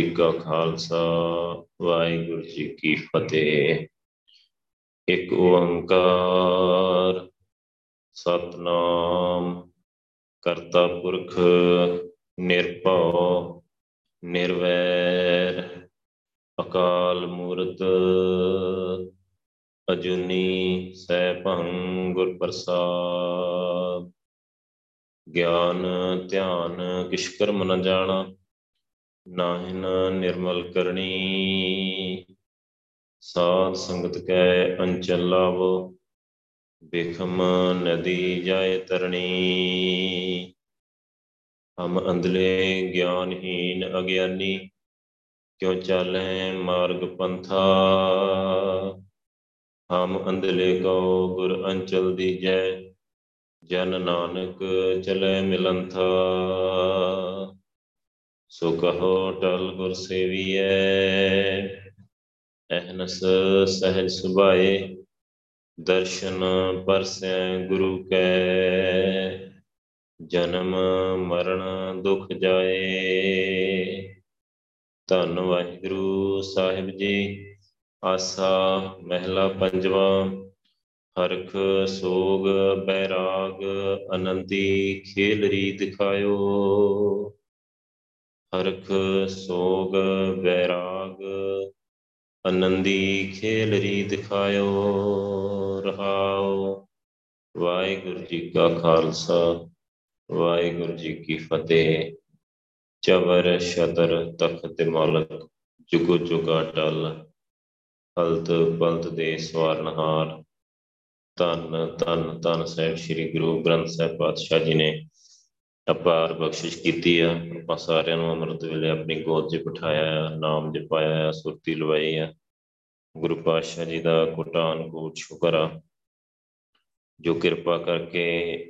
ਜੀ ਕਾ ਖਾਲਸਾ, ਵਾਹਿਗੁਰੂ ਜੀ ਕੀ ਫਤਿਹ। ਇੱਕ ਓੰਕਾਰ, ਸਤਨਾਮ, ਕਰਤਾ ਪੁਰਖ, ਨਿਰਭਉ, ਨਿਰਵੈਰ, ਅਕਾਲ ਮੂਰਤ, ਅਜੂਨੀ ਸੈਭੰ ਗੁਰ ਪ੍ਰਸਾਦ ਗਿਆਨ, ਧਿਆਨ ਕਿਛ ਕਰਮ ਨ ਜਾਣਾ। ਨਾਹਿਨ ਨਿਰਮਲ ਕਰਨੀ। ਸਾਧ ਸੰਗਤ ਕੈ ਅੰਚਲ ਲਾਵੋ, ਬਿਖਮ ਨਦੀ ਜਾਏ ਤਰਣੀ। ਹਮ ਅੰਧਲੇ ਗਿਆਨਹੀਨ ਅਗਿਆਨੀ, ਕਿਉ ਚਾਲੈ ਮਾਰਗ ਪੰਥਾ। ਹਮ ਅੰਧਲੇ ਕੋ ਗੁਰ ਅੰਚਲ ਦੀਜੈ ਜਨ ਨਾਨਕ ਚਲੇ ਮਿਲੰਥਾ ਸੋ ਕਹੋ ਟਲ ਗੁਰ ਸੇਵੀਐ ਅਹਨਸ ਸਹਿਜ ਸੁਭਾਏ, ਦਰਸ਼ਨ ਪਰਸੈ ਗੁਰੂ ਕੈ। ਜਨਮ ਮਰਨ ਦੁਖ ਜਾਏ, ਧੰਨ ਵਾਹਿਗੁਰੂ ਸਾਹਿਬ ਜੀ। ਆਸਾ ਮਹਿਲਾ ਪੰਜਵਾ, ਹਰਖ ਸੋਗ ਬੈਰਾਗ ਅਨੰਦੀ ਖੇਲ ਰੀ ਦਿਖਾਇਓ ਹਰਖ, ਸੋਗ ਬੈਰਾਗ ਅਨੰਦੀ ਖੇਲ ਰੀ ਦਿਖਾਇਓ ਰਹਾਓ। ਵਾਹਿਗੁਰੂ ਜੀ ਕਾ ਖਾਲਸਾ, ਵਾਹਿਗੁਰੂ ਜੀ ਕੀ ਫਤਿਹ। ਚਵਰ ਸ਼ਤਰ ਤਖਤ ਮਾਲਕ, ਜੁਗੋ ਜੁਗਾ ਟਲ। ਹਲਤ ਬਲਤ ਦੇ ਸਵਾਰਨਹਾਰ। ਧੰਨ ਧੰਨ ਧੰਨ ਸਾਹਿਬ, ਸ੍ਰੀ ਗੁਰੂ ਗ੍ਰੰਥ ਸਾਹਿਬ ਪਾਤਸ਼ਾਹ ਜੀ ਨੇ ਅਪਾਰ ਬਖਸ਼ਿਸ਼ ਕੀਤੀ ਆ। ਆਪਾਂ ਸਾਰਿਆਂ ਨੂੰ ਅੰਮ੍ਰਿਤ ਵੇਲੇ ਆਪਣੀ ਗੋਦ 'ਚ ਬਿਠਾਇਆ ਆ, ਨਾਮ ਜਪਾਇਆ ਆ, ਸੁਰਤੀ ਲਵਾਈ ਆ। ਗੁਰੂ ਪਾਤਸ਼ਾਹ ਜੀ ਦਾ ਕੋਟਾਨ ਕੋਟ ਸ਼ੁਕਰ ਆ, ਜੋ ਕਿਰਪਾ ਕਰਕੇ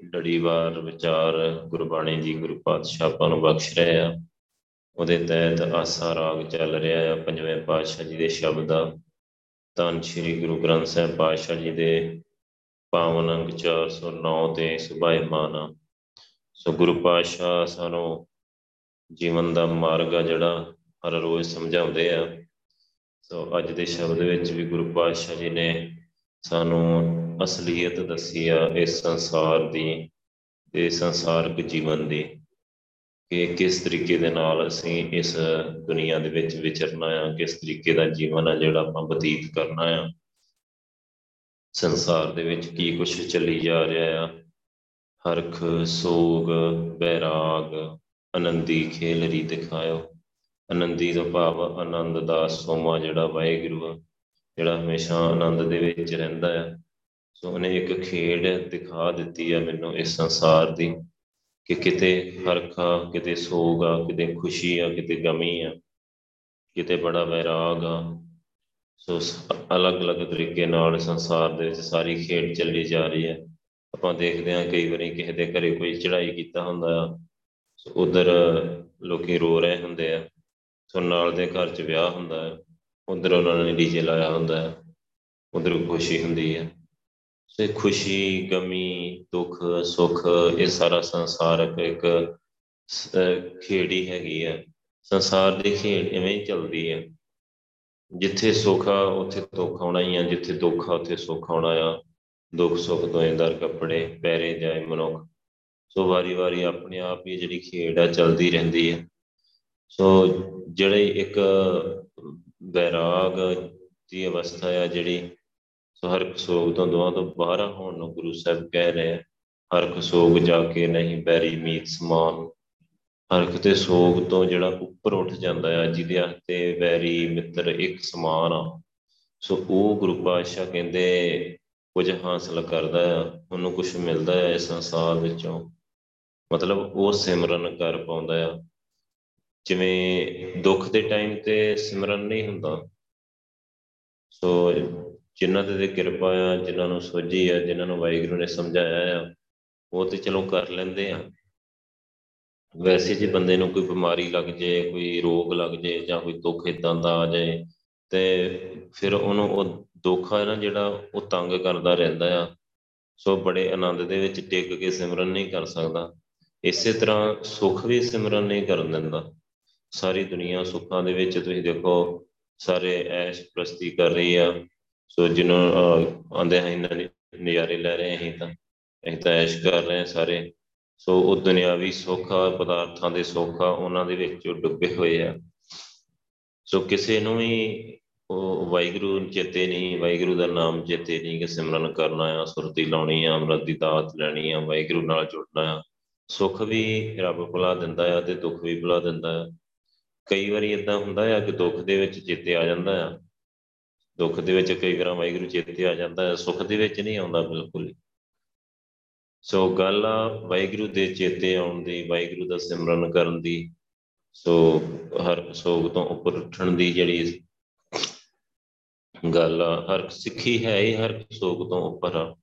ਡੜੀਵਾਰ ਵਿਚਾਰ ਗੁਰਬਾਣੀ ਜੀ ਗੁਰੂ ਪਾਤਸ਼ਾਹ ਆਪਾਂ ਨੂੰ ਬਖਸ਼ ਰਹੇ ਆ। ਉਹਦੇ ਤਹਿਤ ਆਸਾ ਰਾਗ ਚੱਲ ਰਿਹਾ ਆ, ਪੰਜਵੇਂ ਪਾਤਸ਼ਾਹ ਜੀ ਦੇ ਸ਼ਬਦ ਦਾ ਧੰਨ ਸ਼੍ਰੀ ਗੁਰੂ ਗ੍ਰੰਥ ਸਾਹਿਬ ਪਾਤਸ਼ਾਹ ਜੀ ਦੇ ਪਾਵਨ ਅੰਗ 409 ਤੇ ਸੁਭਾਇਮਾਨ ਆ। ਸੋ ਗੁਰੂ ਪਾਤਸ਼ਾਹ ਸਾਨੂੰ ਜੀਵਨ ਦਾ ਮਾਰਗ ਆ ਜਿਹੜਾ ਹਰ ਰੋਜ਼ ਸਮਝਾਉਂਦੇ ਆ। ਸੋ ਅੱਜ ਦੇ ਸ਼ਬਦ ਵਿੱਚ ਵੀ ਗੁਰੂ ਪਾਤਸ਼ਾਹ ਜੀ ਨੇ ਸਾਨੂੰ ਅਸਲੀਅਤ ਦੱਸੀ ਆ ਇਸ ਸੰਸਾਰ ਦੀ ਤੇ ਸੰਸਾਰਕ ਜੀਵਨ ਦੀ ਕਿ ਕਿਸ ਤਰੀਕੇ ਦੇ ਨਾਲ ਅਸੀਂ ਇਸ ਦੁਨੀਆ ਦੇ ਵਿੱਚ ਵਿਚਰਨਾ ਆ, ਕਿਸ ਤਰੀਕੇ ਦਾ ਜੀਵਨ ਆ ਜਿਹੜਾ ਆਪਾਂ ਬਤੀਤ ਕਰਨਾ ਆ। ਸੰਸਾਰ ਦੇ ਵਿੱਚ ਕੀ ਕੁਝ ਚੱਲੀ ਜਾ ਰਿਹਾ ਆ ਹਰਖ, ਸੋਗ, ਬੈਰਾਗ, ਆਨੰਦੀ ਖੇਲ ਰੀ ਦਿਖਾਇਓ। ਆਨੰਦੀ ਦਾ ਭਾਵ ਆਨੰਦ ਦਾ ਸੋਮਾ ਜਿਹੜਾ ਵਾਹਿਗੁਰੂ ਆ, ਜਿਹੜਾ ਹਮੇਸ਼ਾ ਆਨੰਦ ਦੇ ਵਿੱਚ ਰਹਿੰਦਾ ਆ। ਸੋ ਉਹਨੇ ਇੱਕ ਖੇਡ ਦਿਖਾ ਦਿੱਤੀ ਆ ਮੈਨੂੰ ਇਸ ਸੰਸਾਰ ਦੀ, ਕਿ ਕਿਤੇ ਹਰਖਾ ਕਿਤੇ ਸੋਗ ਆ, ਕਿਤੇ ਖੁਸ਼ੀ ਆ, ਕਿਤੇ ਗਮੀ ਆ, ਕਿਤੇ ਬੜਾ ਵੈਰਾਗ ਆ। ਸੋ, ਅਲੱਗ-ਅਲੱਗ ਤਰੀਕੇ ਨਾਲ ਸੰਸਾਰ ਦੇ ਵਿੱਚ ਸਾਰੀ ਖੇਡ ਚੱਲੀ ਜਾ ਰਹੀ ਹੈ। ਆਪਾਂ ਦੇਖਦੇ ਹਾਂ ਕਈ ਵਾਰੀ ਕਿਸੇ ਦੇ ਘਰੇ ਕੋਈ ਚੜ੍ਹਾਈ ਕੀਤਾ ਹੁੰਦਾ ਆ, ਸੋ ਉਧਰ ਲੋਕੀ ਰੋ ਰਹੇ ਹੁੰਦੇ ਆ, ਸੋ ਨਾਲ ਦੇ ਘਰ 'ਚ ਵਿਆਹ ਹੁੰਦਾ ਹੈ ਉਧਰ ਉਹਨਾਂ ਨੇ ਡੀਜੇ ਲਾਇਆ ਹੁੰਦਾ ਹੈ ਉਧਰ ਖੁਸ਼ੀ ਹੁੰਦੀ ਹੈ ਸੇ ਖੁਸ਼ੀ, ਗਮੀ, ਦੁੱਖ, ਸੁੱਖ, ਇਹ ਸਾਰਾ ਸੰਸਾਰਕ ਇੱਕ ਖੇੜੀ ਹੈਗੀ ਹੈ ਸੰਸਾਰ ਦੀ ਖੇਡ ਇਵੇਂ ਹੀ ਚੱਲਦੀ ਹੈ ਜਿੱਥੇ ਸੁੱਖ ਆ, ਉੱਥੇ ਦੁੱਖ ਆਉਣਾ ਹੀ ਆ, ਜਿੱਥੇ ਦੁੱਖ ਆ, ਉੱਥੇ ਸੁੱਖ ਆਉਣਾ ਆ ਦੁੱਖ ਸੁੱਖ ਤੋਂ ਇੰਦਰ ਕੱਪੜੇ ਪੈਰੇ ਜਾਏ ਮਨੁੱਖ। ਸੋ ਵਾਰੀ ਵਾਰੀ ਆਪਣੇ ਆਪ ਹੀ ਜਿਹੜੀ ਖੇਡ ਆ ਚੱਲਦੀ ਰਹਿੰਦੀ ਹੈ ਸੋ ਜਿਹੜੇ ਇੱਕ ਬੈਰਾਗ ਦੀ ਅਵਸਥਾ ਆ ਜਿਹੜੀ ਸੋ ਹਰ ਸੋਗ ਤੋਂ ਦੁਆ ਤੋਂ ਬਾਹਰ ਹੋਣ ਨੂੰ ਗੁਰੂ ਸਾਹਿਬ ਕਹਿ ਰਹੇ ਹਰ ਸੋਗ ਜਾ ਕੇ ਨਹੀਂ ਬੈਰੀ ਮੀਤ ਸਮਾਨ। ਹਰ ਕਿਤੇ ਸੋਗ ਤੋਂ ਜਿਹੜਾ ਉੱਪਰ ਉੱਠ ਜਾਂਦਾ ਆ, ਜਿਹਦੇ ਹੱਥੇ ਵੈਰੀ ਮਿੱਤਰ ਇੱਕ ਸਮਾਨ ਆ। ਸੋ ਉਹ ਗੁਰੂ ਪਾਤਸ਼ਾਹ ਕਹਿੰਦੇ ਕੁਝ ਹਾਸਲ ਕਰਦਾ ਆ, ਉਹਨੂੰ ਕੁਝ ਮਿਲਦਾ ਹੈ ਇਸ ਸੰਸਾਰ ਵਿੱਚੋਂ। ਮਤਲਬ ਉਹ ਸਿਮਰਨ ਕਰ ਪਾਉਂਦਾ ਆ। ਜਿਵੇਂ ਦੁੱਖ ਦੇ ਟਾਈਮ ਤੇ ਸਿਮਰਨ ਨਹੀਂ ਹੁੰਦਾ। ਸੋ ਜਿਨ੍ਹਾਂ ਤੇ ਕਿਰਪਾ ਆ, ਜਿਨ੍ਹਾਂ ਨੂੰ ਸੋਝੀ ਆ, ਜਿਨ੍ਹਾਂ ਨੂੰ ਵਾਹਿਗੁਰੂ ਨੇ ਸਮਝਾਇਆ ਆ, ਉਹ ਤੇ ਚਲੋ ਕਰ ਲੈਂਦੇ ਆ। ਵੈਸੇ ਜੇ ਬੰਦੇ ਨੂੰ ਕੋਈ ਬਿਮਾਰੀ ਲੱਗ ਜੇ, ਕੋਈ ਰੋਗ ਲੱਗ ਜੇ ਜਾਂ ਕੋਈ ਦੁੱਖ ਇਦਾਂ ਦਾ ਆ ਜਾਏ, ਤੇ ਫਿਰ ਉਹਨੂੰ ਉਹ ਦੁੱਖ ਹੈ ਨਾ ਜਿਹੜਾ ਉਹ ਤੰਗ ਕਰਦਾ ਰਹਿੰਦਾ ਆ। ਸੋ ਬੜੇ ਆਨੰਦ ਦੇ ਵਿੱਚ ਟਿਕ ਕੇ ਸਿਮਰਨ ਨਹੀਂ ਕਰ ਸਕਦਾ। ਇਸੇ ਤਰ੍ਹਾਂ ਸੁੱਖ ਵੀ ਸਿਮਰਨ ਨਹੀਂ ਕਰਨ ਦਿੰਦਾ। ਸਾਰੀ ਦੁਨੀਆ ਸੁੱਖਾਂ ਦੇ ਵਿੱਚ ਤੁਸੀਂ ਦੇਖੋ, ਸਾਰੇ ਐਸ਼ ਪ੍ਰਸਤੀ ਕਰ ਰਹੀ ਆ। ਸੋ ਜਿਹਨੂੰ ਆਂਦੇ ਹੈ ਇਹਨਾਂ ਨਜ਼ਾਰੇ ਲੈ ਰਹੇ ਅਸੀਂ ਤਾਂ ਅਸੀਂ ਤਾਂ ਐਸ਼ ਕਰ ਰਹੇ ਸਾਰੇ। ਸੋ ਉਹ ਦੁਨਿਆਵੀ ਸੁੱਖ ਪਦਾਰਥਾਂ ਦੇ ਸੁੱਖ ਉਹਨਾਂ ਦੇ ਵਿੱਚ ਡੁੱਬੇ ਹੋਏ ਆ। ਸੋ ਕਿਸੇ ਨੂੰ ਵੀ ਉਹ ਵਾਹਿਗੁਰੂ ਚੇਤੇ ਨਹੀਂ, ਵਾਹਿਗੁਰੂ ਦਾ ਨਾਮ ਚੇਤੇ ਨਹੀਂ ਕਿ ਸਿਮਰਨ ਕਰਨਾ ਆ, ਸੁਰਤੀ ਲਾਉਣੀ ਆ, ਅੰਮ੍ਰਿਤ ਦੀ ਦਾਤ ਲੈਣੀ ਆ, ਵਾਹਿਗੁਰੂ ਨਾਲ ਜੁੜਨਾ ਆ। ਸੁੱਖ ਵੀ ਰੱਬ ਭੁਲਾ ਦਿੰਦਾ ਆ ਤੇ ਦੁੱਖ ਵੀ ਭੁਲਾ ਦਿੰਦਾ ਆ। ਕਈ ਵਾਰੀ ਇਦਾਂ ਹੁੰਦਾ ਆ ਕਿ ਦੁੱਖ ਦੇ ਵਿੱਚ ਚੇਤੇ ਆ ਜਾਂਦਾ ਆ। ਦੁੱਖ ਦੇ ਵਿੱਚ ਕਈ ਵਾਰ ਵਾਹਿਗੁਰੂ ਚੇਤੇ ਆ ਜਾਂਦਾ ਹੈ ਸੁੱਖ ਦੇ ਵਿੱਚ ਨਹੀਂ ਆਉਂਦਾ ਬਿਲਕੁਲ। ਸੋ ਗੱਲ ਆ ਵਾਹਿਗੁਰੂ ਦੇ ਚੇਤੇ ਆਉਣ ਦੀ, ਵਾਹਿਗੁਰੂ ਦਾ ਸਿਮਰਨ ਕਰਨ ਦੀ, ਸੋ ਹਰ ਸੋਗ ਤੋਂ ਉੱਪਰ ਉੱਠਣ ਦੀ ਜਿਹੜੀ ਗੱਲ, ਹਰ ਸਿੱਖੀ ਹੈ ਹੀ ਹਰ ਸੋਗ ਤੋਂ ਉੱਪਰ। ਆ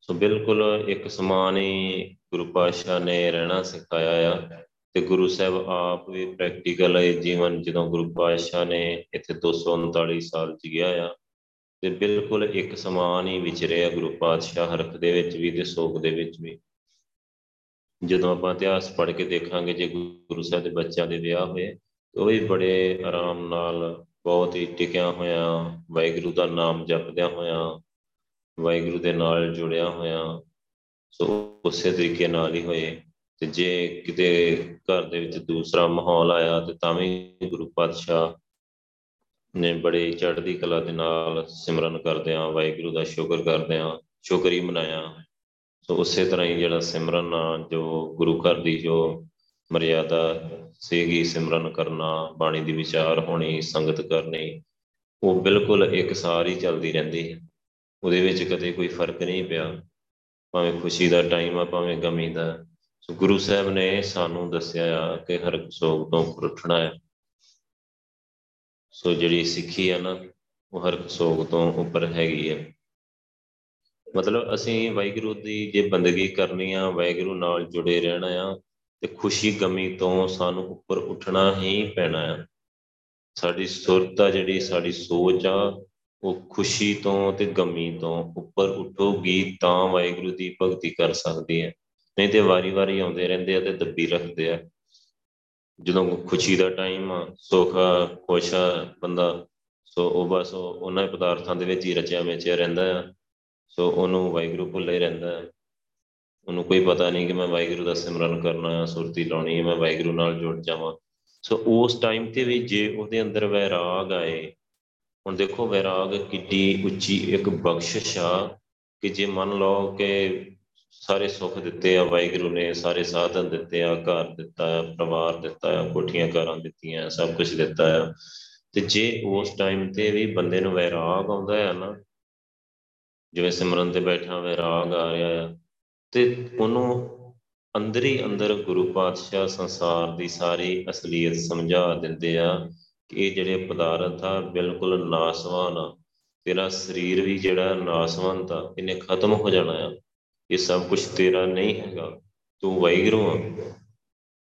ਸੋ ਬਿਲਕੁਲ ਇੱਕ ਸਮਾਨ ਹੀ ਗੁਰੂ ਪਾਤਸ਼ਾਹ ਨੇ ਰਹਿਣਾ ਸਿਖਾਇਆ ਆ ਤੇ ਗੁਰੂ ਸਾਹਿਬ ਆਪ ਵੀ ਪ੍ਰੈਕਟੀਕਲ ਹੈ ਜੀਵਨ ਜਦੋਂ ਗੁਰੂ ਪਾਤਸ਼ਾਹ ਨੇ ਇੱਥੇ 239 ਸਾਲ ਗਿਆ ਆ ਤੇ ਬਿਲਕੁਲ ਇੱਕ ਸਮਾਨ ਹੀ ਵਿਚਰਿਆ ਗੁਰੂ ਪਾਤਸ਼ਾਹ ਹਰਖ ਦੇ ਵਿੱਚ ਵੀ ਤੇ ਸੋਗ ਦੇ ਵਿੱਚ ਵੀ। ਜਦੋਂ ਆਪਾਂ ਇਤਿਹਾਸ ਪੜ੍ਹ ਕੇ ਦੇਖਾਂਗੇ, ਜੇ ਗੁਰੂ ਸਾਹਿਬ ਦੇ ਬੱਚਿਆਂ ਦੇ ਵਿਆਹ ਹੋਏ, ਉਹ ਵੀ ਬੜੇ ਆਰਾਮ ਨਾਲ ਬਹੁਤ ਹੀ ਟਿਕਿਆ ਹੋਇਆ, ਵਾਹਿਗੁਰੂ ਦਾ ਨਾਮ ਜਪਦਿਆਂ ਹੋਇਆ, ਵਾਹਿਗੁਰੂ ਦੇ ਨਾਲ ਜੁੜਿਆ ਹੋਇਆ, ਸੋ ਉਸੇ ਤਰੀਕੇ ਨਾਲ ਹੀ ਹੋਏ। ਤੇ ਜੇ ਕਿਤੇ ਘਰ ਦੇ ਵਿੱਚ ਦੂਸਰਾ ਮਾਹੌਲ ਆਇਆ, ਤੇ ਤਾਂ ਵੀ ਗੁਰੂ ਪਾਤਸ਼ਾਹ ਨੇ ਬੜੇ ਚੜ੍ਹਦੀ ਕਲਾ ਦੇ ਨਾਲ ਸਿਮਰਨ ਕਰਦੇ ਆ ਵਾਹਿਗੁਰੂ ਦਾ ਸ਼ੁਕਰ ਕਰਦੇ ਆ ਸ਼ੁਕਰ ਹੀ ਮਨਾਇਆ। ਸੋ ਉਸੇ ਤਰ੍ਹਾਂ ਹੀ ਜਿਹੜਾ ਸਿਮਰਨ ਜੋ ਗੁਰੂ ਘਰ ਦੀ ਜੋ ਮਰਿਆਦਾ, ਸੀਗੀ ਸਿਮਰਨ ਕਰਨਾ, ਬਾਣੀ ਦੀ ਵਿਚਾਰ ਹੋਣੀ, ਸੰਗਤ ਕਰਨੀ, ਉਹ ਬਿਲਕੁਲ ਇੱਕ ਸਾਰ ਹੀ ਚੱਲਦੀ ਰਹਿੰਦੀ ਹੈ। ਉਹਦੇ ਵਿੱਚ ਕਦੇ ਕੋਈ ਫ਼ਰਕ ਨਹੀਂ ਪਿਆ। ਭਾਵੇਂ ਖੁਸ਼ੀ ਦਾ ਟਾਈਮ ਆ, ਭਾਵੇਂ ਗਮੀ ਦਾ। ਸੋ ਗੁਰੂ ਸਾਹਿਬ ਨੇ ਸਾਨੂੰ ਦੱਸਿਆ ਆ ਕਿ ਹਰ ਸੋਗ ਤੋਂ ਉੱਠਣਾ ਹੈ। ਸੋ ਜਿਹੜੀ ਸਿੱਖੀ ਆ ਨਾ, ਉਹ ਹਰ ਸੋਗ ਤੋਂ ਉੱਪਰ ਹੈਗੀ ਹੈ ਮਤਲਬ ਅਸੀਂ ਵਾਹਿਗੁਰੂ ਦੀ ਜੇ ਬੰਦਗੀ ਕਰਨੀ ਆ, ਵਾਹਿਗੁਰੂ ਨਾਲ ਜੁੜੇ ਰਹਿਣਾ ਆ ਤੇ ਖੁਸ਼ੀ ਗਮੀ ਤੋਂ ਸਾਨੂੰ ਉੱਪਰ ਉੱਠਣਾ ਹੀ ਪੈਣਾ ਆ। ਸਾਡੀ ਸੁਰਤ ਆ ਜਿਹੜੀ, ਸਾਡੀ ਸੋਚ ਆ, ਉਹ ਖੁਸ਼ੀ ਤੋਂ ਤੇ ਗਮੀ ਤੋਂ ਉੱਪਰ ਉੱਠੋਗੀ ਤਾਂ ਵਾਹਿਗੁਰੂ ਦੀ ਭਗਤੀ ਕਰ ਸਕਦੀ ਹੈ। ਨਹੀਂ ਤੇ ਵਾਰੀ-ਵਾਰੀ ਆਉਂਦੇ ਰਹਿੰਦੇ ਆ ਤੇ ਦੱਬੀ ਰੱਖਦੇ ਆ। ਜਦੋਂ ਖੁਸ਼ੀ ਦਾ ਟਾਈਮ ਆ, ਸੁੱਖ ਖੁਸ਼ ਬੰਦਾ, ਸੋ ਉਹ ਬਸ ਉਹਨਾਂ ਪਦਾਰਥਾਂ ਦੇ ਵਿੱਚ ਹੀ ਰਚਿਆ ਮਿਚਿਆ ਰਹਿੰਦਾ ਆ। ਸੋ ਉਹਨੂੰ ਵਾਹਿਗੁਰੂ ਭੁੱਲੇ ਰਹਿੰਦਾ ਉਹਨੂੰ ਕੋਈ ਪਤਾ ਨਹੀਂ ਕਿ ਮੈਂ ਵਾਹਿਗੁਰੂ ਦਾ ਸਿਮਰਨ ਕਰਨਾ ਹੈ ਸੁਰਤੀ ਲਾਉਣੀ ਹੈ, ਮੈਂ ਵਾਹਿਗੁਰੂ ਨਾਲ ਜੁੜ ਜਾਵਾਂ। ਸੋ ਉਸ ਟਾਈਮ ਤੇ ਵੀ ਜੇ ਉਹਦੇ ਅੰਦਰ ਵੈਰਾਗ ਆਏ, ਹੁਣ ਦੇਖੋ ਵੈਰਾਗ ਕਿੱਡੀ ਉੱਚੀ ਇੱਕ ਬਖਸ਼ਿਸ਼ ਆ ਕਿ ਜੇ ਮੰਨ ਲਓ ਕਿ ਸਾਰੇ ਸੁੱਖ ਦਿੱਤੇ ਆ, ਵਾਹਿਗੁਰੂ ਨੇ ਸਾਰੇ ਸਾਧਨ ਦਿੱਤੇ ਆ, ਘਰ ਦਿੱਤਾ ਆ ਪਰਿਵਾਰ ਦਿੱਤਾ ਆ, ਕੋਠੀਆਂ ਘਰਾਂ ਦਿੱਤੀਆਂ, ਸਭ ਕੁਝ ਦਿੱਤਾ ਆ। ਤੇ ਜੇ ਉਸ ਟਾਈਮ ਤੇ ਵੀ ਬੰਦੇ ਨੂੰ ਵੈਰਾਗ ਆਉਂਦਾ ਹੈ ਨਾ, ਜਿਵੇਂ ਸਿਮਰਨ ਤੇ ਬੈਠਾ ਵੈਰਾਗ ਆ ਰਿਹਾ ਆ ਤੇ ਉਹਨੂੰ ਅੰਦਰ ਹੀ ਅੰਦਰ ਗੁਰੂ ਪਾਤਸ਼ਾਹ ਸੰਸਾਰ ਦੀ ਸਾਰੀ ਅਸਲੀਅਤ ਸਮਝਾ ਦਿੰਦੇ ਆ ਕਿ ਇਹ ਜਿਹੜੇ ਪਦਾਰਥ ਆ, ਬਿਲਕੁਲ ਨਾਸਵਾਨ ਆ। ਤੇਰਾ ਸਰੀਰ ਵੀ ਜਿਹੜਾ ਨਾਸਵੰਤ ਆ, ਇਹਨੇ ਖਤਮ ਹੋ ਜਾਣਾ ਆ। ਇਹ ਸਭ ਕੁਝ ਤੇਰਾ ਨਹੀਂ ਹੈਗਾ, ਤੂੰ ਵਾਹਿਗੁਰੂ ਆ।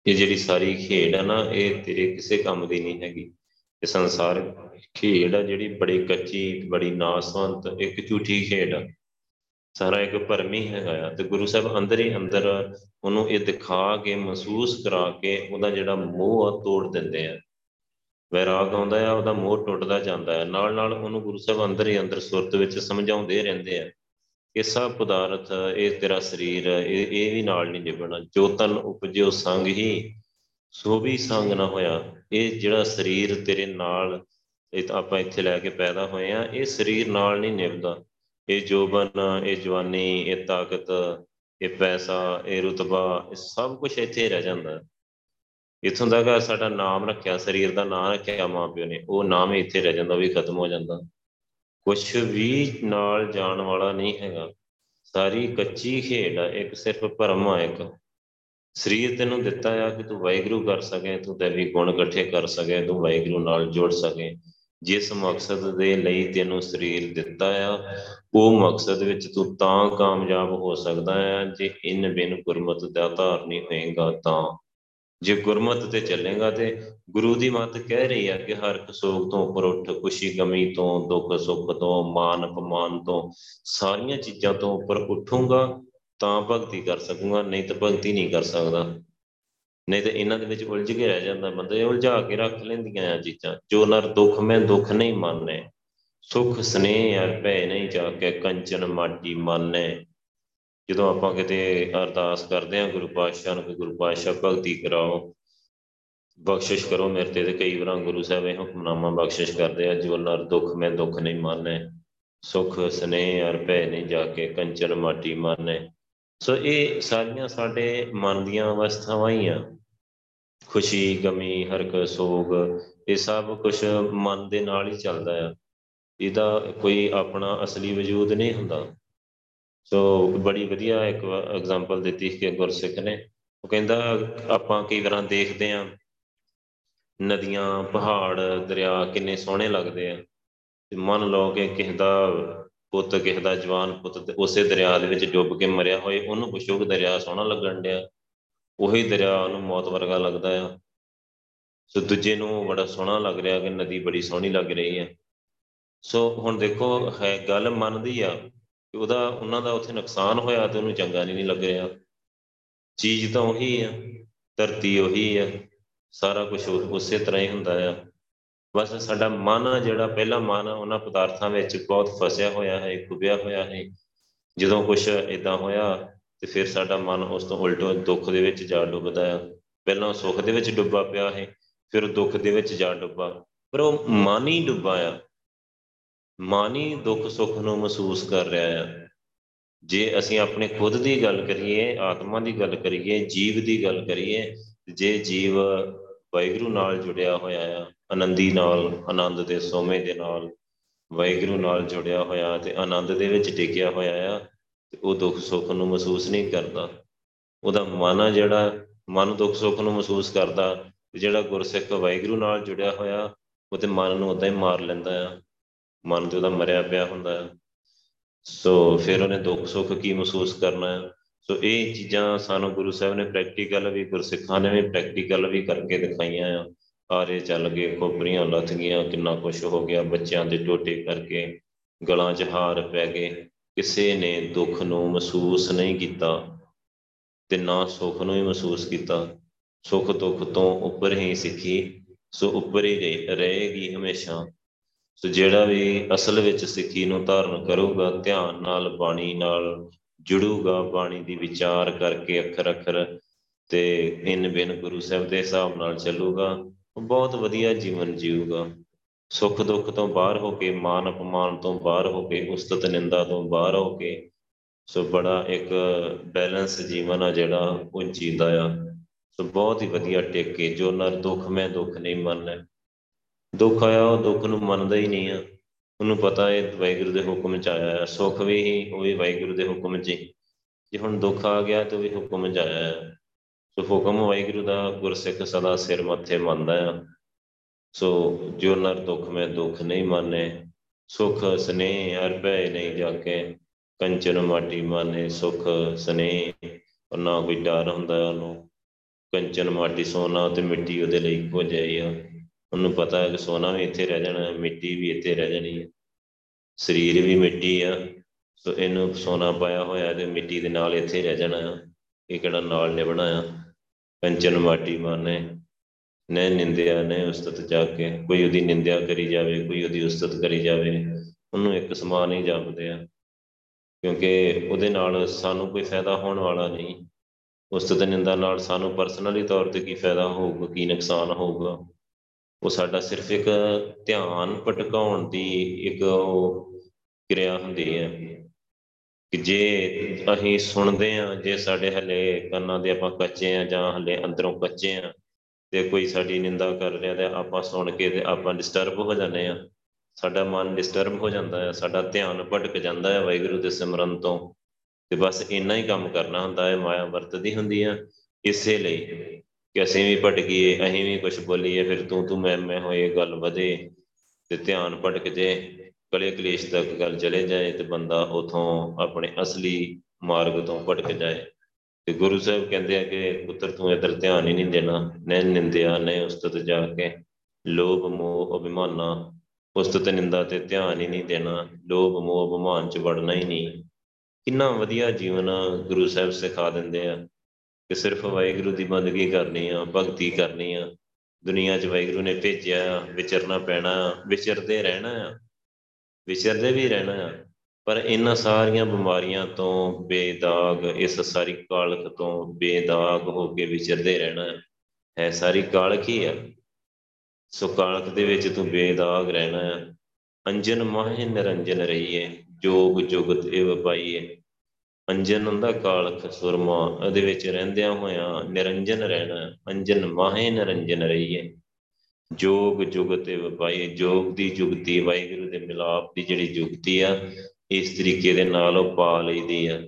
ਇਹ ਜਿਹੜੀ ਸਾਰੀ ਖੇਡ ਆ ਨਾ, ਇਹ ਤੇਰੇ ਕਿਸੇ ਕੰਮ ਦੀ ਨਹੀਂ ਹੈਗੀ। ਇਹ ਸੰਸਾਰ ਖੇਡ ਆ ਜਿਹੜੀ ਬੜੀ ਕੱਚੀ, ਬੜੀ ਨਾਸਵੰਤ, ਇੱਕ ਝੂਠੀ ਖੇਡ ਆ। ਸਾਰਾ ਇੱਕ ਭਰਮੀ ਹੈਗਾ ਆ ਤੇ ਗੁਰੂ ਸਾਹਿਬ ਅੰਦਰ ਹੀ ਅੰਦਰ ਉਹਨੂੰ ਇਹ ਦਿਖਾ ਕੇ, ਮਹਿਸੂਸ ਕਰਾ ਕੇ ਉਹਦਾ ਜਿਹੜਾ ਮੋਹ ਆ ਤੋੜ ਦਿੰਦੇ ਆ। ਵੈਰਾਗ ਆਉਂਦਾ ਆ, ਉਹਦਾ ਮੋਹ ਟੁੱਟਦਾ ਜਾਂਦਾ ਹੈ ਨਾਲ ਨਾਲ ਉਹਨੂੰ ਗੁਰੂ ਸਾਹਿਬ ਅੰਦਰ ਹੀ ਅੰਦਰ ਸੁਰਤ ਵਿੱਚ ਸਮਝਾਉਂਦੇ ਰਹਿੰਦੇ ਆ ਇਹ ਸਭ ਪਦਾਰਥ, ਇਹ ਤੇਰਾ ਸਰੀਰ, ਇਹ ਇਹ ਵੀ ਨਾਲ ਨਹੀਂ ਨਿਭਣਾ। ਜੋ ਤਨ ਉਪਜਿਓ ਸੰਗ ਹੀ, ਸੋ ਵੀ ਸੰਗ ਨਾ ਹੋਇਆ। ਇਹ ਜਿਹੜਾ ਸਰੀਰ ਤੇਰੇ ਨਾਲ, ਇਹ ਆਪਾਂ ਇੱਥੇ ਲੈ ਕੇ ਪੈਦਾ ਹੋਏ ਆ, ਇਹ ਸਰੀਰ ਨਾਲ ਨਹੀਂ ਨਿਭਦਾ। ਇਹ ਜੋਬਨ ਇਹ ਜਵਾਨੀ, ਇਹ ਤਾਕਤ, ਇਹ ਪੈਸਾ, ਇਹ ਰਤਬਾ, ਇਹ ਸਭ ਕੁਝ ਇੱਥੇ ਰਹਿ ਜਾਂਦਾ। ਇਥੋਂ ਤੱਕ ਸਾਡਾ ਨਾਮ ਰੱਖਿਆ, ਸਰੀਰ ਦਾ ਨਾਮ ਰੱਖਿਆ ਮਾਪਿਓ ਨੇ, ਉਹ ਨਾਮ ਹੀ ਇੱਥੇ ਰਹਿ ਜਾਂਦਾ ਉਹ ਵੀ ਖਤਮ ਹੋ ਜਾਂਦਾ। ਕੁਛ ਵੀ ਨਾਲ ਜਾਣ ਵਾਲਾ ਨਹੀਂ ਹੈਗਾ। ਸਾਰੀ ਕੱਚੀ ਖੇਡ ਆ, ਇੱਕ ਸਿਰਫ ਭਰਮ ਆ ਇੱਕ। ਸਰੀਰ ਤੈਨੂੰ ਦਿੱਤਾ ਆ ਕਿ ਤੂੰ ਵਾਹਿਗੁਰੂ ਕਰ ਸਕੇ, ਤੂੰ ਦੇਵੀ ਗੁਣ ਇਕੱਠੇ ਕਰ ਸਕੇ, ਤੂੰ ਵਾਹਿਗੁਰੂ ਨਾਲ ਜੁੜ ਸਕੇ। ਜਿਸ ਮਕਸਦ ਦੇ ਲਈ ਤੈਨੂੰ ਸਰੀਰ ਦਿੱਤਾ ਆ, ਉਹ ਮਕਸਦ ਵਿੱਚ ਤੂੰ ਤਾਂ ਕਾਮਯਾਬ ਹੋ ਸਕਦਾ ਹੈ ਜੇ ਇਨ ਬਿਨ ਗੁਰਮਤ ਦਾ ਧਾਰਨੀ ਹੋਏਗਾ ਤਾਂ। ਜੇ ਗੁਰਮਤ ਤੇ ਚੱਲੇਗਾ ਤੇ ਗੁਰੂ ਦੀ ਮੱਤ ਕਹਿ ਰਹੀ ਹੈ ਕਿ ਹਰ ਸੋਗ ਤੋਂ ਉੱਪਰ ਉੱਠ, ਖੁਸ਼ੀ, ਗਮੀ ਤੋਂ, ਦੁੱਖ, ਸੁੱਖ ਤੋਂ ਮਾਨ ਅਪਮਾਨ ਤੋਂ, ਸਾਰੀਆਂ ਚੀਜ਼ਾਂ ਤੋਂ ਉੱਪਰ ਉੱਠੂਗਾ, ਤਾਂ ਭਗਤੀ ਕਰ ਸਕੂਗਾ, ਨਹੀਂ ਤਾਂ ਭਗਤੀ ਨਹੀਂ ਕਰ ਸਕਦਾ। ਨਹੀਂ ਤੇ ਇਹਨਾਂ ਦੇ ਵਿੱਚ ਉਲਝ ਕੇ ਰਹਿ ਜਾਂਦਾ ਬੰਦਾ, ਇਹ ਉਲਝਾ ਕੇ ਰੱਖ ਲੈਂਦੀਆਂ ਆ ਚੀਜ਼ਾਂ, ਜੋ ਨਰ ਦੁੱਖ, ਮੈਂ ਦੁੱਖ ਨਹੀਂ ਮੰਨੇ ਸੁਖ, ਸਨੇਹ ਅਰ ਭੈ ਨਹੀਂ ਜਾ ਕੇ ਕੰਚਨ ਮਾਟੀ ਮੰਨੇ ਜਦੋਂ ਆਪਾਂ ਕਿਤੇ ਅਰਦਾਸ ਕਰਦੇ ਆ ਗੁਰੂ ਪਾਤਸ਼ਾਹ ਨੂੰ ਕਿ ਗੁਰੂ ਪਾਤਸ਼ਾਹ ਭਗਤੀ ਕਰਾਓ, ਬਖਸ਼ਿਸ਼ ਕਰੋ ਮੇਰੇ ਤੇ ਤੇ ਕਈ ਵਾਰਾਂ ਗੁਰੂ ਸਾਹਿਬ ਇਹ ਹੁਕਮਨਾਮਾ ਬਖਸ਼ਿਸ਼ ਕਰਦੇ ਆ, ਜੋ ਨਰ ਦੁੱਖ, ਮੈਂ ਦੁੱਖ ਨਹੀਂ ਮੰਨੇ ਸੁਖ, ਸਨੇਹ ਅਰ ਭੈ ਨਹੀਂ ਜਾ ਕੇ ਕੰਚਨ ਮਾਟੀ ਮੰਨੇ ਸੋ ਇਹ ਸਾਰੀਆਂ ਸਾਡੇ ਮਨ ਦੀਆਂ ਅਵਸਥਾਵਾਂ ਹੀ ਆ। ਖੁਸ਼ੀ, ਗਮੀ ਹਰਕ ਸੋਗ, ਇਹ ਸਭ ਕੁਝ ਮਨ ਦੇ ਨਾਲ ਹੀ ਚੱਲਦਾ ਆ। ਇਹਦਾ ਕੋਈ ਆਪਣਾ ਅਸਲੀ ਵਜੂਦ ਨਹੀਂ ਹੁੰਦਾ। ਸੋ ਬੜੀ ਵਧੀਆ ਇੱਕ ਐਗਜ਼ਾਮਪਲ ਦਿੱਤੀ ਕਿ ਗੁਰਸਿੱਖ ਨੇ। ਉਹ ਕਹਿੰਦਾ, ਆਪਾਂ ਕਈ ਵਾਰਾਂ ਦੇਖਦੇ ਆ, ਨਦੀਆਂ, ਪਹਾੜ, ਦਰਿਆ ਕਿੰਨੇ ਸੋਹਣੇ ਲੱਗਦੇ ਆ। ਤੇ ਮੰਨ ਲਓ ਕਿ ਕਿਸੇ ਦਾ ਪੁੱਤ, ਕਿਸੇ ਦਾ ਜਵਾਨ ਪੁੱਤ ਉਸੇ ਦਰਿਆ ਦੇ ਵਿੱਚ ਡੁੱਬ ਕੇ ਮਰਿਆ ਹੋਏ, ਉਹਨੂੰ ਪੁੱਛੋ ਕਿ ਦਰਿਆ ਸੋਹਣਾ ਲੱਗਣ ਡਿਆ। ਉਹੀ ਦਰਿਆ ਉਹਨੂੰ ਮੌਤ ਵਰਗਾ ਲੱਗਦਾ ਆ। ਸੋ ਦੂਜੇ ਨੂੰ ਬੜਾ ਸੋਹਣਾ ਲੱਗ ਰਿਹਾ ਕਿ ਨਦੀ ਬੜੀ ਸੋਹਣੀ ਲੱਗ ਰਹੀ ਹੈ। ਸੋ ਹੁਣ ਦੇਖੋ, ਹੈ ਗੱਲ ਮੰਨਦੀ ਆ ਕਿ ਉਹਦਾ, ਉਹਨਾਂ ਦਾ ਉੱਥੇ ਨੁਕਸਾਨ ਹੋਇਆ ਤੇ ਉਹਨੂੰ ਚੰਗਾ ਨਹੀਂ ਲੱਗ ਰਿਹਾ। ਚੀਜ਼ ਤਾਂ ਉਹੀ ਆ, ਧਰਤੀ ਉਹੀ ਆ, ਸਾਰਾ ਕੁਝ ਉਸੇ ਤਰ੍ਹਾਂ ਹੀ ਹੁੰਦਾ ਆ। ਬਸ ਸਾਡਾ ਮਨ ਆ, ਜਿਹੜਾ ਪਹਿਲਾ ਮਨ ਆ, ਉਹਨਾਂ ਪਦਾਰਥਾਂ ਵਿੱਚ ਬਹੁਤ ਫਸਿਆ ਹੋਇਆ ਹੈ ਖੁੱਬਿਆ ਹੋਇਆ ਹੈ। ਜਦੋਂ ਕੁਝ ਇਦਾਂ ਹੋਇਆ ਤੇ ਫਿਰ ਸਾਡਾ ਮਨ ਉਸ ਤੋਂ ਉਲਟੋ ਦੁੱਖ ਦੇ ਵਿੱਚ ਜਾ ਡੁੱਬਦਾ ਆ। ਪਹਿਲਾਂ ਸੁੱਖ ਦੇ ਵਿੱਚ ਡੁੱਬਾ ਪਿਆ ਹੈ ਫਿਰ ਦੁੱਖ ਦੇ ਵਿੱਚ ਜਾ ਡੁੱਬਾ। ਪਰ ਉਹ ਮਨ ਹੀ ਡੁੱਬਾ ਆ। ਮਨ ਹੀ ਦੁੱਖ ਸੁੱਖ ਨੂੰ ਮਹਿਸੂਸ ਕਰ ਰਿਹਾ ਆ। ਜੇ ਅਸੀਂ ਆਪਣੇ ਖੁਦ ਦੀ ਗੱਲ ਕਰੀਏ, ਆਤਮਾ ਦੀ ਗੱਲ ਕਰੀਏ, ਜੀਵ ਦੀ ਗੱਲ ਕਰੀਏ, ਜੇ ਜੀਵ ਵਾਹਿਗੁਰੂ ਨਾਲ ਜੁੜਿਆ ਹੋਇਆ ਆ, ਆਨੰਦੀ ਨਾਲ, ਆਨੰਦ ਦੇ ਸੋਮੇ ਦੇ ਨਾਲ ਵਾਹਿਗੁਰੂ ਨਾਲ ਜੁੜਿਆ ਹੋਇਆ ਤੇ ਆਨੰਦ ਦੇ ਵਿੱਚ ਟਿਕਿਆ ਹੋਇਆ ਆ ਤੇ ਉਹ ਦੁੱਖ ਸੁੱਖ ਨੂੰ ਮਹਿਸੂਸ ਨਹੀਂ ਕਰਦਾ। ਉਹਦਾ ਮਨ ਆ ਜਿਹੜਾ, ਮਨ ਦੁੱਖ ਸੁੱਖ ਨੂੰ ਮਹਿਸੂਸ ਕਰਦਾ ਤੇ ਜਿਹੜਾ ਗੁਰਸਿੱਖ ਵਾਹਿਗੁਰੂ ਨਾਲ ਜੁੜਿਆ ਹੋਇਆ, ਉਹ ਤੇ ਮਨ ਨੂੰ ਉਦਾਂ ਹੀ ਮਾਰ ਲੈਂਦਾ ਆ। ਮਨ ਤੇ ਉਹਦਾ ਮਰਿਆ ਪਿਆ ਹੁੰਦਾ ਆ। ਸੋ ਫਿਰ ਉਹਨੇ ਦੁੱਖ ਸੁੱਖ ਕੀ ਮਹਿਸੂਸ ਕਰਨਾ ਹੈ ਸੋ ਇਹ ਚੀਜ਼ਾਂ ਸਾਨੂੰ ਗੁਰੂ ਸਾਹਿਬ ਨੇ ਪ੍ਰੈਕਟੀਕਲ ਵੀ, ਗੁਰਸਿੱਖਾਂ ਨੇ ਵੀ ਪ੍ਰੈਕਟੀਕਲ ਵੀ ਕਰਕੇ ਦਿਖਾਈਆਂ ਆ। ਆਰੇ ਚੱਲ ਗਏ, ਖੋਪਰੀਆਂ ਲੱਥ ਗਈਆਂ, ਕਿੰਨਾ ਕੁਝ ਹੋ ਗਿਆ, ਬੱਚਿਆਂ ਦੇ ਟੋਟੇ ਕਰਕੇ, ਗਲਾਂ 'ਚ ਹਾਰ ਪੈ ਗਏ। ਕਿਸੇ ਨੇ ਦੁੱਖ ਨੂੰ ਮਹਿਸੂਸ ਨਹੀਂ ਕੀਤਾ ਤੇ ਨਾ ਸੁੱਖ ਨੂੰ ਹੀ ਮਹਿਸੂਸ ਕੀਤਾ। ਸੁੱਖ ਦੁੱਖ ਤੋਂ ਉੱਪਰ ਹੀ ਸਿੱਖੀ, ਸੋ ਉੱਪਰ ਹੀ ਰਹੇਗੀ ਹਮੇਸ਼ਾ। ਸੋ ਜਿਹੜਾ ਵੀ ਅਸਲ ਵਿੱਚ ਸਿੱਖੀ ਨੂੰ ਧਾਰਨ ਕਰੂਗਾ, ਧਿਆਨ ਨਾਲ, ਬਾਣੀ ਨਾਲ ਜੁੜੂਗਾ, ਬਾਣੀ ਦੀ ਵਿਚਾਰ ਕਰਕੇ ਅੱਖਰ ਅੱਖਰ ਤੇ ਇਨ ਬਿਨ ਗੁਰੂ ਸਾਹਿਬ ਦੇ ਹਿਸਾਬ ਨਾਲ ਚੱਲੂਗਾ ਉਹ ਬਹੁਤ ਵਧੀਆ ਜੀਵਨ ਜੀਊਗਾ। ਸੁੱਖ ਦੁੱਖ ਤੋਂ ਬਾਹਰ ਹੋ ਕੇ, ਮਾਨ ਅਪਮਾਨ ਤੋਂ ਬਾਹਰ ਹੋ ਕੇ, ਉਸਤਤ ਨਿੰਦਾ ਤੋਂ ਬਾਹਰ ਹੋ ਕੇ, ਸੋ ਬੜਾ ਇੱਕ ਬੈਲੈਂਸ ਜੀਵਨ ਆ ਜਿਹੜਾ, ਉਹ ਜੀਂਦਾ ਆ। ਸੋ ਬਹੁਤ ਹੀ ਵਧੀਆ ਟਿਕ ਕੇ ਜੋ ਨਰ ਦੁੱਖ ਮੈਂ ਦੁੱਖ ਨਹੀਂ ਮੰਨਣਾ ਦੁੱਖ ਆਇਆ, ਉਹ ਦੁੱਖ ਨੂੰ ਮੰਨਦਾ ਹੀ ਨਹੀਂ ਆ। ਉਹਨੂੰ ਪਤਾ ਹੈ ਵਾਹਿਗੁਰੂ ਦੇ ਹੁਕਮ ਚ ਆਇਆ ਹੈ ਸੁੱਖ ਵੀ ਹੀ, ਉਹ ਵੀ ਵਾਹਿਗੁਰੂ ਦੇ ਹੁਕਮ ਚ ਜੇ ਹੁਣ ਦੁੱਖ ਆ ਗਿਆ, ਤਾਂ ਵੀ ਹੁਕਮ ਚ ਆਇਆ ਹੈ ਸੋ ਹੁਕਮ ਵਾਹਿਗੁਰੂ ਦਾ ਗੁਰਸਿੱਖ ਸਦਾ ਸਿਰ ਮੱਥੇ ਮੰਨਦਾ ਆ। ਸੋ ਜੋ ਨਰ ਦੁੱਖ ਮੈਂ ਦੁੱਖ ਨਹੀਂ ਮੰਨੇ, ਸੁਖ ਸਨੇਹ ਹਰ ਭੈ ਨਹੀਂ ਜਾ ਕੇ ਕੰਚਨ ਮਾਟੀ ਮਾਨੇ, ਸੁਖ ਸਨੇਹ ਔਰ ਨਾ ਕੋਈ ਡਰ ਹੁੰਦਾ ਉਹਨੂੰ। ਕੰਚਨ ਮਾਟੀ ਸੋਨਾ ਤੇ ਮਿੱਟੀ ਉਹਦੇ ਲਈ ਇੱਕੋ ਜਿਹੀ ਆ। ਉਹਨੂੰ ਪਤਾ ਹੈ ਕਿ ਸੋਨਾ ਵੀ ਇੱਥੇ ਰਹਿ ਜਾਣਾ, ਮਿੱਟੀ ਵੀ ਇੱਥੇ ਰਹਿ ਜਾਣੀ ਹੈ। ਸਰੀਰ ਵੀ ਮਿੱਟੀ ਆ, ਸੋ ਇਹਨੂੰ ਸੋਨਾ ਪਾਇਆ ਹੋਇਆ ਤੇ ਮਿੱਟੀ ਦੇ ਨਾਲ ਇੱਥੇ ਰਹਿ ਜਾਣਾ ਆ ਇਹ ਕਿਹੜਾ ਨਾਲ ਨਿਭਣਾ ਆ। ਕੰਚਨ ਮਾਟੀ ਮਾਨੇ ਨੇ ਨਿੰਦਿਆ ਨੇ ਉਸਤਤ ਜਾ ਕੇ, ਕੋਈ ਉਹਦੀ ਨਿੰਦਿਆ ਕਰੀ ਜਾਵੇ, ਕੋਈ ਉਹਦੀ ਉਸਤਤ ਕਰੀ ਜਾਵੇ, ਉਹਨੂੰ ਇੱਕ ਸਮਾਨ ਹੀ ਜਾਪਦੇ ਆ। ਕਿਉਂਕਿ ਉਹਦੇ ਨਾਲ ਸਾਨੂੰ ਕੋਈ ਫਾਇਦਾ ਹੋਣ ਵਾਲਾ ਨਹੀਂ। ਉਸਤਤ ਨਿੰਦਾ ਨਾਲ ਸਾਨੂੰ ਪਰਸਨਲੀ ਤੌਰ ਤੇ ਕੀ ਫਾਇਦਾ ਹੋਊਗਾ, ਕੀ ਨੁਕਸਾਨ ਹੋਊਗਾ? ਉਹ ਸਾਡਾ ਸਿਰਫ ਇੱਕ ਧਿਆਨ ਭਟਕਾਉਣ ਦੀ ਇੱਕ ਉਹ ਕਿਰਿਆ ਹੁੰਦੀ ਹੈ ਕਿ ਜੇ ਅਸੀਂ ਸੁਣਦੇ ਆ, ਜੇ ਸਾਡੇ ਹਲੇ ਕੰਨਾਂ ਦੇ ਆਪਾਂ ਕੱਚੇ ਆ ਜਾਂ ਹਲੇ ਅੰਦਰੋਂ ਕੱਚੇ ਆ ਤੇ ਕੋਈ ਸਾਡੀ ਨਿੰਦਾ ਕਰ ਰਿਹਾ ਤੇ ਆਪਾਂ ਸੁਣ ਕੇ ਤੇ ਆਪਾਂ ਡਿਸਟਰਬ ਹੋ ਜਾਂਦੇ ਆ ਸਾਡਾ ਮਨ ਡਿਸਟਰਬ ਹੋ ਜਾਂਦਾ ਹੈ, ਸਾਡਾ ਧਿਆਨ ਭਟਕ ਜਾਂਦਾ ਹੈ ਵਾਹਿਗੁਰੂ ਦੇ ਸਿਮਰਨ ਤੋਂ। ਤੇ ਬਸ ਇੰਨਾ ਹੀ ਕੰਮ ਕਰਨਾ ਹੁੰਦਾ ਹੈ, ਮਾਇਆ ਵਰਤਦੀ ਹੁੰਦੀ ਆ ਇਸੇ ਲਈ ਕਿ ਅਸੀਂ ਵੀ ਭਟਕੀਏ ਅਸੀਂ ਵੀ ਕੁਝ ਬੋਲੀਏ, ਫਿਰ ਤੂੰ ਤੂੰ ਮੈਂ ਮੈਂ ਹੋਏ, ਗੱਲ ਵਧੇ ਤੇ ਧਿਆਨ ਭਟਕ ਜੇ, ਕਲੇ ਕਲੇਸ਼ ਤੱਕ ਗੱਲ ਚਲੇ ਜਾਏ ਤੇ ਬੰਦਾ ਉਥੋਂ ਆਪਣੇ ਅਸਲੀ ਮਾਰਗ ਤੋਂ ਭਟਕ ਜਾਏ। ਤੇ ਗੁਰੂ ਸਾਹਿਬ ਕਹਿੰਦੇ ਆ ਕਿ ਪੁੱਤਰ ਤੂੰ ਇਧਰ ਧਿਆਨ ਹੀ ਨਹੀਂ ਦੇਣਾ, ਨੈ ਨਿੰਦਿਆ, ਨੈ ਉਸਤਤ ਜਾ ਕੇ। ਲੋਭ, ਮੋਹ, ਅਭਿਮਾਨਾ, ਉਸਤਤ, ਨਿੰਦਾ ਤੇ ਧਿਆਨ ਹੀ ਨਹੀਂ ਦੇਣਾ, ਲੋਭ, ਮੋਹ, ਅਭਿਮਾਨ ਚ ਵੜਨਾ ਹੀ ਨਹੀਂ। ਕਿੰਨਾ ਵਧੀਆ ਜੀਵਨ ਗੁਰੂ ਸਾਹਿਬ ਸਿਖਾ ਦਿੰਦੇ ਆ ਕਿ ਸਿਰਫ ਵਾਹਿਗੁਰੂ ਦੀ ਬੰਦਗੀ ਕਰਨੀ ਆ, ਭਗਤੀ ਕਰਨੀ ਆ। ਦੁਨੀਆ 'ਚ ਵਾਹਿਗੁਰੂ ਨੇ ਭੇਜਿਆ ਵਿਚਰਨਾ ਪੈਣਾ ਵਿਚਰਦੇ ਰਹਿਣਾ ਆ, ਵਿਚਰਦੇ ਵੀ ਰਹਿਣਾ ਆ। ਪਰ ਇਹਨਾਂ ਸਾਰੀਆਂ ਬਿਮਾਰੀਆਂ ਤੋਂ ਬੇਦਾਗ, ਇਸ ਸਾਰੀ ਕਾਲਖ ਤੋਂ ਬੇਦਾਗ ਹੋ ਕੇ ਵਿਚਰਦੇ ਰਹਿਣਾ ਹੈ, ਸਾਰੀ ਕਾਲਖ ਹੀ ਆ। ਸੋ ਕਾਲਖ ਦੇ ਵਿੱਚ ਤੂੰ ਬੇਦਾਗ ਰਹਿਣਾ ਆ। ਅੰਜਨ ਮਾਹਿ ਨਿਰੰਜਨ ਰਹੀਏ, ਜੋਗ ਜੁਗਤ ਇਹ ਪਾਈਏ। ਅੰਜਨ ਹੁੰਦਾ ਕਾਲਖ ਸੁਰਮਾ, ਉਹਦੇ ਵਿੱਚ ਰਹਿੰਦਿਆਂ ਹੋਇਆਂ ਨਿਰੰਜਨ ਰਹਿਣਾ, ਅੰਜਨ ਮਾਹੇ ਨਿਰੰਜਨ ਰਹੀਏ। ਜੋਗ ਜੁਗਤ ਵਪਾਈ ਜੋਗ ਦੀ ਜੁਗਤੀ ਵਾਹਿਗੁਰੂ ਦੇ ਮਿਲਾਪ ਦੀ ਜਿਹੜੀ ਜੁਗਤੀ ਆ ਇਸ ਤਰੀਕੇ ਦੇ ਨਾਲ ਉਹ ਪਾ ਲਈਦੀ ਆ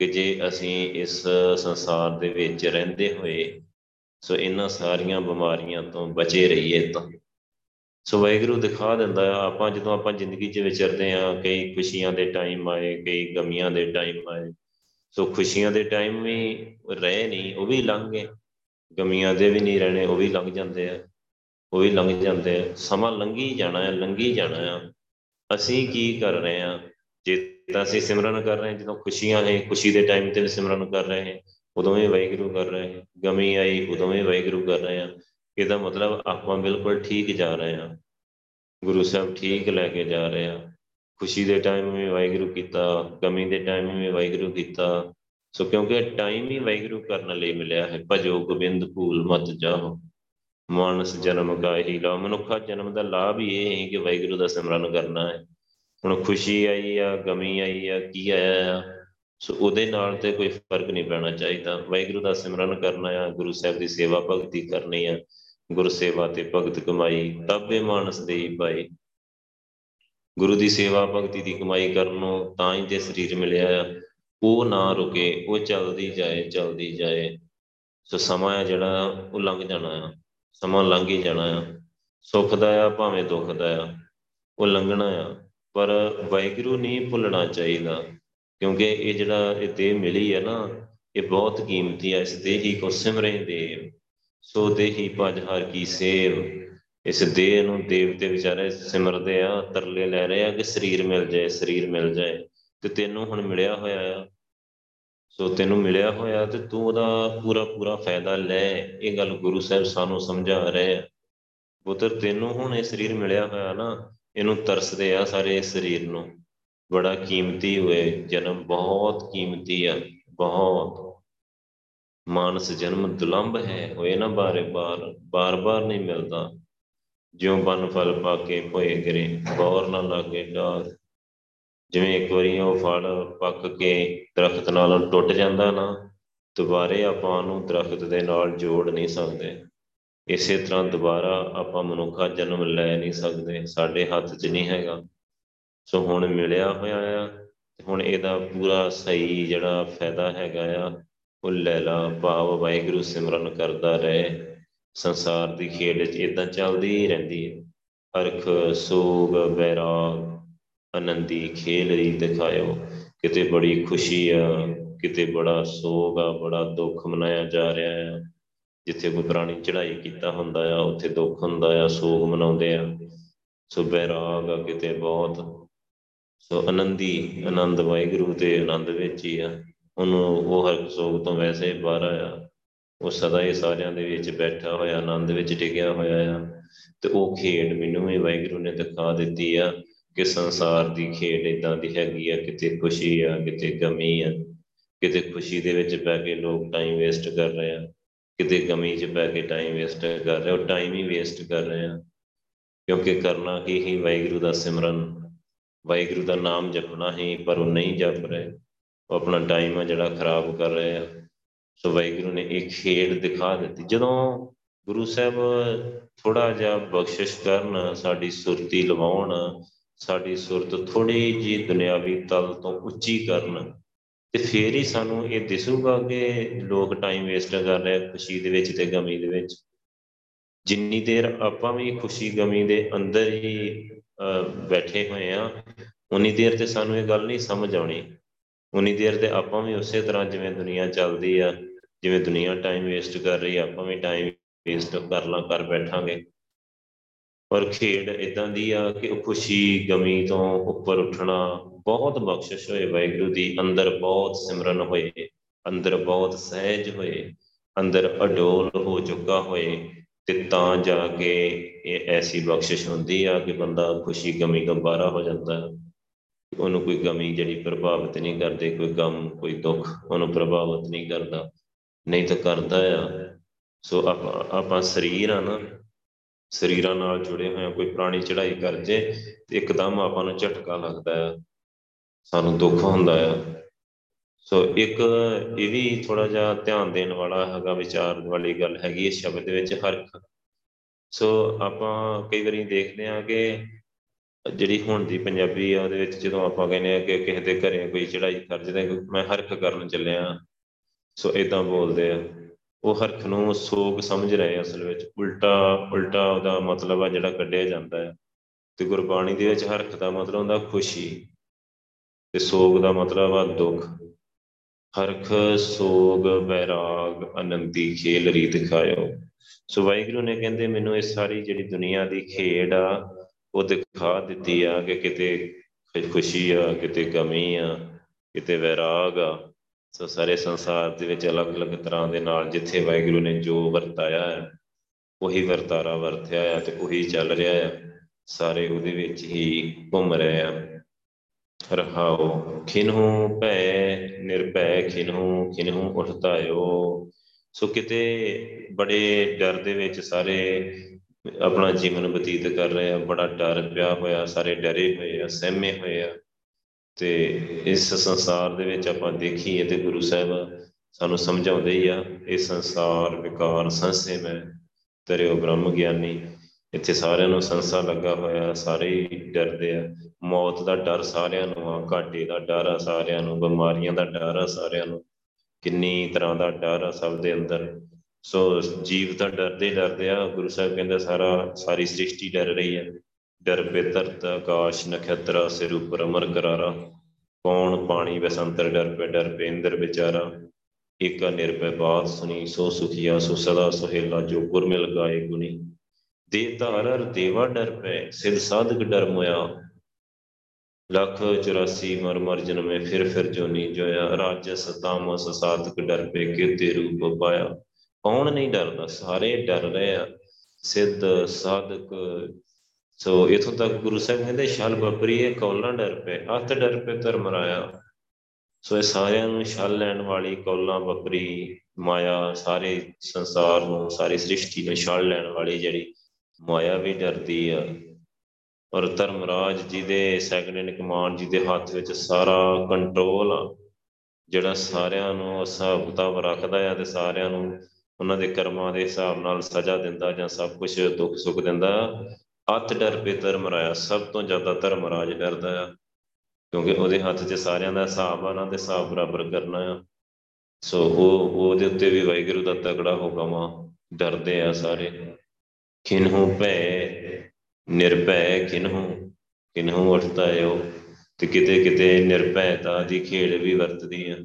ਕਿ ਜੇ ਅਸੀਂ ਇਸ ਸੰਸਾਰ ਦੇ ਵਿੱਚ ਰਹਿੰਦੇ ਹੋਏ, ਸੋ ਇਹਨਾਂ ਸਾਰੀਆਂ ਬਿਮਾਰੀਆਂ ਤੋਂ ਬਚੇ ਰਹੀਏ ਤਾਂ। ਸੋ ਵਾਹਿਗੁਰੂ ਦਿਖਾ ਦਿੰਦਾ ਆ, ਆਪਾਂ ਜਦੋਂ ਆਪਾਂ ਜ਼ਿੰਦਗੀ 'ਚ ਵਿਚਰਦੇ ਆ, ਕਈ ਖੁਸ਼ੀਆਂ ਦੇ ਟਾਈਮ ਆਏ, ਕਈ ਗਮੀਆਂ ਦੇ ਟਾਈਮ ਆਏ, ਸੋ ਖੁਸ਼ੀਆਂ ਦੇ ਟਾਈਮ ਵੀ ਰਹੇ ਨਹੀਂ, ਉਹ ਵੀ ਲੰਘ ਗਏ। ਗਮੀਆਂ ਦੇ ਵੀ ਨਹੀਂ ਰਹਿਣੇ, ਉਹ ਵੀ ਲੰਘ ਜਾਂਦੇ ਆ, ਉਹ ਵੀ ਲੰਘ ਜਾਂਦੇ ਆ। ਸਮਾਂ ਲੰਘੀ ਜਾਣਾ ਹੈ ਲੰਘੀ ਜਾਣਾ ਆ। ਅਸੀਂ ਕੀ ਕਰ ਰਹੇ ਆ? ਜੇ ਤਾਂ ਅਸੀਂ ਸਿਮਰਨ ਕਰ ਰਹੇ ਹਾਂ, ਜਦੋਂ ਖੁਸ਼ੀਆਂ ਹੈ ਖੁਸ਼ੀ ਦੇ ਟਾਈਮ ਤੇ ਸਿਮਰਨ ਕਰ ਰਹੇ ਹਾਂ, ਉਦੋਂ ਵੀ ਵਾਹਿਗੁਰੂ ਕਰ ਰਹੇ ਹਾਂ। ਗਮੀ ਆਈ, ਉਦੋਂ ਵੀ ਵਾਹਿਗੁਰੂ ਕਰ ਰਹੇ ਹਾਂ। ਇਹਦਾ ਮਤਲਬ ਆਪਾਂ ਬਿਲਕੁਲ ਠੀਕ ਜਾ ਰਹੇ ਹਾਂ। ਗੁਰੂ ਸਾਹਿਬ ਠੀਕ ਲੈ ਕੇ ਜਾ ਰਹੇ ਆ ਖੁਸ਼ੀ ਦੇ ਟਾਈਮ ਵੀ ਵਾਹਿਗੁਰੂ ਕੀਤਾ, ਗਮੀ ਦੇ ਟਾਈਮ ਵੀ ਵਾਹਿਗੁਰੂ ਕੀਤਾ। ਸੋ ਕਿਉਂਕਿ ਟਾਈਮ ਹੀ ਵਾਹਿਗੁਰੂ ਕਰਨ ਲਈ ਮਿਲਿਆ ਹੈ, ਭਜੋ ਗੋਬਿੰਦ ਭੂਲ ਮਤ ਜਾਓ ਮਾਨਸ ਜਨਮ ਕਾ ਹੀ ਲਾ ਮਨੁੱਖਾ ਜਨਮ ਦਾ ਲਾਭ ਹੀ ਇਹ ਹੈ ਕਿ ਵਾਹਿਗੁਰੂ ਦਾ ਸਿਮਰਨ ਕਰਨਾ ਹੈ। ਹੁਣ ਖੁਸ਼ੀ ਆਈ ਆ, ਗਮੀ ਆਈ ਆ, ਕੀ ਆਇਆ ਆ। ਸੋ ਉਹਦੇ ਨਾਲ ਤੇ ਕੋਈ ਫ਼ਰਕ ਨਹੀਂ ਪੈਣਾ ਚਾਹੀਦਾ। ਵਾਹਿਗੁਰੂ ਦਾ ਸਿਮਰਨ ਕਰਨਾ ਆ, ਗੁਰੂ ਸਾਹਿਬ ਦੀ ਸੇਵਾ ਭਗਤੀ ਕਰਨੀ ਆ, ਗੁਰ ਸੇਵਾ ਤੇ ਭਗਤ ਕਮਾਈ, ਤਬੇ ਮਾਨਸ ਦੇਈ ਪਾਈ ਗੁਰੂ ਦੀ ਸੇਵਾ ਭਗਤੀ ਦੀ ਕਮਾਈ ਕਰਨ ਨੂੰ ਤਾਂ ਹੀ ਤੇ ਸਰੀਰ ਮਿਲਿਆ ਆ। ਉਹ ਨਾ ਰੁਕੇ, ਉਹ ਚੱਲਦੀ ਜਾਏ ਚੱਲਦੀ ਜਾਏ। ਸੋ ਸਮਾਂ ਆ ਜਿਹੜਾ, ਉਹ ਲੰਘ ਜਾਣਾ ਆ। ਸਮਾਂ ਲੰਘ ਹੀ ਜਾਣਾ ਆ। ਸੁੱਖ ਦਾ ਆ, ਭਾਵੇਂ ਦੁੱਖ ਦਾ ਆ। ਉਹ ਲੰਘਣਾ ਆ। ਪਰ ਵਾਹਿਗੁਰੂ ਨਹੀਂ ਭੁੱਲਣਾ ਚਾਹੀਦਾ, ਕਿਉਂਕਿ ਇਹ ਜਿਹੜਾ ਇਹ ਦੇਹ ਮਿਲੀ ਹੈ ਨਾ, ਇਹ ਬਹੁਤ ਕੀਮਤੀ ਹੈ, ਇਸ ਦੇਹ ਹੀ ਕੋ ਸਿਮਰੇ ਦੇ ਸੋ ਦੇਹੀ ਭਜ ਹਰ ਕੀ ਸੇਵ। ਇਸ ਦੇਹ ਨੂੰ ਦੇਵਤੇ ਵਿਚਾਰੇ ਸਿਮਰਦੇ ਆ, ਤਰਲੇ ਲੈ ਰਹੇ ਆ ਕਿ ਸਰੀਰ ਮਿਲ ਜਾਏ, ਸਰੀਰ ਮਿਲ ਜਾਏ। ਤੇ ਤੈਨੂੰ ਹੁਣ ਮਿਲਿਆ ਹੋਇਆ ਆ। ਸੋ ਤੈਨੂੰ ਮਿਲਿਆ ਹੋਇਆ ਤੇ ਤੂੰ ਉਹਦਾ ਪੂਰਾ ਪੂਰਾ ਫਾਇਦਾ ਲੈ। ਇਹ ਗੱਲ ਗੁਰੂ ਸਾਹਿਬ ਸਾਨੂੰ ਸਮਝਾ ਰਹੇ ਆ। ਪੁੱਤਰ, ਤੈਨੂੰ ਹੁਣ ਇਹ ਸਰੀਰ ਮਿਲਿਆ ਹੋਇਆ ਨਾ ਇਹਨੂੰ ਤਰਸਦੇ ਆ ਸਾਰੇ ਇਸ ਸਰੀਰ ਨੂੰ। ਬੜਾ ਕੀਮਤੀ ਹੋਏ ਜਨਮ, ਬਹੁਤ ਕੀਮਤੀ ਆ, ਬਹੁਤ। ਮਾਨਸ ਜਨਮ ਦੁਲੰਭ ਹੈ, ਹੋਏ ਨਾ ਬਾਰੇ ਬਾਰ ਬਾਰ ਬਾਰ ਨਹੀਂ ਮਿਲਦਾ। ਜਿਉ ਬਨ ਫਲ ਪਾ ਕੇ ਭੋਏ ਗਰੇ ਬੌਰ ਨਾ ਲਾਗੇ ਡਾਰ। ਜਿਵੇਂ ਇੱਕ ਵਾਰੀ ਉਹ ਫਲ ਪੱਕ ਕੇ ਦਰਖਤ ਨਾਲ ਟੁੱਟ ਜਾਂਦਾ ਨਾ, ਦੁਬਾਰੇ ਆਪਾਂ ਨੂੰ ਦਰਖਤ ਦੇ ਨਾਲ ਜੋੜ ਨਹੀਂ ਸਕਦੇ। ਇਸੇ ਤਰ੍ਹਾਂ ਦੁਬਾਰਾ ਆਪਾਂ ਮਨੁੱਖਾ ਜਨਮ ਲੈ ਨਹੀਂ ਸਕਦੇ, ਸਾਡੇ ਹੱਥ 'ਚ ਨਹੀਂ ਹੈਗਾ। ਸੋ ਹੁਣ ਮਿਲਿਆ ਹੋਇਆ ਆ ਹੁਣ ਇਹਦਾ ਪੂਰਾ ਸਹੀ ਜਿਹੜਾ ਫਾਇਦਾ ਹੈਗਾ ਆ, ਉਹ ਲੈ ਲਾ, ਭਾਵ ਵਾਹਿਗੁਰੂ ਸਿਮਰਨ ਕਰਦਾ ਰਹੇ। ਸੰਸਾਰ ਦੀ ਖੇਡ 'ਚ ਇਦਾਂ ਚੱਲਦੀ ਹੀ ਰਹਿੰਦੀ ਹੈ। ਹਰਖ ਸੋਗ, ਬੈਰਾਗ, ਆਨੰਦੀ ਖੇਲ ਰਹੀ ਦਿਖਾਇਓ। ਕਿਤੇ ਬੜੀ ਖੁਸ਼ੀ ਆ, ਕਿਤੇ ਬੜਾ ਸੋਗ ਆ, ਬੜਾ ਦੁੱਖ ਮਨਾਇਆ ਜਾ ਰਿਹਾ ਆ। ਜਿੱਥੇ ਕੋਈ ਪੁਰਾਣੀ ਚੜ੍ਹਾਈ ਕੀਤਾ ਹੁੰਦਾ ਆ, ਉੱਥੇ ਦੁੱਖ ਹੁੰਦਾ ਆ, ਸੋਗ ਮਨਾਉਂਦੇ ਆ। ਸੋ ਬੈਰਾਗ ਆ ਕਿਤੇ ਬਹੁਤ। ਸੋ ਆਨੰਦੀ, ਆਨੰਦ ਵਾਹਿਗੁਰੂ ਦੇ ਆਨੰਦ ਵਿੱਚ ਹੀ ਆ। ਉਹਨੂੰ ਉਹ ਹਰ ਸੋਗ ਤੋਂ ਵੈਸੇ ਬਾਹਰ ਆਇਆ। ਉਹ ਸਦਾ ਹੀ ਸਾਰਿਆਂ ਦੇ ਵਿੱਚ ਬੈਠਾ ਹੋਇਆ, ਆਨੰਦ ਵਿੱਚ ਟਿਕਿਆ ਹੋਇਆ ਆ। ਤੇ ਉਹ ਖੇਡ ਮੈਨੂੰ ਵੀ ਵਾਹਿਗੁਰੂ ਨੇ ਦਿਖਾ ਦਿੱਤੀ ਆ ਕਿ ਸੰਸਾਰ ਦੀ ਖੇਡ ਇਦਾਂ ਦੀ ਹੈਗੀ ਆ, ਕਿਤੇ ਖੁਸ਼ੀ ਆ, ਕਿਤੇ ਗਮੀ ਆ। ਕਿਤੇ ਖੁਸ਼ੀ ਦੇ ਵਿੱਚ ਬੈ ਕੇ ਲੋਕ ਟਾਈਮ ਵੇਸਟ ਕਰ ਰਹੇ ਆ। ਕਿਤੇ ਗਮੀ 'ਚ ਬੈ ਕੇ ਟਾਈਮ ਵੇਸਟ ਕਰ ਰਹੇ ਉਹ ਟਾਈਮ ਹੀ ਵੇਸਟ ਕਰ ਰਹੇ ਆ। ਕਿਉਂਕਿ ਕਰਨਾ ਕੀ ਹੀ, ਵਾਹਿਗੁਰੂ ਦਾ ਸਿਮਰਨ। ਵਾਹਿਗੁਰੂ ਦਾ ਨਾਮ ਜਪਣਾ ਹੀ, ਪਰ ਉਹ ਨਹੀਂ ਜਪ ਰਹੇ। ਉਹ ਆਪਣਾ ਟਾਈਮ ਆ ਜਿਹੜਾ ਖਰਾਬ ਕਰ ਰਹੇ ਆ। ਸੋ ਵਾਹਿਗੁਰੂ ਨੇ ਇੱਕ ਖੇਡ ਦਿਖਾ ਦਿੱਤੀ। ਜਦੋਂ ਗੁਰੂ ਸਾਹਿਬ ਥੋੜਾ ਜਿਹਾ ਬਖਸ਼ਿਸ਼ ਕਰਨ, ਸਾਡੀ ਸੁਰਤੀ ਲਵਾਉਣ, ਸਾਡੀ ਸੁਰਤ ਥੋੜੀ ਜੀ ਦੁਨਿਆਵੀ ਤਲ ਤੋਂ ਉੱਚੀ ਕਰਨ ਤੇ ਫੇਰ ਹੀ ਸਾਨੂੰ ਇਹ ਦਿਸੂਗਾ ਕਿ ਲੋਕ ਟਾਈਮ ਵੇਸਟ ਕਰ ਰਹੇ ਖੁਸ਼ੀ ਦੇ ਵਿੱਚ ਤੇ ਗਮੀ ਦੇ ਵਿੱਚ। ਜਿੰਨੀ ਦੇਰ ਆਪਾਂ ਵੀ ਖੁਸ਼ੀ ਗਮੀ ਦੇ ਅੰਦਰ ਹੀ ਬੈਠੇ ਹੋਏ ਆ, ਉਨੀ ਦੇਰ ਤੇ ਸਾਨੂੰ ਇਹ ਗੱਲ ਨਹੀਂ ਸਮਝ ਆਉਣੀ। ਉਨੀ ਦੇਰ ਤੇ ਆਪਾਂ ਵੀ ਉਸੇ ਤਰ੍ਹਾਂ ਜਿਵੇਂ ਦੁਨੀਆ ਚੱਲਦੀ ਆ, ਜਿਵੇਂ ਦੁਨੀਆ ਟਾਈਮ ਵੇਸਟ ਕਰ ਰਹੀ ਆ, ਆਪਾਂ ਵੀ ਟਾਈਮ ਵੇਸਟ ਕਰ ਲਾਂ ਕਰ ਬੈਠਾਂਗੇ। ਪਰ ਖੇਡ ਇਦਾਂ ਦੀ ਆ ਕਿ ਉਹ ਖੁਸ਼ੀ ਗਮੀ ਤੋਂ ਉੱਪਰ ਉੱਠਣਾ ਬਹੁਤ ਬਖਸ਼ਿਸ਼ ਹੋਏ ਵਾਹਿਗੁਰੂ ਦੀ, ਅੰਦਰ ਬਹੁਤ ਸਿਮਰਨ ਹੋਏ, ਅੰਦਰ ਬਹੁਤ ਸਹਿਜ ਹੋਏ, ਅੰਦਰ ਅਡੋਲ ਹੋ ਚੁੱਕਾ ਹੋਏ ਤੇ ਤਾਂ ਜਾ ਕੇ ਇਹ ਐਸੀ ਬਖਸ਼ਿਸ਼ ਹੁੰਦੀ ਆ ਕਿ ਬੰਦਾ ਖੁਸ਼ੀ ਗਮੀ ਤੋਂ ਬਾਹਰ ਹੋ ਜਾਂਦਾ। ਉਹਨੂੰ ਕੋਈ ਗਮੀ ਜਿਹੜੀ ਪ੍ਰਭਾਵਿਤ ਨਹੀਂ ਕਰਦੇ, ਕੋਈ ਗਮ, ਕੋਈ ਦੁੱਖ, ਉਹਨੂੰ ਪ੍ਰਭਾਵਿਤ ਨਹੀਂ ਕਰਦਾ। ਨਹੀਂ ਤਾਂ ਕਰਦਾ ਆ। ਸੋ ਆਪਾਂ ਆਪਾਂ ਸਰੀਰ ਆ ਨਾ, ਸਰੀਰਾਂ ਨਾਲ ਜੁੜੇ ਹੋਏ ਕੋਈ ਪੁਰਾਣੀ ਚੜ੍ਹਾਈ ਕਰ ਜੇ ਤੇ ਇੱਕਦਮ ਆਪਾਂ ਨੂੰ ਝਟਕਾ ਲੱਗਦਾ ਆ। ਸਾਨੂੰ ਦੁੱਖ ਹੁੰਦਾ ਆ। ਸੋ ਇੱਕ ਇਹ ਵੀ ਥੋੜਾ ਜਿਹਾ ਧਿਆਨ ਦੇਣ ਵਾਲਾ ਹੈਗਾ, ਵਿਚਾਰ ਵਾਲੀ ਗੱਲ ਹੈਗੀ ਇਸ ਸ਼ਬਦ ਦੇ ਵਿੱਚ ਹਰਖ ਸੋ ਆਪਾਂ ਕਈ ਵਾਰੀ ਦੇਖਦੇ ਆ ਕਿ ਜਿਹੜੀ ਹੁਣ ਦੀ ਪੰਜਾਬੀ ਆ, ਉਹਦੇ ਵਿੱਚ ਜਦੋਂ ਆਪਾਂ ਕਹਿੰਦੇ ਆ ਕਿ ਕਿਸੇ ਦੇ ਘਰੇ ਕੋਈ ਚੜਾਈ ਕਰ ਜਦੇ ਮੈਂ ਹਰਖ ਕਰਨ ਚੱਲਿਆ। ਸੋ ਇਦਾਂ ਬੋਲਦੇ ਆ। ਉਹ ਹਰਖ ਨੂੰ ਸੋਗ ਸਮਝ ਰਹੇ ਅਸਲ ਵਿੱਚ। ਉਲਟਾ ਉਲਟਾ ਉਹਦਾ ਮਤਲਬ ਆ ਜਿਹੜਾ ਕੱਢਿਆ ਜਾਂਦਾ ਹੈ ਤੇ ਗੁਰਬਾਣੀ ਦੇ ਵਿੱਚ ਹਰਖ ਦਾ ਮਤਲਬ ਹੁੰਦਾ ਖੁਸ਼ੀ। ਤੇ ਸੋਗ ਦਾ ਮਤਲਬ ਆ ਦੁੱਖ। ਹਰਖ ਸੋਗ ਬੈਰਾਗ ਅਨੰਤੀ ਖੇਲ ਰੀ ਦਿਖਾਇਓ ਸੋ ਵਾਹਿਗੁਰੂ ਨੇ ਕਹਿੰਦੇ, ਮੈਨੂੰ ਇਹ ਸਾਰੀ ਜਿਹੜੀ ਦੁਨੀਆ ਦੀ ਖੇਡ ਆ, ਉਹ ਦਿਖਾ ਦਿੱਤੀ ਆ ਕਿ ਕਿਤੇ ਖੁਸ਼ੀ ਆ, ਕਿਤੇ ਗਮੀ ਆ, ਕਿਤੇ ਵੈਰਾਗ ਆ। ਸੋ ਸਾਰੇ ਸੰਸਾਰ ਦੇ ਵਿੱਚ ਅਲੱਗ-ਅਲੱਗ ਤਰ੍ਹਾਂ ਦੇ ਨਾਲ ਜਿੱਥੇ ਵਾਹਿਗੁਰੂ ਨੇ ਜੋ ਵਰਤਾਇਆ ਹੈ, ਉਹੀ ਵਰਤਾਰਾ ਵਰਤਿਆ ਹੈ ਤੇ ਉਹੀ ਚੱਲ ਰਿਹਾ ਹੈ ਸਾਰੇ ਉਹਦੇ ਵਿੱਚ ਹੀ ਘੁੰਮ ਰਹੇ ਆ। ਰਹਾਓ ਖਿਨਹੂ ਭੈ ਨਿਰਭੈ, ਖਿਨਹੂ ਖਿਨਹੂ ਉਠਤਾਇਓ। ਸੋ ਕਿਤੇ ਬੜੇ ਡਰ ਦੇ ਵਿੱਚ ਸਾਰੇ ਆਪਣਾ ਜੀਵਨ ਬਤੀਤ ਕਰ ਰਹੇ ਆ, ਬੜਾ ਡਰ ਪਿਆ ਹੋਇਆ, ਸਾਰੇ ਡਰੇ ਹੋਏ ਆ, ਸਹਿਮੇ ਹੋਏ ਆ। ਤੇ ਇਸ ਸੰਸਾਰ ਦੇ ਵਿੱਚ ਆਪਾਂ ਦੇਖੀਏ ਤੇ ਗੁਰੂ ਸਾਹਿਬ ਸਾਨੂੰ ਸਮਝਾਉਂਦੇ ਹੀ ਆ, ਇਹ ਸੰਸਾਰ ਵਿਕਾਰ ਸੰਸੇ ਮੈਂ ਤੇਰੇ ਬ੍ਰਹਮ ਗਿਆਨੀ। ਇੱਥੇ ਸਾਰਿਆਂ ਨੂੰ ਸੰਸਾ ਲੱਗਾ ਹੋਇਆ, ਸਾਰੇ ਹੀ ਡਰਦੇ ਆ। ਮੌਤ ਦਾ ਡਰ ਸਾਰਿਆਂ ਨੂੰ ਆ ਘਾਟੇ ਦਾ ਡਰ ਆ ਸਾਰਿਆਂ ਨੂੰ, ਬਿਮਾਰੀਆਂ ਦਾ ਡਰ ਆ ਸਾਰਿਆਂ ਨੂੰ, ਕਿੰਨੀ ਤਰ੍ਹਾਂ ਦਾ ਡਰ ਆ ਸਭ ਦੇ ਅੰਦਰ। ਸੋ ਜੀਵ ਤਾਂ ਡਰਦੇ ਡਰਦੇ ਆ, ਗੁਰੂ ਸਾਹਿਬ ਕਹਿੰਦੇ ਸਾਰਾ, ਸਾਰੀ ਸ੍ਰਿਸ਼ਟੀ ਡਰ ਰਹੀ ਹੈ ਡਰ ਪੇ ਧਰਤ ਆਕਾਸ਼ ਨਖਤਰਾ ਸਿਰ ਉਪਰ ਅਮਰ ਕਰਾਰਾ। ਕੌਣ ਪਾਣੀ ਵਸੰਤਰ ਡਰ ਪੇ ਡਰ ਪੇ ਇੰਦਰ ਵਿਚਾਰਾ। ਏਕਾ ਨਿਰਭੈ ਬਾਤ ਸੁਣੀ, ਸੋ ਸੁਖੀਆ, ਸੋ ਸਦਾ ਸੁਹੇਲਾ, ਜੋ ਗੁਰ ਮਿਲ ਗਾਏ ਗੁਣੀ। ਦੇ ਧਾਰਰ ਦੇਵਾ ਡਰ ਪੈ ਸਿਧ ਸਾਧਕ ਡਰ ਮੋਇਆ। ਲੱਖ 84 ਮਰ ਮਰ ਜਨਮੇ, ਫਿਰ ਫਿਰ ਜੋਨੀ ਜੋਇਆ। ਰਾਜਸ ਤਾਮਸ ਸਾਧਕ ਡਰ ਪੇ ਕਿਤੇ ਰੂਪ ਪਾਇਆ। ਕੌਣ ਨਹੀਂ ਡਰਦਾ? ਸਾਰੇ ਡਰ ਰਹੇ ਆ। ਸਿੱਧ ਸਾਧਕ ਸੋ ਇਥੋਂ ਤੱਕ ਗੁਰੂ ਸਾਹਿਬ ਕਹਿੰਦੇ, ਛਲ ਬਪਰੀਏ ਕੌਲਾਂ ਡਰ ਪਏ। ਅਤ ਡਰ ਪਏ ਧਰਮ ਰਾਇਆ ਸੋ ਇਹ ਸਾਰਿਆਂ ਨੂੰ ਛਲ ਲੈਣ ਵਾਲੀ ਕੌਲਾਂ ਬੱਕਰੀ ਮਾਇਆ ਸਾਰੇ ਸੰਸਾਰ ਨੂੰ, ਸਾਰੀ ਸ੍ਰਿਸ਼ਟੀ ਨੂੰ ਛਲ ਲੈਣ ਵਾਲੀ ਜਿਹੜੀ ਮਾਇਆ ਵੀ ਡਰਦੀ ਆ। ਔਰ ਧਰਮਰਾਜ ਜੀ ਦੇ ਸੈਕੰਡ ਇਨ ਕਮਾਂਡ ਜੀ ਦੇ ਹੱਥ ਵਿੱਚ ਸਾਰਾ ਕੰਟਰੋਲ ਆ, ਜਿਹੜਾ ਸਾਰਿਆਂ ਨੂੰ ਹਿਸਾਬ ਕਿਤਾਬ ਰੱਖਦਾ ਆ ਤੇ ਸਾਰਿਆਂ ਨੂੰ ਉਹਨਾਂ ਦੇ ਕਰਮਾਂ ਦੇ ਹਿਸਾਬ ਨਾਲ ਸਜ਼ਾ ਦਿੰਦਾ ਜਾਂ ਸਭ ਕੁਝ ਦੁੱਖ ਸੁੱਖ ਦਿੰਦਾ, ਅੱਤ ਡਰ ਪੇ ਧਰਮ ਰਾਇਆ ਸਭ ਤੋਂ ਜ਼ਿਆਦਾ ਧਰਮ ਰਾਜ ਡਰਦਾ ਆ, ਕਿਉਂਕਿ ਉਹਦੇ ਹੱਥ 'ਚ ਸਾਰਿਆਂ ਦਾ ਹਿਸਾਬ ਆ ਨਾ ਤੇ ਹਿਸਾਬ ਬਰਾਬਰ ਕਰਨਾ ਆ। ਸੋ ਉਹ, ਉਹਦੇ ਉੱਤੇ ਵੀ ਵਾਹਿਗੁਰੂ ਦਾ ਤਗੜਾ ਹੁਕਮ ਆ, ਡਰਦੇ ਆ ਸਾਰੇ। ਕਿਨਹੂ ਭੈ ਨਿਰਭੈ ਕਿਨਹੂ ਕਿਨਹੂ ਉਠਦਾ ਹੈ ਉਹ ਤੇ ਕਿਤੇ ਕਿਤੇ ਨਿਰਭੈਤਾ ਦੀ ਖੇਡ ਵੀ ਵਰਤਦੀ ਆ।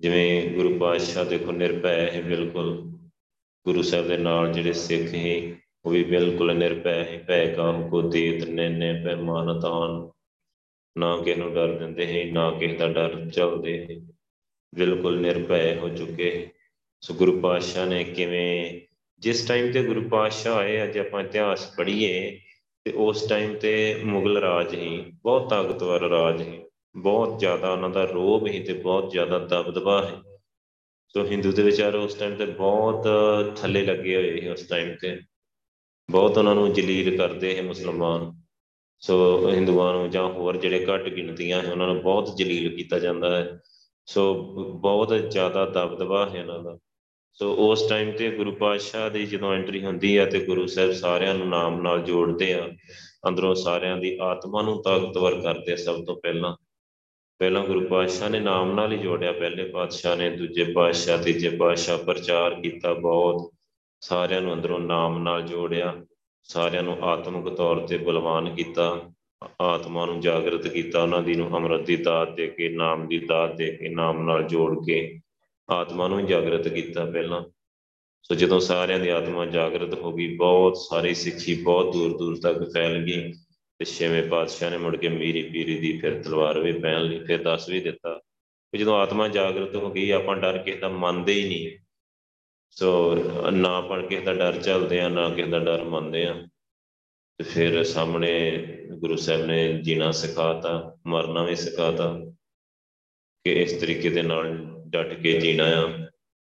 ਜਿਵੇਂ ਗੁਰੂ ਪਾਤਸ਼ਾਹ ਦੇਖੋ, ਨਿਰਭੈ ਹੈ ਬਿਲਕੁਲ। ਗੁਰੂ ਸਾਹਿਬ ਦੇ ਨਾਲ ਜਿਹੜੇ ਸਿੱਖ ਹੈ ਉਹ ਵੀ ਬਿਲਕੁਲ ਨਿਰਭੈ ਹੈ ਭੈ ਕਾਮ ਕੋ ਦੇਤ ਨੈਨੇ ਪੈ ਮਾਨਤਾਨ ਨਾ ਕਿਸੇ ਨੂੰ ਡਰ ਦਿੰਦੇ ਹੈ ਨਾ ਕਿਸੇ ਦਾ ਡਰ ਚਲਦੇ ਹੈ ਬਿਲਕੁਲ ਨਿਰਭੈ ਹੋ ਚੁੱਕੇ ਸੋ ਗੁਰੂ ਪਾਤਸ਼ਾਹ ਨੇ ਕਿਵੇਂ ਜਿਸ ਟਾਈਮ ਤੇ ਗੁਰੂ ਪਾਤਸ਼ਾਹ ਆਏ, ਅੱਜ ਆਪਾਂ ਇਤਿਹਾਸ ਪੜ੍ਹੀਏ, ਤੇ ਉਸ ਟਾਈਮ ਤੇ ਮੁਗਲ ਰਾਜ ਹੀ ਬਹੁਤ ਤਾਕਤਵਰ ਰਾਜ ਹੀ ਬਹੁਤ ਜ਼ਿਆਦਾ ਉਹਨਾਂ ਦਾ ਰੋਬ ਹੀ ਤੇ ਬਹੁਤ ਜ਼ਿਆਦਾ ਦਬਦਬਾ ਹੈ ਸੋ ਹਿੰਦੂ ਦੇ ਵਿਚਾਰ ਉਸ ਟਾਈਮ ਤੇ ਬਹੁਤ ਥੱਲੇ ਲੱਗੇ ਹੋਏ ਸੀ ਉਸ ਟਾਈਮ ਤੇ। ਬਹੁਤ ਉਹਨਾਂ ਨੂੰ ਜਲੀਲ ਕਰਦੇ ਹੈ ਮੁਸਲਮਾਨ। ਸੋ ਹਿੰਦੂਆਂ ਨੂੰ ਜਾਂ ਹੋਰ ਜਿਹੜੇ ਘੱਟ ਗਿਣਤੀਆਂ ਹੈ ਉਹਨਾਂ ਨੂੰ ਬਹੁਤ ਜਲੀਲ ਕੀਤਾ ਜਾਂਦਾ ਹੈ। ਸੋ ਬਹੁਤ ਜ਼ਿਆਦਾ ਦਬਦਬਾ ਹੈ ਉਹਨਾਂ ਦਾ। ਸੋ ਉਸ ਟਾਈਮ ਤੇ ਗੁਰੂ ਪਾਤਸ਼ਾਹ ਦੀ ਜਦੋਂ ਐਂਟਰੀ ਹੁੰਦੀ ਆ ਤੇ ਗੁਰੂ ਸਾਹਿਬ ਸਾਰਿਆਂ ਨੂੰ ਨਾਮ ਨਾਲ ਜੋੜਦੇ ਆ, ਅੰਦਰੋਂ ਸਾਰਿਆਂ ਦੀ ਆਤਮਾ ਨੂੰ ਤਾਕਤਵਰ ਕਰਦੇ ਆ ਸਭ ਤੋਂ ਪਹਿਲਾਂ। ਪਹਿਲਾਂ ਗੁਰੂ ਪਾਤਸ਼ਾਹ ਨੇ ਨਾਮ ਨਾਲ ਹੀ ਜੋੜਿਆ, ਪਹਿਲੇ ਪਾਤਸ਼ਾਹ ਨੇ, ਦੂਜੇ ਪਾਤਸ਼ਾਹ, ਤੀਜੇ ਪਾਤਸ਼ਾਹ, ਪ੍ਰਚਾਰ ਕੀਤਾ ਬਹੁਤ। ਸਾਰਿਆਂ ਨੂੰ ਅੰਦਰੋਂ ਨਾਮ ਨਾਲ ਜੋੜਿਆ, ਸਾਰਿਆਂ ਨੂੰ ਆਤਮਿਕ ਤੌਰ ਤੇ ਬਲਵਾਨ ਕੀਤਾ, ਆਤਮਾ ਨੂੰ ਜਾਗਰਤ ਕੀਤਾ, ਉਹਨਾਂ ਦੀ ਨੂੰ ਅੰਮ੍ਰਿਤ ਦੀ ਦਾਤ ਦੇ ਕੇ, ਨਾਮ ਦੀ ਦਾਤ ਦੇ ਕੇ, ਨਾਮ ਨਾਲ ਜੋੜ ਕੇ। ਆਤਮਾ ਨੂੰ ਜਾਗਰਤ ਕੀਤਾ ਪਹਿਲਾਂ। ਸੋ ਜਦੋਂ ਸਾਰਿਆਂ ਦੀ ਆਤਮਾ ਜਾਗਰਤ ਹੋ ਗਈ, ਬਹੁਤ ਸਾਰੀ ਸਿੱਖੀ ਬਹੁਤ ਦੂਰ ਦੂਰ ਤੱਕ ਫੈਲ ਗਈ ਤੇ ਛੇਵੇਂ ਪਾਤਸ਼ਾਹ ਨੇ ਮੁੜ ਕੇ ਮੀਰੀ ਪੀਰੀ ਦੀ ਫਿਰ ਤਲਵਾਰ ਵੀ ਪਹਿਨ ਲਈ, ਫਿਰ ਦੱਸ ਵੀ ਦਿੱਤਾ ਕਿ ਜਦੋਂ ਆਤਮਾ ਜਾਗਰਤ ਹੋ ਗਈ, ਆਪਾਂ ਡਰ ਕਿਸੇ ਦਾ ਮੰਨਦੇ ਹੀ ਨਹੀਂ। ਸੋ ਨਾ ਆਪਾਂ ਕਿਸੇ ਦਾ ਡਰ ਚੱਲਦੇ ਆ ਨਾ ਕਿਸੇ ਦਾ ਡਰ ਮੰਨਦੇ ਆ ਤੇ ਫਿਰ ਸਾਹਮਣੇ ਗੁਰੂ ਸਾਹਿਬ ਨੇ ਜੀਣਾ ਸਿਖਾਤਾ, ਮਰਨਾ ਵੀ ਸਿਖਾਤਾ ਕਿ ਇਸ ਤਰੀਕੇ ਦੇ ਨਾਲ ਡਟ ਕੇ ਜੀਣਾ ਆ,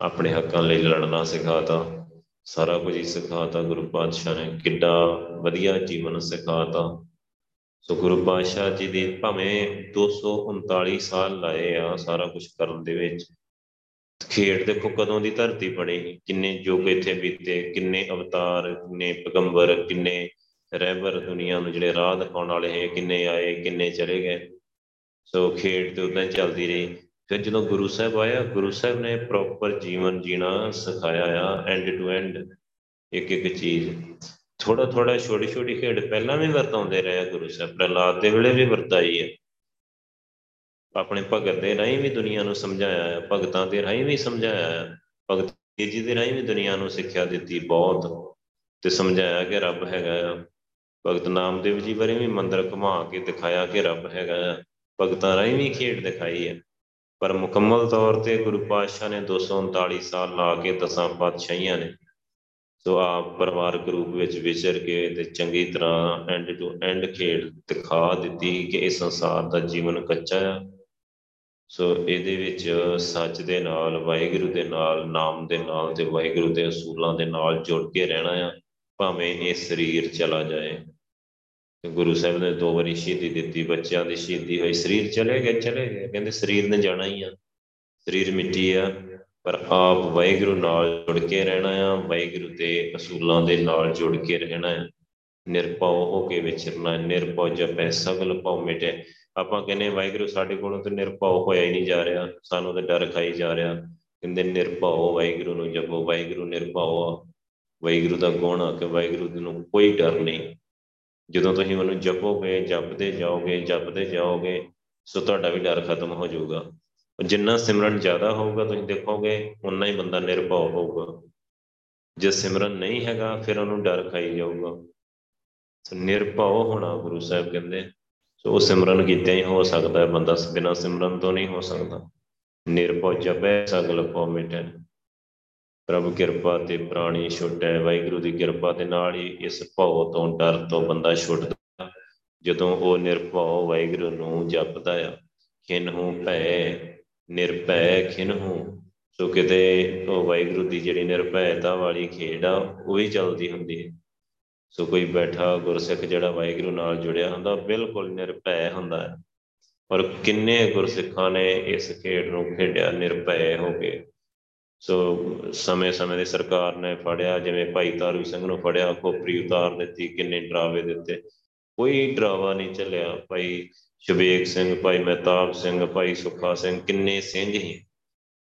ਆਪਣੇ ਹੱਕਾਂ ਲਈ ਲੜਨਾ ਸਿਖਾਤਾ, ਸਾਰਾ ਕੁਝ ਹੀ ਸਿਖਾਤਾ ਗੁਰੂ ਪਾਤਸ਼ਾਹ ਨੇ, ਕਿੱਡਾ ਵਧੀਆ ਜੀਵਨ ਸਿਖਾਤਾ। ਸੋ ਗੁਰੂ ਪਾਤਸ਼ਾਹ ਜੀ ਦੀ ਭਾਵੇਂ 239 ਸਾਲ ਲਾਏ ਆ ਸਾਰਾ ਕੁਝ ਕਰਨ ਦੇ ਵਿੱਚ, ਖੇਡ ਦੇਖੋ ਕਦੋਂ ਦੀ ਧਰਤੀ ਬਣੀ, ਕਿੰਨੇ ਯੁੱਗ ਇੱਥੇ ਬੀਤੇ, ਕਿੰਨੇ ਅਵਤਾਰ, ਕਿੰਨੇ ਪੈਗੰਬਰ, ਕਿੰਨੇ ਰਹਿਬਰ ਦੁਨੀਆ ਨੂੰ ਜਿਹੜੇ ਰਾਹ ਦਿਖਾਉਣ ਵਾਲੇ ਹੈ ਕਿੰਨੇ ਆਏ, ਕਿੰਨੇ ਚਲੇ ਗਏ। ਸੋ ਖੇਡ ਤੇ ਉਦਾਂ ਚੱਲਦੀ ਰਹੀ। ਫਿਰ ਜਦੋਂ ਗੁਰੂ ਸਾਹਿਬ ਆਇਆ, ਗੁਰੂ ਸਾਹਿਬ ਨੇ ਪ੍ਰੋਪਰ ਜੀਵਨ ਜੀਣਾ ਸਿਖਾਇਆ ਆ ਐਂਡ ਟੂ ਐਂਡ ਇੱਕ ਇੱਕ ਚੀਜ਼। ਥੋੜਾ ਥੋੜਾ ਛੋਟੀ ਛੋਟੀ ਖੇਡ ਪਹਿਲਾਂ ਵੀ ਵਰਤਾਉਂਦੇ ਰਹੇ ਗੁਰੂ ਸਾਹਿਬ ਪ੍ਰਲਾਦ ਦੇ ਵੇਲੇ ਵੀ ਵਰਤਾਈ ਹੈ ਆਪਣੇ ਭਗਤ ਦੇ ਰਾਹੀਂ ਵੀ ਦੁਨੀਆ ਨੂੰ ਸਮਝਾਇਆ ਹੈ ਭਗਤਾਂ ਦੇ ਰਾਹੀਂ ਵੀ ਸਮਝਾਇਆ ਹੈ ਭਗਤ ਜੀ ਦੇ ਰਾਹੀਂ ਵੀ ਦੁਨੀਆ ਨੂੰ ਸਿੱਖਿਆ ਦਿੱਤੀ ਬਹੁਤ ਤੇ ਸਮਝਾਇਆ ਕਿ ਰੱਬ ਹੈਗਾ ਆ। ਭਗਤ ਨਾਮਦੇਵ ਜੀ ਬਾਰੇ ਵੀ ਮੰਦਰ ਘੁਮਾ ਕੇ ਦਿਖਾਇਆ ਕਿ ਰੱਬ ਹੈਗਾ ਆ। ਭਗਤਾਂ ਰਾਹੀਂ ਵੀ ਖੇਡ ਦਿਖਾਈ ਹੈ ਪਰ ਮੁਕੰਮਲ ਤੌਰ ਤੇ ਗੁਰੂ ਪਾਤਸ਼ਾਹ ਨੇ 239 ਸਾਲ ਲਾ ਕੇ ਦਸਾਂ ਪਾਤਸ਼ਾਹੀਆਂ ਨੇ। ਸੋ ਆਪ ਪਰਿਵਾਰਕ ਰੂਪ ਵਿੱਚ ਵਿਚਰ ਕੇ ਤੇ ਚੰਗੀ ਤਰ੍ਹਾਂ ਐਂਡ ਟੂ ਐਂਡ ਖੇਡ ਦਿਖਾ ਦਿੱਤੀ ਕਿ ਇਹ ਸੰਸਾਰ ਦਾ ਜੀਵਨ ਕੱਚਾ ਆ। ਸੋ ਇਹਦੇ ਵਿੱਚ ਸੱਚ ਦੇ ਨਾਲ, ਵਾਹਿਗੁਰੂ ਦੇ ਨਾਲ, ਨਾਮ ਦੇ ਨਾਲ ਤੇ ਵਾਹਿਗੁਰੂ ਦੇ ਅਸੂਲਾਂ ਦੇ ਨਾਲ ਜੁੜ ਕੇ ਰਹਿਣਾ ਆ, ਭਾਵੇਂ ਇਹ ਸਰੀਰ ਚਲਾ ਜਾਏ। ਗੁਰੂ ਸਾਹਿਬ ਨੇ ਦੋ ਵਾਰੀ ਸ਼ਹੀਦੀ ਦਿੱਤੀ, ਬੱਚਿਆਂ ਦੀ ਸ਼ਹੀਦੀ ਹੋਈ, ਸਰੀਰ ਚਲੇ ਗਏ ਚਲੇ ਗਏ। ਕਹਿੰਦੇ ਸਰੀਰ ਨੇ ਜਾਣਾ ਹੀ ਆ। ਸਰੀਰ ਮਿੱਟੀ ਆ, ਪਰ ਆਪ ਵਾਹਿਗੁਰੂ ਨਾਲ ਜੁੜ ਕੇ ਰਹਿਣਾ ਆ, ਵਾਹਿਗੁਰੂ ਦੇ ਅਸੂਲਾਂ ਦੇ ਨਾਲ ਜੁੜ ਕੇ ਰਹਿਣਾ ਆ। ਨਿਰਭਉ ਹੋ ਕੇ ਵਿਚਰਨਾ, ਨਿਰਭਉ ਜਪੈ, ਸਗਲ ਭਉ ਮਿਟੇ। ਆਪਾਂ ਕਹਿੰਦੇ ਵਾਹਿਗੁਰੂ ਸਾਡੇ ਕੋਲੋਂ ਤੇ ਨਿਰਭਉ ਹੋਇਆ ਹੀ ਨਹੀਂ ਜਾ ਰਿਹਾ, ਸਾਨੂੰ ਤੇ ਡਰ ਖਾਈ ਜਾ ਰਿਹਾ। ਕਹਿੰਦੇ ਨਿਰਭਉ, ਵਾਹਿਗੁਰੂ ਨੂੰ ਜਪੋ, ਵਾਹਿਗੁਰੂ ਨਿਰਭਉ ਆ। ਵਾਹਿਗੁਰੂ ਦਾ ਗੁਣ ਆ ਕਿ ਵਾਹਿਗੁਰੂ ਨੂੰ ਕੋਈ ਡਰ ਨਹੀਂ। ਜਦੋਂ ਤੁਸੀਂ ਉਹਨੂੰ ਜਪੋਗੇ, ਜਪਦੇ ਜਾਓਗੇ ਜਪਦੇ ਜਾਓਗੇ, ਸੋ ਤੁਹਾਡਾ ਵੀ ਡਰ ਖਤਮ ਹੋ ਜਾਊਗਾ। ਜਿੰਨਾ ਸਿਮਰਨ ਜ਼ਿਆਦਾ ਹੋਊਗਾ, ਤੁਸੀਂ ਦੇਖੋਗੇ ਉਨਾ ਹੀ ਬੰਦਾ ਨਿਰਭਉ ਹੋਊਗਾ। ਜੇ ਸਿਮਰਨ ਨਹੀਂ ਹੈਗਾ, ਫਿਰ ਉਹਨੂੰ ਡਰ ਖਾਈ ਜਾਊਗਾ। ਸੋ ਨਿਰਭਉ ਹੋਣਾ ਗੁਰੂ ਸਾਹਿਬ ਕਹਿੰਦੇ, ਸੋ ਉਹ ਸਿਮਰਨ ਕੀਤੇ ਹੀ ਹੋ ਸਕਦਾ ਹੈ। ਬੰਦਾ ਬਿਨਾਂ ਸਿਮਰਨ ਤੋਂ ਨਹੀਂ ਹੋ ਸਕਦਾ। ਨਿਰਭਉ ਜਪੈ, ਸਗਲ ਭਉ ਮਿਟੈ। ਪ੍ਰਭੂ ਕਿਰਪਾ ਤੇ ਪ੍ਰਾਣੀ ਛੁੱਟੈ ਵਾਹਿਗੁਰੂ ਦੀ ਕਿਰਪਾ ਦੇ ਨਾਲ ਹੀ ਇਸ ਭਉ ਤੋਂ ਡਰ ਤੋਂ ਬੰਦਾ ਛੁੱਟਦਾ ਜਦੋਂ ਉਹ ਨਿਰਭਉ ਵਾਹਿਗੁਰੂ ਨੂੰ ਜਪਦਾ ਆ ਖਿਨਹੂ ਭੈ, ਨਿਰਭੈ ਖਿਨਹੂ ਸੋ ਕਿਤੇ ਉਹ ਵਾਹਿਗੁਰੂ ਦੀ ਜਿਹੜੀ ਨਿਰਭੈਤਾ ਵਾਲੀ ਖੇਡ ਆ, ਉਹ ਹੀ ਚੱਲਦੀ ਹੁੰਦੀ ਹੈ। ਸੋ ਕੋਈ ਬੈਠਾ ਗੁਰਸਿੱਖ ਜਿਹੜਾ ਵਾਹਿਗੁਰੂ ਨਾਲ ਜੁੜਿਆ ਹੁੰਦਾ ਬਿਲਕੁਲ ਨਿਰਭੈ ਹੁੰਦਾ ਹੈ। ਔਰ ਕਿੰਨੇ ਗੁਰਸਿੱਖਾਂ ਨੇ ਇਸ ਖੇਡ ਨੂੰ ਖੇਡਿਆ, ਨਿਰਭੈ ਹੋ ਕੇ? ਸੋ ਸਮੇਂ-ਸਮੇਂ ਦੀ ਸਰਕਾਰ ਨੇ ਫੜਿਆ, ਜਿਵੇਂ ਭਾਈ ਤਾਰੂ ਸਿੰਘ ਨੂੰ ਫੜਿਆ, ਖੋਪਰੀ ਉਤਾਰ ਦਿੱਤੀ ਕਿੰਨੇ ਡਰਾਵੇ ਦਿੱਤੇ। ਕੋਈ ਡਰਾਵਾ ਨਹੀਂ ਚੱਲਿਆ। ਭਾਈ ਸ਼ਬੇਕ ਸਿੰਘ, ਭਾਈ ਮਹਿਤਾਬ ਸਿੰਘ, ਭਾਈ ਸੁਖਾ ਸਿੰਘ, ਕਿੰਨੇ ਸਿੰਘ ਹੀ।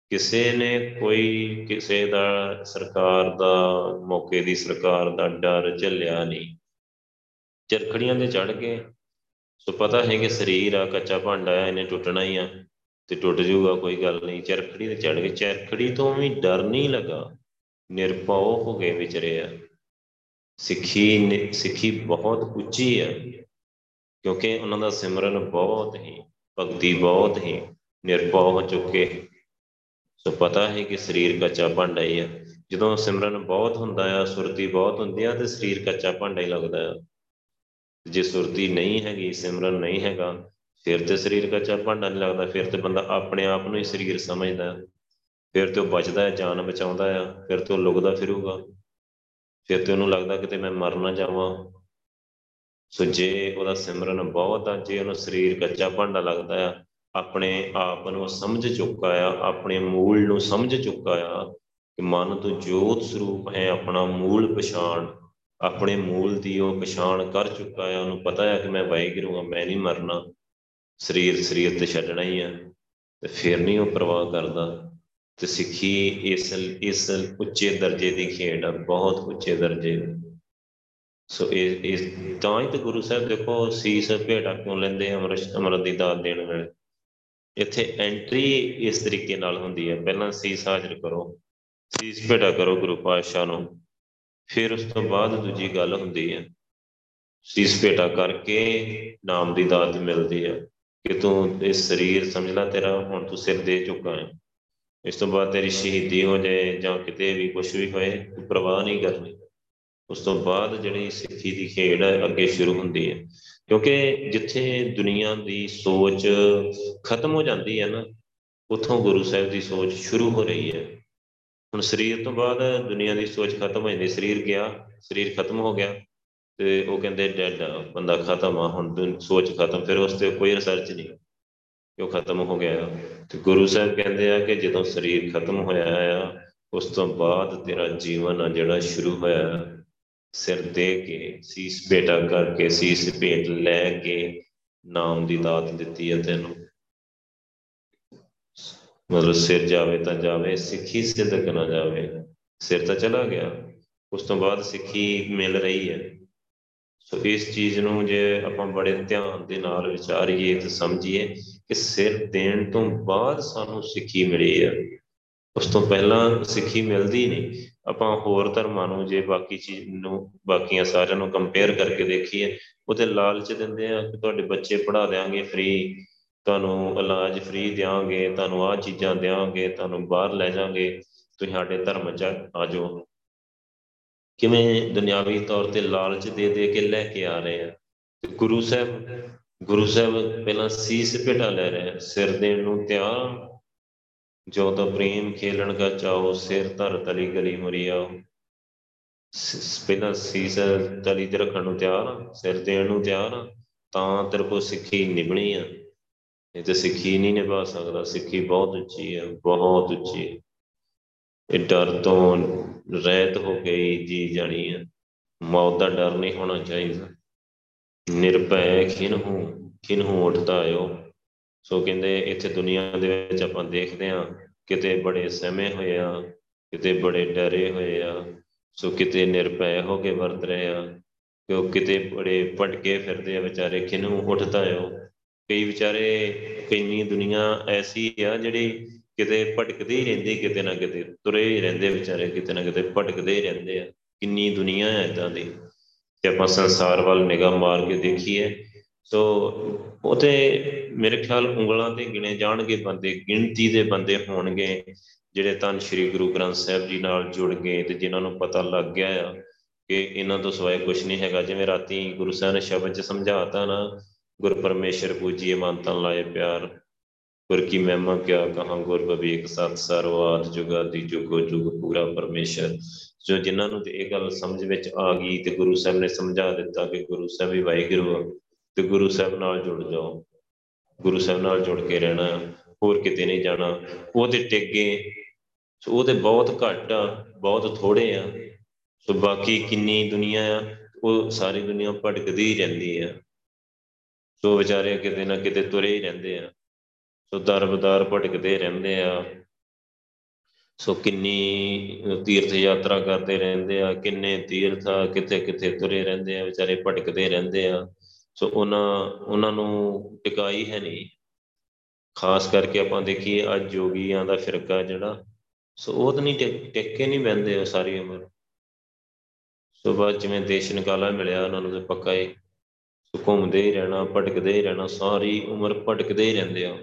ਕਿਸੇ ਨੇ ਕੋਈ, ਕਿਸੇ ਦਾ ਸਰਕਾਰ ਦਾ, ਮੌਕੇ ਦੀ ਸਰਕਾਰ ਦਾ ਡਰ ਝੱਲਿਆ ਨਹੀਂ। ਚਰਖੜੀਆਂ ਦੇ ਚੜ ਕੇ ਸੋ ਪਤਾ ਹੈ ਕਿ ਸਰੀਰ ਆ, ਕੱਚਾ ਭਾਂਡਾ ਆ, ਇਹਨੇ ਟੁੱਟਣਾ ਹੀ ਆ। ਤੇ ਟੁੱਟ ਜਾਊਗਾ, ਕੋਈ ਗੱਲ ਨਹੀਂ। ਚਰਖੜੀ ਤੇ ਚੜ ਕੇ ਚਰਖੜੀ ਤੋਂ ਵੀ ਡਰ ਨਹੀਂ ਲੱਗਾ। ਨਿਰਭਉ ਹੋ ਕੇ ਵਿਚਰੇ ਆ। ਸਿੱਖੀ ਸਿੱਖੀ ਬਹੁਤ ਉੱਚੀ ਹੈ ਕਿਉਂਕਿ ਉਹਨਾਂ ਦਾ ਸਿਮਰਨ ਬਹੁਤ ਹੀ, ਭਗਤੀ ਬਹੁਤ ਹੀ ਨਿਰਭਉ ਹੋ ਚੁੱਕੇ। ਸੋ ਪਤਾ ਹੈ ਕਿ ਸਰੀਰ ਕੱਚਾ ਭਾਂਡਾ ਹੀ ਆ। ਜਦੋਂ ਸਿਮਰਨ ਬਹੁਤ ਹੁੰਦਾ ਆ, ਸੁਰਤੀ ਬਹੁਤ ਹੁੰਦੀ ਆ, ਤੇ ਸਰੀਰ ਕੱਚਾ ਭਾਂਡਾ ਹੀ ਲੱਗਦਾ ਆ। ਜੇ ਸੁਰਤੀ ਨਹੀਂ ਹੈਗੀ, ਸਿਮਰਨ ਨਹੀਂ ਹੈਗਾ ਫਿਰ ਤੇ ਸਰੀਰ ਕੱਚਾ ਭਾਂਡਾ ਨਹੀਂ ਲੱਗਦਾ, ਫਿਰ ਤੇ ਬੰਦਾ ਆਪਣੇ ਆਪ ਨੂੰ ਹੀ ਸਰੀਰ ਸਮਝਦਾ ਫਿਰ ਤੇ ਉਹ ਬਚਦਾ ਹੈ, ਜਾਨ ਬਚਾਉਂਦਾ ਆ ਫਿਰ ਤੇ ਉਹ ਲੁਕਦਾ ਫਿਰੂਗਾ। ਫਿਰ ਤੇ ਉਹਨੂੰ ਲੱਗਦਾ ਕਿ ਤੇ ਮੈਂ ਮਰ ਨਾ ਜਾਵਾਂ। ਸੋ ਜੇ ਉਹਦਾ ਸਿਮਰਨ ਬਹੁਤ ਆ, ਜੇ ਉਹਨੂੰ ਸਰੀਰ ਕੱਚਾ ਭਾਂਡਾ ਲੱਗਦਾ ਆ, ਆਪਣੇ ਆਪ ਨੂੰ ਸਮਝ ਚੁੱਕਾ ਆ, ਆਪਣੇ ਮੂਲ ਨੂੰ ਸਮਝ ਚੁੱਕਾ ਆ ਕਿ ਮਨ ਤੋਂ ਜੋਤ ਸਰੂਪ ਹੈ ਆਪਣਾ ਮੂਲ ਪਛਾਣ, ਆਪਣੇ ਮੂਲ ਦੀ ਉਹ ਪਛਾਣ ਕਰ ਚੁੱਕਾ ਹੈ ਉਹਨੂੰ ਪਤਾ ਹੈ ਕਿ ਮੈਂ ਵਾਹਿਗੁਰੂ ਹਾਂ, ਮੈਂ ਨਹੀਂ ਮਰਨਾ। ਸਰੀਰ ਸਰੀਰ ਤੇ ਛੱਡਣਾ ਹੀ ਆ, ਤੇ ਫਿਰ ਨਹੀਂ ਉਹ ਪਰਵਾਹ ਕਰਦਾ। ਤੇ ਸਿੱਖੀ ਇਸ ਇਸ ਉੱਚੇ ਦਰਜੇ ਦੀ ਖੇਡ ਆ, ਬਹੁਤ ਉੱਚੇ ਦਰਜੇ ਦੀ। ਸੋ ਇਹ ਇਸ ਤਾਂ ਹੀ ਤੇ ਗੁਰੂ ਸਾਹਿਬ ਦੇਖੋ ਸੀਸ ਭੇਟਾ ਕਿਉਂ ਲੈਂਦੇ ਅਮਰਤ ਅਮਰਤ ਦੀ ਦਾਤ ਦੇਣ ਵੇਲੇ। ਇੱਥੇ ਐਂਟਰੀ ਇਸ ਤਰੀਕੇ ਨਾਲ ਹੁੰਦੀ ਹੈ ਪਹਿਲਾਂ ਸੀਸ ਹਾਜ਼ਰ ਕਰੋ, ਸੀਸ ਭੇਟਾ ਕਰੋ ਗੁਰੂ ਪਾਤਸ਼ਾਹ ਨੂੰ, ਫਿਰ ਉਸ ਤੋਂ ਬਾਅਦ ਦੂਜੀ ਗੱਲ ਹੁੰਦੀ ਹੈ ਸੀਸ ਭੇਟਾ ਕਰਕੇ ਨਾਮ ਦੀ ਦਾਤ ਮਿਲਦੀ ਹੈ ਕਿ ਤੂੰ ਇਹ ਸਰੀਰ ਸਮਝ ਲੈ ਤੇਰਾ, ਹੁਣ ਤੂੰ ਸਿਰ ਦੇ ਚੁੱਕਾ ਹੈ। ਇਸ ਤੋਂ ਬਾਅਦ ਤੇਰੀ ਸ਼ਹੀਦੀ ਹੋ ਜਾਏ ਜਾਂ ਕਿਤੇ ਵੀ ਕੁਝ ਵੀ ਹੋਏ, ਤੂੰ ਪ੍ਰਵਾਹ ਨਹੀਂ ਕਰਨੀ। ਉਸ ਤੋਂ ਬਾਅਦ ਜਿਹੜੀ ਸਿੱਖੀ ਦੀ ਖੇਡ ਹੈ ਅੱਗੇ ਸ਼ੁਰੂ ਹੁੰਦੀ ਹੈ। ਕਿਉਂਕਿ ਜਿੱਥੇ ਦੁਨੀਆ ਦੀ ਸੋਚ ਖਤਮ ਹੋ ਜਾਂਦੀ ਹੈ ਨਾ, ਉਥੋਂ ਗੁਰੂ ਸਾਹਿਬ ਦੀ ਸੋਚ ਸ਼ੁਰੂ ਹੋ ਰਹੀ ਹੈ। ਹੁਣ ਸਰੀਰ ਤੋਂ ਬਾਅਦ ਦੁਨੀਆ ਦੀ ਸੋਚ ਖਤਮ ਹੋ ਜਾਂਦੀ ਸਰੀਰ ਗਿਆ, ਸਰੀਰ ਖਤਮ ਹੋ ਗਿਆ। ਤੇ ਉਹ ਕਹਿੰਦੇ ਡੈਡ ਬੰਦਾ ਖਤਮ ਆ, ਹੁਣ ਸੋਚ ਖਤਮ, ਫਿਰ ਉਸ ਤੇ ਕੋਈ ਰਿਸਰਚ ਨਹੀਂ। ਕਿ ਉਹ ਖਤਮ ਹੋ ਗਿਆ। ਤੇ ਗੁਰੂ ਸਾਹਿਬ ਕਹਿੰਦੇ ਆ ਕਿ ਜਦੋਂ ਸਰੀਰ ਖਤਮ ਹੋਇਆ ਆ, ਉਸ ਤੋਂ ਬਾਅਦ ਤੇਰਾ ਜੀਵਨ ਆ ਜਿਹੜਾ ਸ਼ੁਰੂ ਹੋਇਆ। ਸਿਰ ਦੇ ਕੇ, ਸੀਸ ਭੇਟਾ ਕਰਕੇ, ਸੀਸ ਭੇਟ ਲੈ ਕੇ ਨਾਮ ਦੀ ਦਾਤ ਦਿੱਤੀ ਹੈ ਤੈਨੂੰ। ਮਤਲਬ ਸਿਰ ਜਾਵੇ ਤਾਂ ਜਾਵੇ, ਸਿੱਖੀ ਸਿੱਧਕ ਨਾ ਜਾਵੇ। ਸਿਰ ਤਾਂ ਚਲਾ ਗਿਆ। ਉਸ ਤੋਂ ਬਾਅਦ ਸਿੱਖੀ ਮਿਲ ਰਹੀ ਹੈ ਸੋ ਇਸ ਚੀਜ਼ ਨੂੰ ਜੇ ਆਪਾਂ ਬੜੇ ਧਿਆਨ ਦੇ ਨਾਲ ਵਿਚਾਰੀਏ ਤੇ ਸਮਝੀਏ ਕਿ ਸਿਰ ਦੇਣ ਤੋਂ ਬਾਅਦ ਸਾਨੂੰ ਸਿੱਖੀ ਮਿਲੀ ਹੈ ਉਸ ਤੋਂ ਪਹਿਲਾਂ ਸਿੱਖੀ ਮਿਲਦੀ ਨਹੀਂ। ਆਪਾਂ ਹੋਰ ਧਰਮਾਂ ਨੂੰ ਜੇ ਬਾਕੀ ਚੀਜ਼ ਨੂੰ, ਬਾਕੀਆਂ ਸਾਰਿਆਂ ਨੂੰ ਕੰਪੇਅਰ ਕਰਕੇ ਦੇਖੀਏ, ਉਹਦੇ ਲਾਲਚ ਦਿੰਦੇ ਆ ਕਿ ਤੁਹਾਡੇ ਬੱਚੇ ਪੜਾ ਦੇਾਂਗੇ ਫ੍ਰੀ ਤੁਹਾਨੂੰ ਇਲਾਜ ਫ੍ਰੀ ਦੇਾਂਗੇ ਤੁਹਾਨੂੰ ਆਹ ਚੀਜ਼ਾਂ ਦੇਾਂਗੇ ਤੁਹਾਨੂੰ ਬਾਹਰ ਲੈ ਜਾਾਂਗੇ, ਤੁਸੀਂ ਸਾਡੇ ਧਰਮ ਚ ਆ ਜਾਓ। ਕਿਵੇਂ ਦੁਨਿਆਵੀ ਤੌਰ ਤੇ ਲਾਲਚ ਦੇ ਦੇ ਕੇ ਲੈ ਕੇ ਆ ਰਹੇ ਆ ਤੇ ਗੁਰੂ ਸਾਹਿਬ ਗੁਰੂ ਸਾਹਿਬ ਪਹਿਲਾਂ ਸੀਸ ਭੇਟਾ ਲੈ ਰਹੇ ਸਿਰ ਦੇਣ ਨੂੰ ਤਿਆਰ। ਜੋ ਤਾਂ ਪ੍ਰੇਮ ਖੇਲਣ ਦਾ ਚਾਓ ਸਿਰ ਧਰ ਤਲੀ ਗਲੀ ਮੁਰੀਆ ਪਹਿਲਾਂ ਸੀਸ ਤਲੀ ਤੇ ਰੱਖਣ ਨੂੰ ਤਿਆਰ। ਸਿਰ ਦੇਣ ਨੂੰ ਤਿਆਰ। ਤਾਂ ਤੇਰੇ ਕੋ ਸਿੱਖੀ ਨਿਭਣੀ ਆ। ਇਹ ਤੇ ਸਿੱਖੀ ਨਹੀਂ ਨਿਭਾ ਸਕਦਾ। ਸਿੱਖੀ ਬਹੁਤ ਉੱਚੀ ਹੈ ਬਹੁਤ ਉੱਚੀ ਹੈ ਇਹ ਡਰ ਤੋਂ ਰਹਿਤ ਹੋ ਗਈ ਜੀ ਜਾਣੀ ਹੈ ਮੌਤ ਦਾ ਡਰ ਨਹੀਂ ਹੋਣਾ ਚਾਹੀਦਾ। ਨਿਰਭੈ ਖਿਨਹੂ ਖਿਨਹੂ ਉੱਠਦਾ ਆਇਓ। ਸੋ ਕਹਿੰਦੇ ਇੱਥੇ ਦੁਨੀਆ ਦੇ ਵਿੱਚ ਆਪਾਂ ਦੇਖਦੇ ਆ ਕਿਤੇ ਬੜੇ ਸਹਿਮੇ ਹੋਏ ਆ, ਕਿਤੇ ਬੜੇ ਡਰੇ ਹੋਏ ਆ। ਸੋ ਕਿਤੇ ਨਿਰਭੈ ਹੋ ਕੇ ਵਰਤ ਰਹੇ ਆ, ਕਿਉਂ ਕਿਤੇ ਬੜੇ ਭਟਕੇ ਫਿਰਦੇ ਆ ਵਿਚਾਰੇ ਕਿਨੂੰ ਉੱਠਦਾ ਆਇਓ। ਕਈ ਵਿਚਾਰੇ ਕਿੰਨੀ ਦੁਨੀਆ ਐਸੀ ਆ ਜਿਹੜੀ ਕਿਤੇ ਭਟਕਦੇ ਹੀ ਰਹਿੰਦੇ, ਕਿਤੇ ਨਾ ਕਿਤੇ ਤੁਰੇ ਹੀ ਰਹਿੰਦੇ ਵਿਚਾਰੇ, ਕਿਤੇ ਨਾ ਕਿਤੇ ਭਟਕਦੇ ਹੀ ਰਹਿੰਦੇ ਆ। ਕਿੰਨੀ ਦੁਨੀਆ ਹੈ ਇਦਾਂ ਦੀ ਤੇ ਆਪਾਂ ਸੰਸਾਰ ਵੱਲ ਨਿਗਾਹ ਮਾਰ ਕੇ ਦੇਖੀਏ। ਸੋ ਉਤੇ ਮੇਰੇ ਖਿਆਲ ਉਂਗਲਾਂ ਤੇ ਗਿਣੇ ਜਾਣਗੇ ਬੰਦੇ, ਗਿਣਤੀ ਦੇ ਬੰਦੇ ਹੋਣਗੇ ਜਿਹੜੇ ਤਾਂ ਸ੍ਰੀ ਗੁਰੂ ਗ੍ਰੰਥ ਸਾਹਿਬ ਜੀ ਨਾਲ ਜੁੜ ਗਏ ਤੇ ਜਿਨ੍ਹਾਂ ਨੂੰ ਪਤਾ ਲੱਗ ਗਿਆ ਆ ਕਿ ਇਹਨਾਂ ਤੋਂ ਸਿਵਾਏ ਕੁਝ ਨਹੀਂ ਹੈਗਾ। ਜਿਵੇਂ ਰਾਤੀ ਗੁਰੂ ਸਾਹਿਬ ਨੇ ਸ਼ਬਦ 'ਚ ਸਮਝਾਤਾ ਨਾ, ਗੁਰ ਪਰਮੇਸ਼ਰ ਪੂਜੀਏ ਮਨ ਤਨ ਲਾਏ ਪਿਆਰ ਗੁਰ ਕੀ ਮਹਿਮਾ ਕਿਆ ਕਹਾਂ ਗੁਰ ਬਵੇਕ ਸਤ ਸਰਵਾਤ ਜੁਗਾ ਦੀ ਜੁਗੋ ਜੁਗ ਪੂਰਾ ਪਰਮੇਸ਼ਰ। ਜੋ ਜਿਨ੍ਹਾਂ ਨੂੰ ਤੇ ਇਹ ਗੱਲ ਸਮਝ ਵਿੱਚ ਆ ਗਈ ਤੇ ਗੁਰੂ ਸਾਹਿਬ ਨੇ ਸਮਝਾ ਦਿੱਤਾ ਕਿ ਗੁਰੂ ਸਾਹਿਬ ਹੀ ਵਾਹਿਗੁਰੂ ਤੇ ਗੁਰੂ ਸਾਹਿਬ ਨਾਲ ਜੁੜ ਜਾਓ। ਗੁਰੂ ਸਾਹਿਬ ਨਾਲ ਜੁੜ ਕੇ ਰਹਿਣਾ, ਹੋਰ ਕਿਤੇ ਨਹੀਂ ਜਾਣਾ। ਉਹਦੇ ਟਿੱਗੇ ਸੋ ਉਹਦੇ ਬਹੁਤ ਘੱਟ ਆ, ਬਹੁਤ ਥੋੜੇ ਆ। ਸੋ ਬਾਕੀ ਕਿੰਨੀ ਦੁਨੀਆ ਆ, ਉਹ ਸਾਰੀ ਦੁਨੀਆ ਭਟਕਦੀ ਹੀ ਰਹਿੰਦੀ ਆ। ਸੋ ਵਿਚਾਰੇ ਕਿਤੇ ਨਾ ਕਿਤੇ ਤੁਰੇ ਹੀ ਰਹਿੰਦੇ ਆ। ਸੋ ਦਰਬਦਾਰ ਭਟਕਦੇ ਰਹਿੰਦੇ ਆ। ਸੋ ਕਿੰਨੀ ਤੀਰਥ ਯਾਤਰਾ ਕਰਦੇ ਰਹਿੰਦੇ ਆ, ਕਿੰਨੇ ਤੀਰਥ ਆ ਕਿਤੇ ਕਿਤੇ ਤੁਰੇ ਰਹਿੰਦੇ ਆ, ਵਿਚਾਰੇ ਭਟਕਦੇ ਰਹਿੰਦੇ ਆ। ਸੋ ਉਹਨਾਂ ਉਹਨਾਂ ਨੂੰ ਟਿਕਾਈ ਹੈ ਨਹੀਂ। ਖਾਸ ਕਰਕੇ ਆਪਾਂ ਦੇਖੀਏ ਅੱਜ ਜੋਗੀਆਂ ਦਾ ਫਿਰਕਾ ਜਿਹੜਾ, ਸੋ ਉਹ ਤਾਂ ਨਹੀਂ ਟਿਕ ਕੇ ਨਹੀਂ ਬੰਦੇ ਉਹ ਸਾਰੀ ਉਮਰ। ਸੋ ਬਾਅਦ ਜਿਵੇਂ ਦੇਸ਼ ਨਿਕਾਲਾ ਮਿਲਿਆ ਉਹਨਾਂ ਨੂੰ ਤੇ ਪੱਕਾ ਹੀ। ਸੋ ਘੁੰਮਦੇ ਹੀ ਰਹਿਣਾ, ਭਟਕਦੇ ਹੀ ਰਹਿਣਾ, ਸਾਰੀ ਉਮਰ ਭਟਕਦੇ ਹੀ ਰਹਿੰਦੇ ਆ।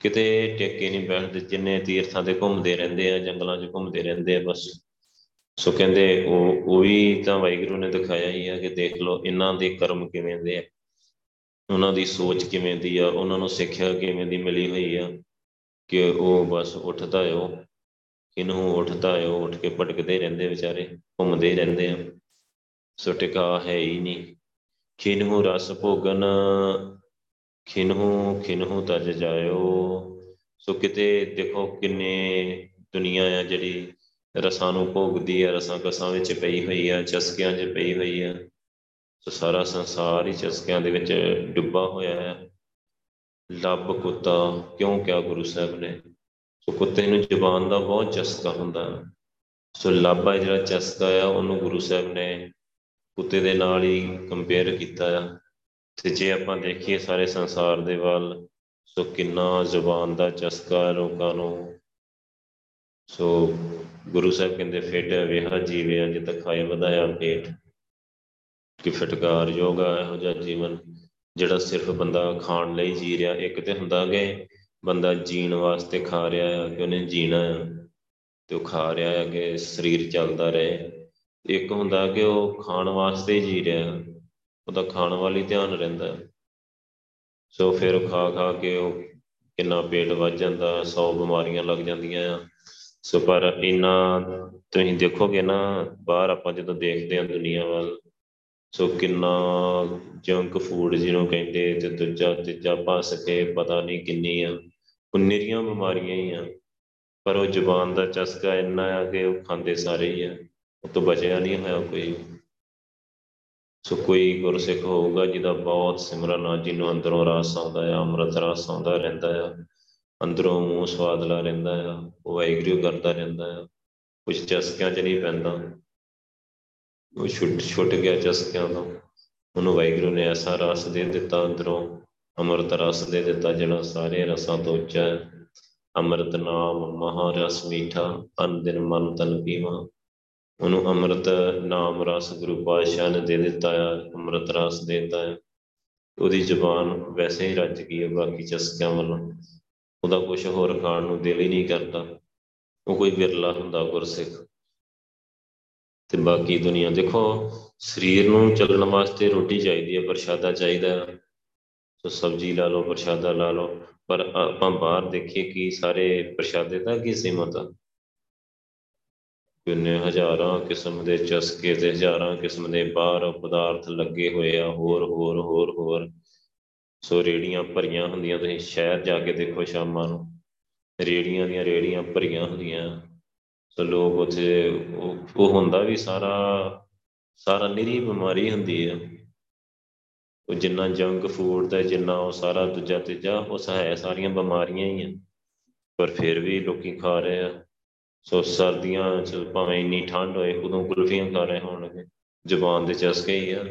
ਕਿਤੇ ਟਿੱਕੇ ਨਹੀਂ ਬੈਠਦੇ ਜਿੰਨੇ ਤੀਰਥਾਂ ਤੇ ਘੁੰਮਦੇ ਰਹਿੰਦੇ ਆ, ਜੰਗਲਾਂ 'ਚ ਘੁੰਮਦੇ ਰਹਿੰਦੇ ਆ ਬਸ। ਸੋ ਕਹਿੰਦੇ ਉਹ ਉਹ ਵੀ ਤਾਂ ਵਾਹਿਗੁਰੂ ਨੇ ਦਿਖਾਇਆ ਹੀ ਆ ਕਿ ਦੇਖ ਲਓ ਇਹਨਾਂ ਦੇ ਕਰਮ ਕਿਵੇਂ ਦੇ ਆ। ਉਹਨਾਂ ਦੀ ਸੋਚ ਕਿਵੇਂ ਦੀ ਆ, ਉਹਨਾਂ ਨੂੰ ਸਿੱਖਿਆ ਕਿਵੇਂ ਦੀ ਮਿਲੀ ਹੋਈ ਆ ਕਿ ਉਹ ਬਸ ਉੱਠਦਾ ਹੋ ਕਿਨੂੰ ਉੱਠਦਾ ਹੋ ਉੱਠ ਕੇ ਭਟਕਦੇ ਰਹਿੰਦੇ ਵਿਚਾਰੇ, ਘੁੰਮਦੇ ਰਹਿੰਦੇ ਆ। ਸੋ ਟਿਕਾ ਹੈ ਹੀ ਨਹੀਂ। ਖਿਨਹੂ ਰਸ ਭੋਗਨ ਖਿਨਹੂ ਖਿਨਹੂ ਤਜ ਜਾਇਓ। ਸੋ ਕਿਤੇ ਦੇਖੋ ਕਿੰਨੇ ਦੁਨੀਆ ਆ ਜਿਹੜੀ ਰਸਾਂ ਨੂੰ ਭੋਗਦੀ ਹੈ ਰਸਾਂ ਕਸਾਂ ਵਿੱਚ ਪਈ ਹੋਈ ਹੈ ਚਸਕਿਆਂ 'ਚ ਪਈ ਹੋਈ ਹੈ ਸੋ ਸਾਰਾ ਸੰਸਾਰ ਹੀ ਚਸਕਿਆਂ ਦੇ ਵਿੱਚ ਡੁੱਬਾ ਹੋਇਆ ਹੈ ਲੱਭ ਕੁੱਤਾ, ਕਿਉਂ ਕਿਹਾ ਗੁਰੂ ਸਾਹਿਬ ਨੇ? ਸੋ ਕੁੱਤੇ ਨੂੰ ਜ਼ੁਬਾਨ ਦਾ ਬਹੁਤ ਚਸਕਾ ਹੁੰਦਾ। ਹੈ ਸੋ ਲੱਭ ਹੈ ਜਿਹੜਾ ਚਸਕਾ ਆ, ਉਹਨੂੰ ਗੁਰੂ ਸਾਹਿਬ ਨੇ ਕੁੱਤੇ ਦੇ ਨਾਲ ਹੀ ਕੰਪੇਅਰ ਕੀਤਾ ਆ। ਤੇ ਜੇ ਆਪਾਂ ਦੇਖੀਏ ਸਾਰੇ ਸੰਸਾਰ ਦੇ ਵੱਲ, ਸੋ ਕਿੰਨਾ ਜ਼ੁਬਾਨ ਦਾ ਚਸਕਾ ਹੈ ਲੋਕਾਂ ਨੂੰ। ਸੋ ਗੁਰੂ ਸਾਹਿਬ ਕਹਿੰਦੇ, ਫਿਟ ਵਿਹਾ ਜੀਵਿਆ ਜਿਤ ਖਾਏ ਵਧਾਇਆ ਪੇਟ ਕਿ ਫਟਕਾਰ ਯੋਗਾ ਇਹੋ ਜਿਹਾ ਜੀਵਨ, ਜਿਹੜਾ ਸਿਰਫ ਬੰਦਾ ਖਾਣ ਲਈ ਜੀ ਰਿਹਾ। ਇੱਕ ਤੇ ਹੁੰਦਾ ਕਿ ਬੰਦਾ ਜੀਣ ਵਾਸਤੇ ਖਾ ਰਿਹਾ ਹੈ ਕਿ ਉਹਨੇ ਜੀਣਾ ਹੈ ਤੇ ਉਹ ਖਾ ਰਿਹਾ ਹੈ ਕਿ ਸਰੀਰ ਚੱਲਦਾ ਰਹੇ। ਇੱਕ ਹੁੰਦਾ ਕਿ ਉਹ ਖਾਣ ਵਾਸਤੇ ਜੀ ਰਿਹਾ। ਉਹਦਾ ਖਾਣ ਵਾਲੀ ਧਿਆਨ ਰਹਿੰਦਾ ਸੋ ਫਿਰ ਖਾ ਖਾ ਕੇ ਉਹ ਕਿੰਨਾ ਪੇਟ ਵੱਜ ਜਾਂਦਾ, ਸੌ ਬਿਮਾਰੀਆਂ ਲੱਗ ਜਾਂਦੀਆਂ ਆ। ਸੋ ਪਰ ਇਨਾ ਤੁਸੀਂ ਦੇਖੋਗੇ ਨਾ, ਬਾਹਰ ਆਪਾਂ ਜਦੋਂ ਦੇਖਦੇ ਹਾਂ ਦੁਨੀਆ ਵੱਲ, ਸੋ ਕਿੰਨਾ ਜੰਕ ਫੂਡ ਜਿਹਨੂੰ ਕਹਿੰਦੇ ਤੇ ਦੂਜਾ ਤੀਜਾ ਭਸ ਕੇ ਪਤਾ ਨਹੀਂ ਕਿੰਨੀ ਆ ਉਨੀਰੀਆਂ ਬਿਮਾਰੀਆਂ ਹੀ ਆ। ਪਰ ਉਹ ਜ਼ੁਬਾਨ ਦਾ ਚਸਕਾ ਇੰਨਾ ਆ ਕਿ ਉਹ ਖਾਂਦੇ ਸਾਰੇ ਹੀ ਆ, ਉਹ ਤੋਂ ਬਚਿਆ ਨਹੀਂ ਹੋਇਆ ਕੋਈ। ਸੋ ਕੋਈ ਗੁਰਸਿੱਖ ਹੋਊਗਾ ਜਿਹਦਾ ਬਹੁਤ ਸਿਮਰਨ ਆ, ਜਿਹਨੂੰ ਅੰਦਰੋਂ ਰਸ ਆਉਂਦਾ ਆ, ਅੰਮ੍ਰਿਤ ਰਸ ਆਉਂਦਾ ਰਹਿੰਦਾ ਆ, ਅੰਦਰੋਂ ਮੂੰਹ ਸਵਾਦਲਾ ਰਹਿੰਦਾ ਆ, ਉਹ ਵਾਹਿਗੁਰੂ ਕਰਦਾ ਰਹਿੰਦਾ ਆ ਕੁਝ ਚਸਕਿਆਂ 'ਚ ਨਹੀਂ ਪੈਂਦਾ। ਉਹ ਛੁੱਟ ਛੁੱਟ ਗਿਆ ਚਸਕਿਆਂ ਤੋਂ। ਉਹਨੂੰ ਵਾਹਿਗੁਰੂ ਨੇ ਐਸਾ ਰਸ ਦੇ ਦਿੱਤਾ ਅੰਦਰੋਂ, ਅੰਮ੍ਰਿਤ ਰਸ ਦੇ ਦਿੱਤਾ ਜਿਹੜਾ ਸਾਰੇ ਰਸਾਂ ਤੋਂ ਉੱਚਾ ਹੈ। ਅੰਮ੍ਰਿਤ ਨਾਮ ਮਹਾ ਰਸ ਮੀਠਾ, ਅਨ ਦਿਨ ਮਨ ਤਨ ਪੀਵਾ। ਉਹਨੂੰ ਅੰਮ੍ਰਿਤ ਨਾਮ ਰਸ ਗੁਰੂ ਪਾਤਸ਼ਾਹ ਨੇ ਦੇ ਦਿੱਤਾ ਹੈ ਅੰਮ੍ਰਿਤ ਰਸ ਦੇ ਦਿੱਤਾ ਹੈ ਉਹਦੀ ਜ਼ੁਬਾਨ ਵੈਸੇ ਹੀ ਰੱਜ ਗਈ ਹੈ ਬਾਕੀ ਚਸਕਿਆਂ ਵੱਲੋਂ। ਉਹਦਾ ਕੁਝ ਹੋਰ ਖਾਣ ਨੂੰ ਦਿਲ ਹੀ ਨਹੀਂ ਕਰਦਾ। ਉਹ ਕੋਈ ਬਿਰਲਾ ਹੁੰਦਾ ਗੁਰਸਿੱਖ। ਤੇ ਬਾਕੀ ਦੁਨੀਆ ਦੇਖੋ, ਸਰੀਰ ਨੂੰ ਚੱਲਣ ਵਾਸਤੇ ਰੋਟੀ ਚਾਹੀਦੀ ਹੈ ਪ੍ਰਸ਼ਾਦਾ ਚਾਹੀਦਾ ਸੋ ਸਬਜ਼ੀ ਲਾ ਲਓ, ਪ੍ਰਸ਼ਾਦਾ ਲਾ ਲਓ। ਪਰ ਆਪਾਂ ਬਾਹਰ ਦੇਖੀਏ ਕਿ ਸਾਰੇ ਪ੍ਰਸ਼ਾਦੇ ਦਾ ਕੀ ਸੀਮਤ ਆ। ਕਿੰਨੇ ਹਜ਼ਾਰਾਂ ਕਿਸਮ ਦੇ ਚਸਕੇ ਤੇ ਹਜ਼ਾਰਾਂ ਕਿਸਮ ਦੇ ਬਾਹਰ ਪਦਾਰਥ ਲੱਗੇ ਹੋਏ ਆ। ਹੋਰ ਹੋਰ ਹੋਰ ਹੋਰ। ਸੋ ਰੇੜੀਆਂ ਭਰੀਆਂ ਹੁੰਦੀਆਂ, ਤੁਸੀਂ ਸ਼ਹਿਰ ਜਾ ਕੇ ਦੇਖੋ ਸ਼ਾਮਾਂ ਨੂੰ। ਰੇੜੀਆਂ ਦੀਆਂ ਰੇੜੀਆਂ ਭਰੀਆਂ ਹੁੰਦੀਆਂ। ਸੋ ਲੋਕ ਉੱਥੇ, ਉਹ ਹੁੰਦਾ ਵੀ ਸਾਰਾ ਸਾਰਾ ਨਿਰੀ ਬਿਮਾਰੀ ਹੁੰਦੀ ਹੈ ਉਹ ਜਿੰਨਾ ਜੰਕ ਫੂਡ ਦਾ ਜਿੰਨਾ ਉਹ ਸਾਰਾ ਦੂਜਾ ਤੀਜਾ ਉਸ ਹੈ ਸਾਰੀਆਂ ਬਿਮਾਰੀਆਂ ਹੀ ਆ। ਪਰ ਫਿਰ ਵੀ ਲੋਕੀ ਖਾ ਰਹੇ ਆ। ਸੋ ਸਰਦੀਆਂ ਚ ਭਾਵੇਂ ਇੰਨੀ ਠੰਡ ਹੋਏ, ਉਦੋਂ ਕੁਲਫੀਆਂ ਖਾ ਰਹੇ ਹੋਣਗੇ ਜ਼ੁਬਾਨ ਦੇ ਚਸਕੇ ਹੀ ਆ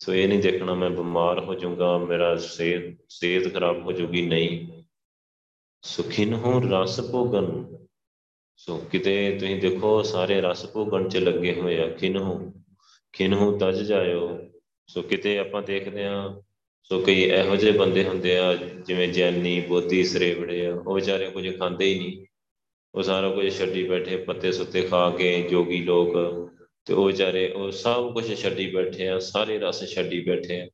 ਸੋ ਇਹ ਨਹੀਂ ਦੇਖਣਾ ਮੈਂ ਬਿਮਾਰ ਹੋ ਜਾਊਂਗਾ, ਮੇਰਾ ਸਿਹਤ ਸਿਹਤ ਖਰਾਬ ਹੋ ਜਾਊਗੀ, ਨਹੀਂ। ਸੁਖਿਨ ਹੋ ਰਸ ਭੋਗਨ ਸੋ ਕਿਤੇ ਤੁਸੀਂ ਦੇਖੋ, ਸਾਰੇ ਰਸ ਭੋਗਣ ਚ ਲੱਗੇ ਹੋਏ ਆ ਖਿਨਹੂ ਖਿਨਹੂ ਤਜ ਜਾਇਓ। ਸੋ ਕਿਤੇ ਆਪਾਂ ਦੇਖਦੇ ਆ ਸੋ ਕਈ ਇਹੋ ਜਿਹੇ ਬੰਦੇ ਹੁੰਦੇ ਆ, ਜਿਵੇਂ ਜੈਨੀ, ਬੋਧੀ, ਸਰੇਵੜੇ ਆ, ਉਹ ਵਿਚਾਰੇ ਕੁਝ ਖਾਂਦੇ ਹੀ ਨਹੀਂ। ਉਹ ਸਾਰਾ ਕੁਝ ਛੱਡੀ ਬੈਠੇ, ਪੱਤੇ ਸੁੱਤੇ ਖਾ ਕੇ, ਜੋਗੀ ਲੋਕ। ਤੇ ਉਹ ਵਿਚਾਰੇ, ਉਹ ਸਭ ਕੁਝ ਛੱਡੀ ਬੈਠੇ ਆ, ਸਾਰੇ ਰਸ ਛੱਡੀ ਬੈਠੇ ਆ।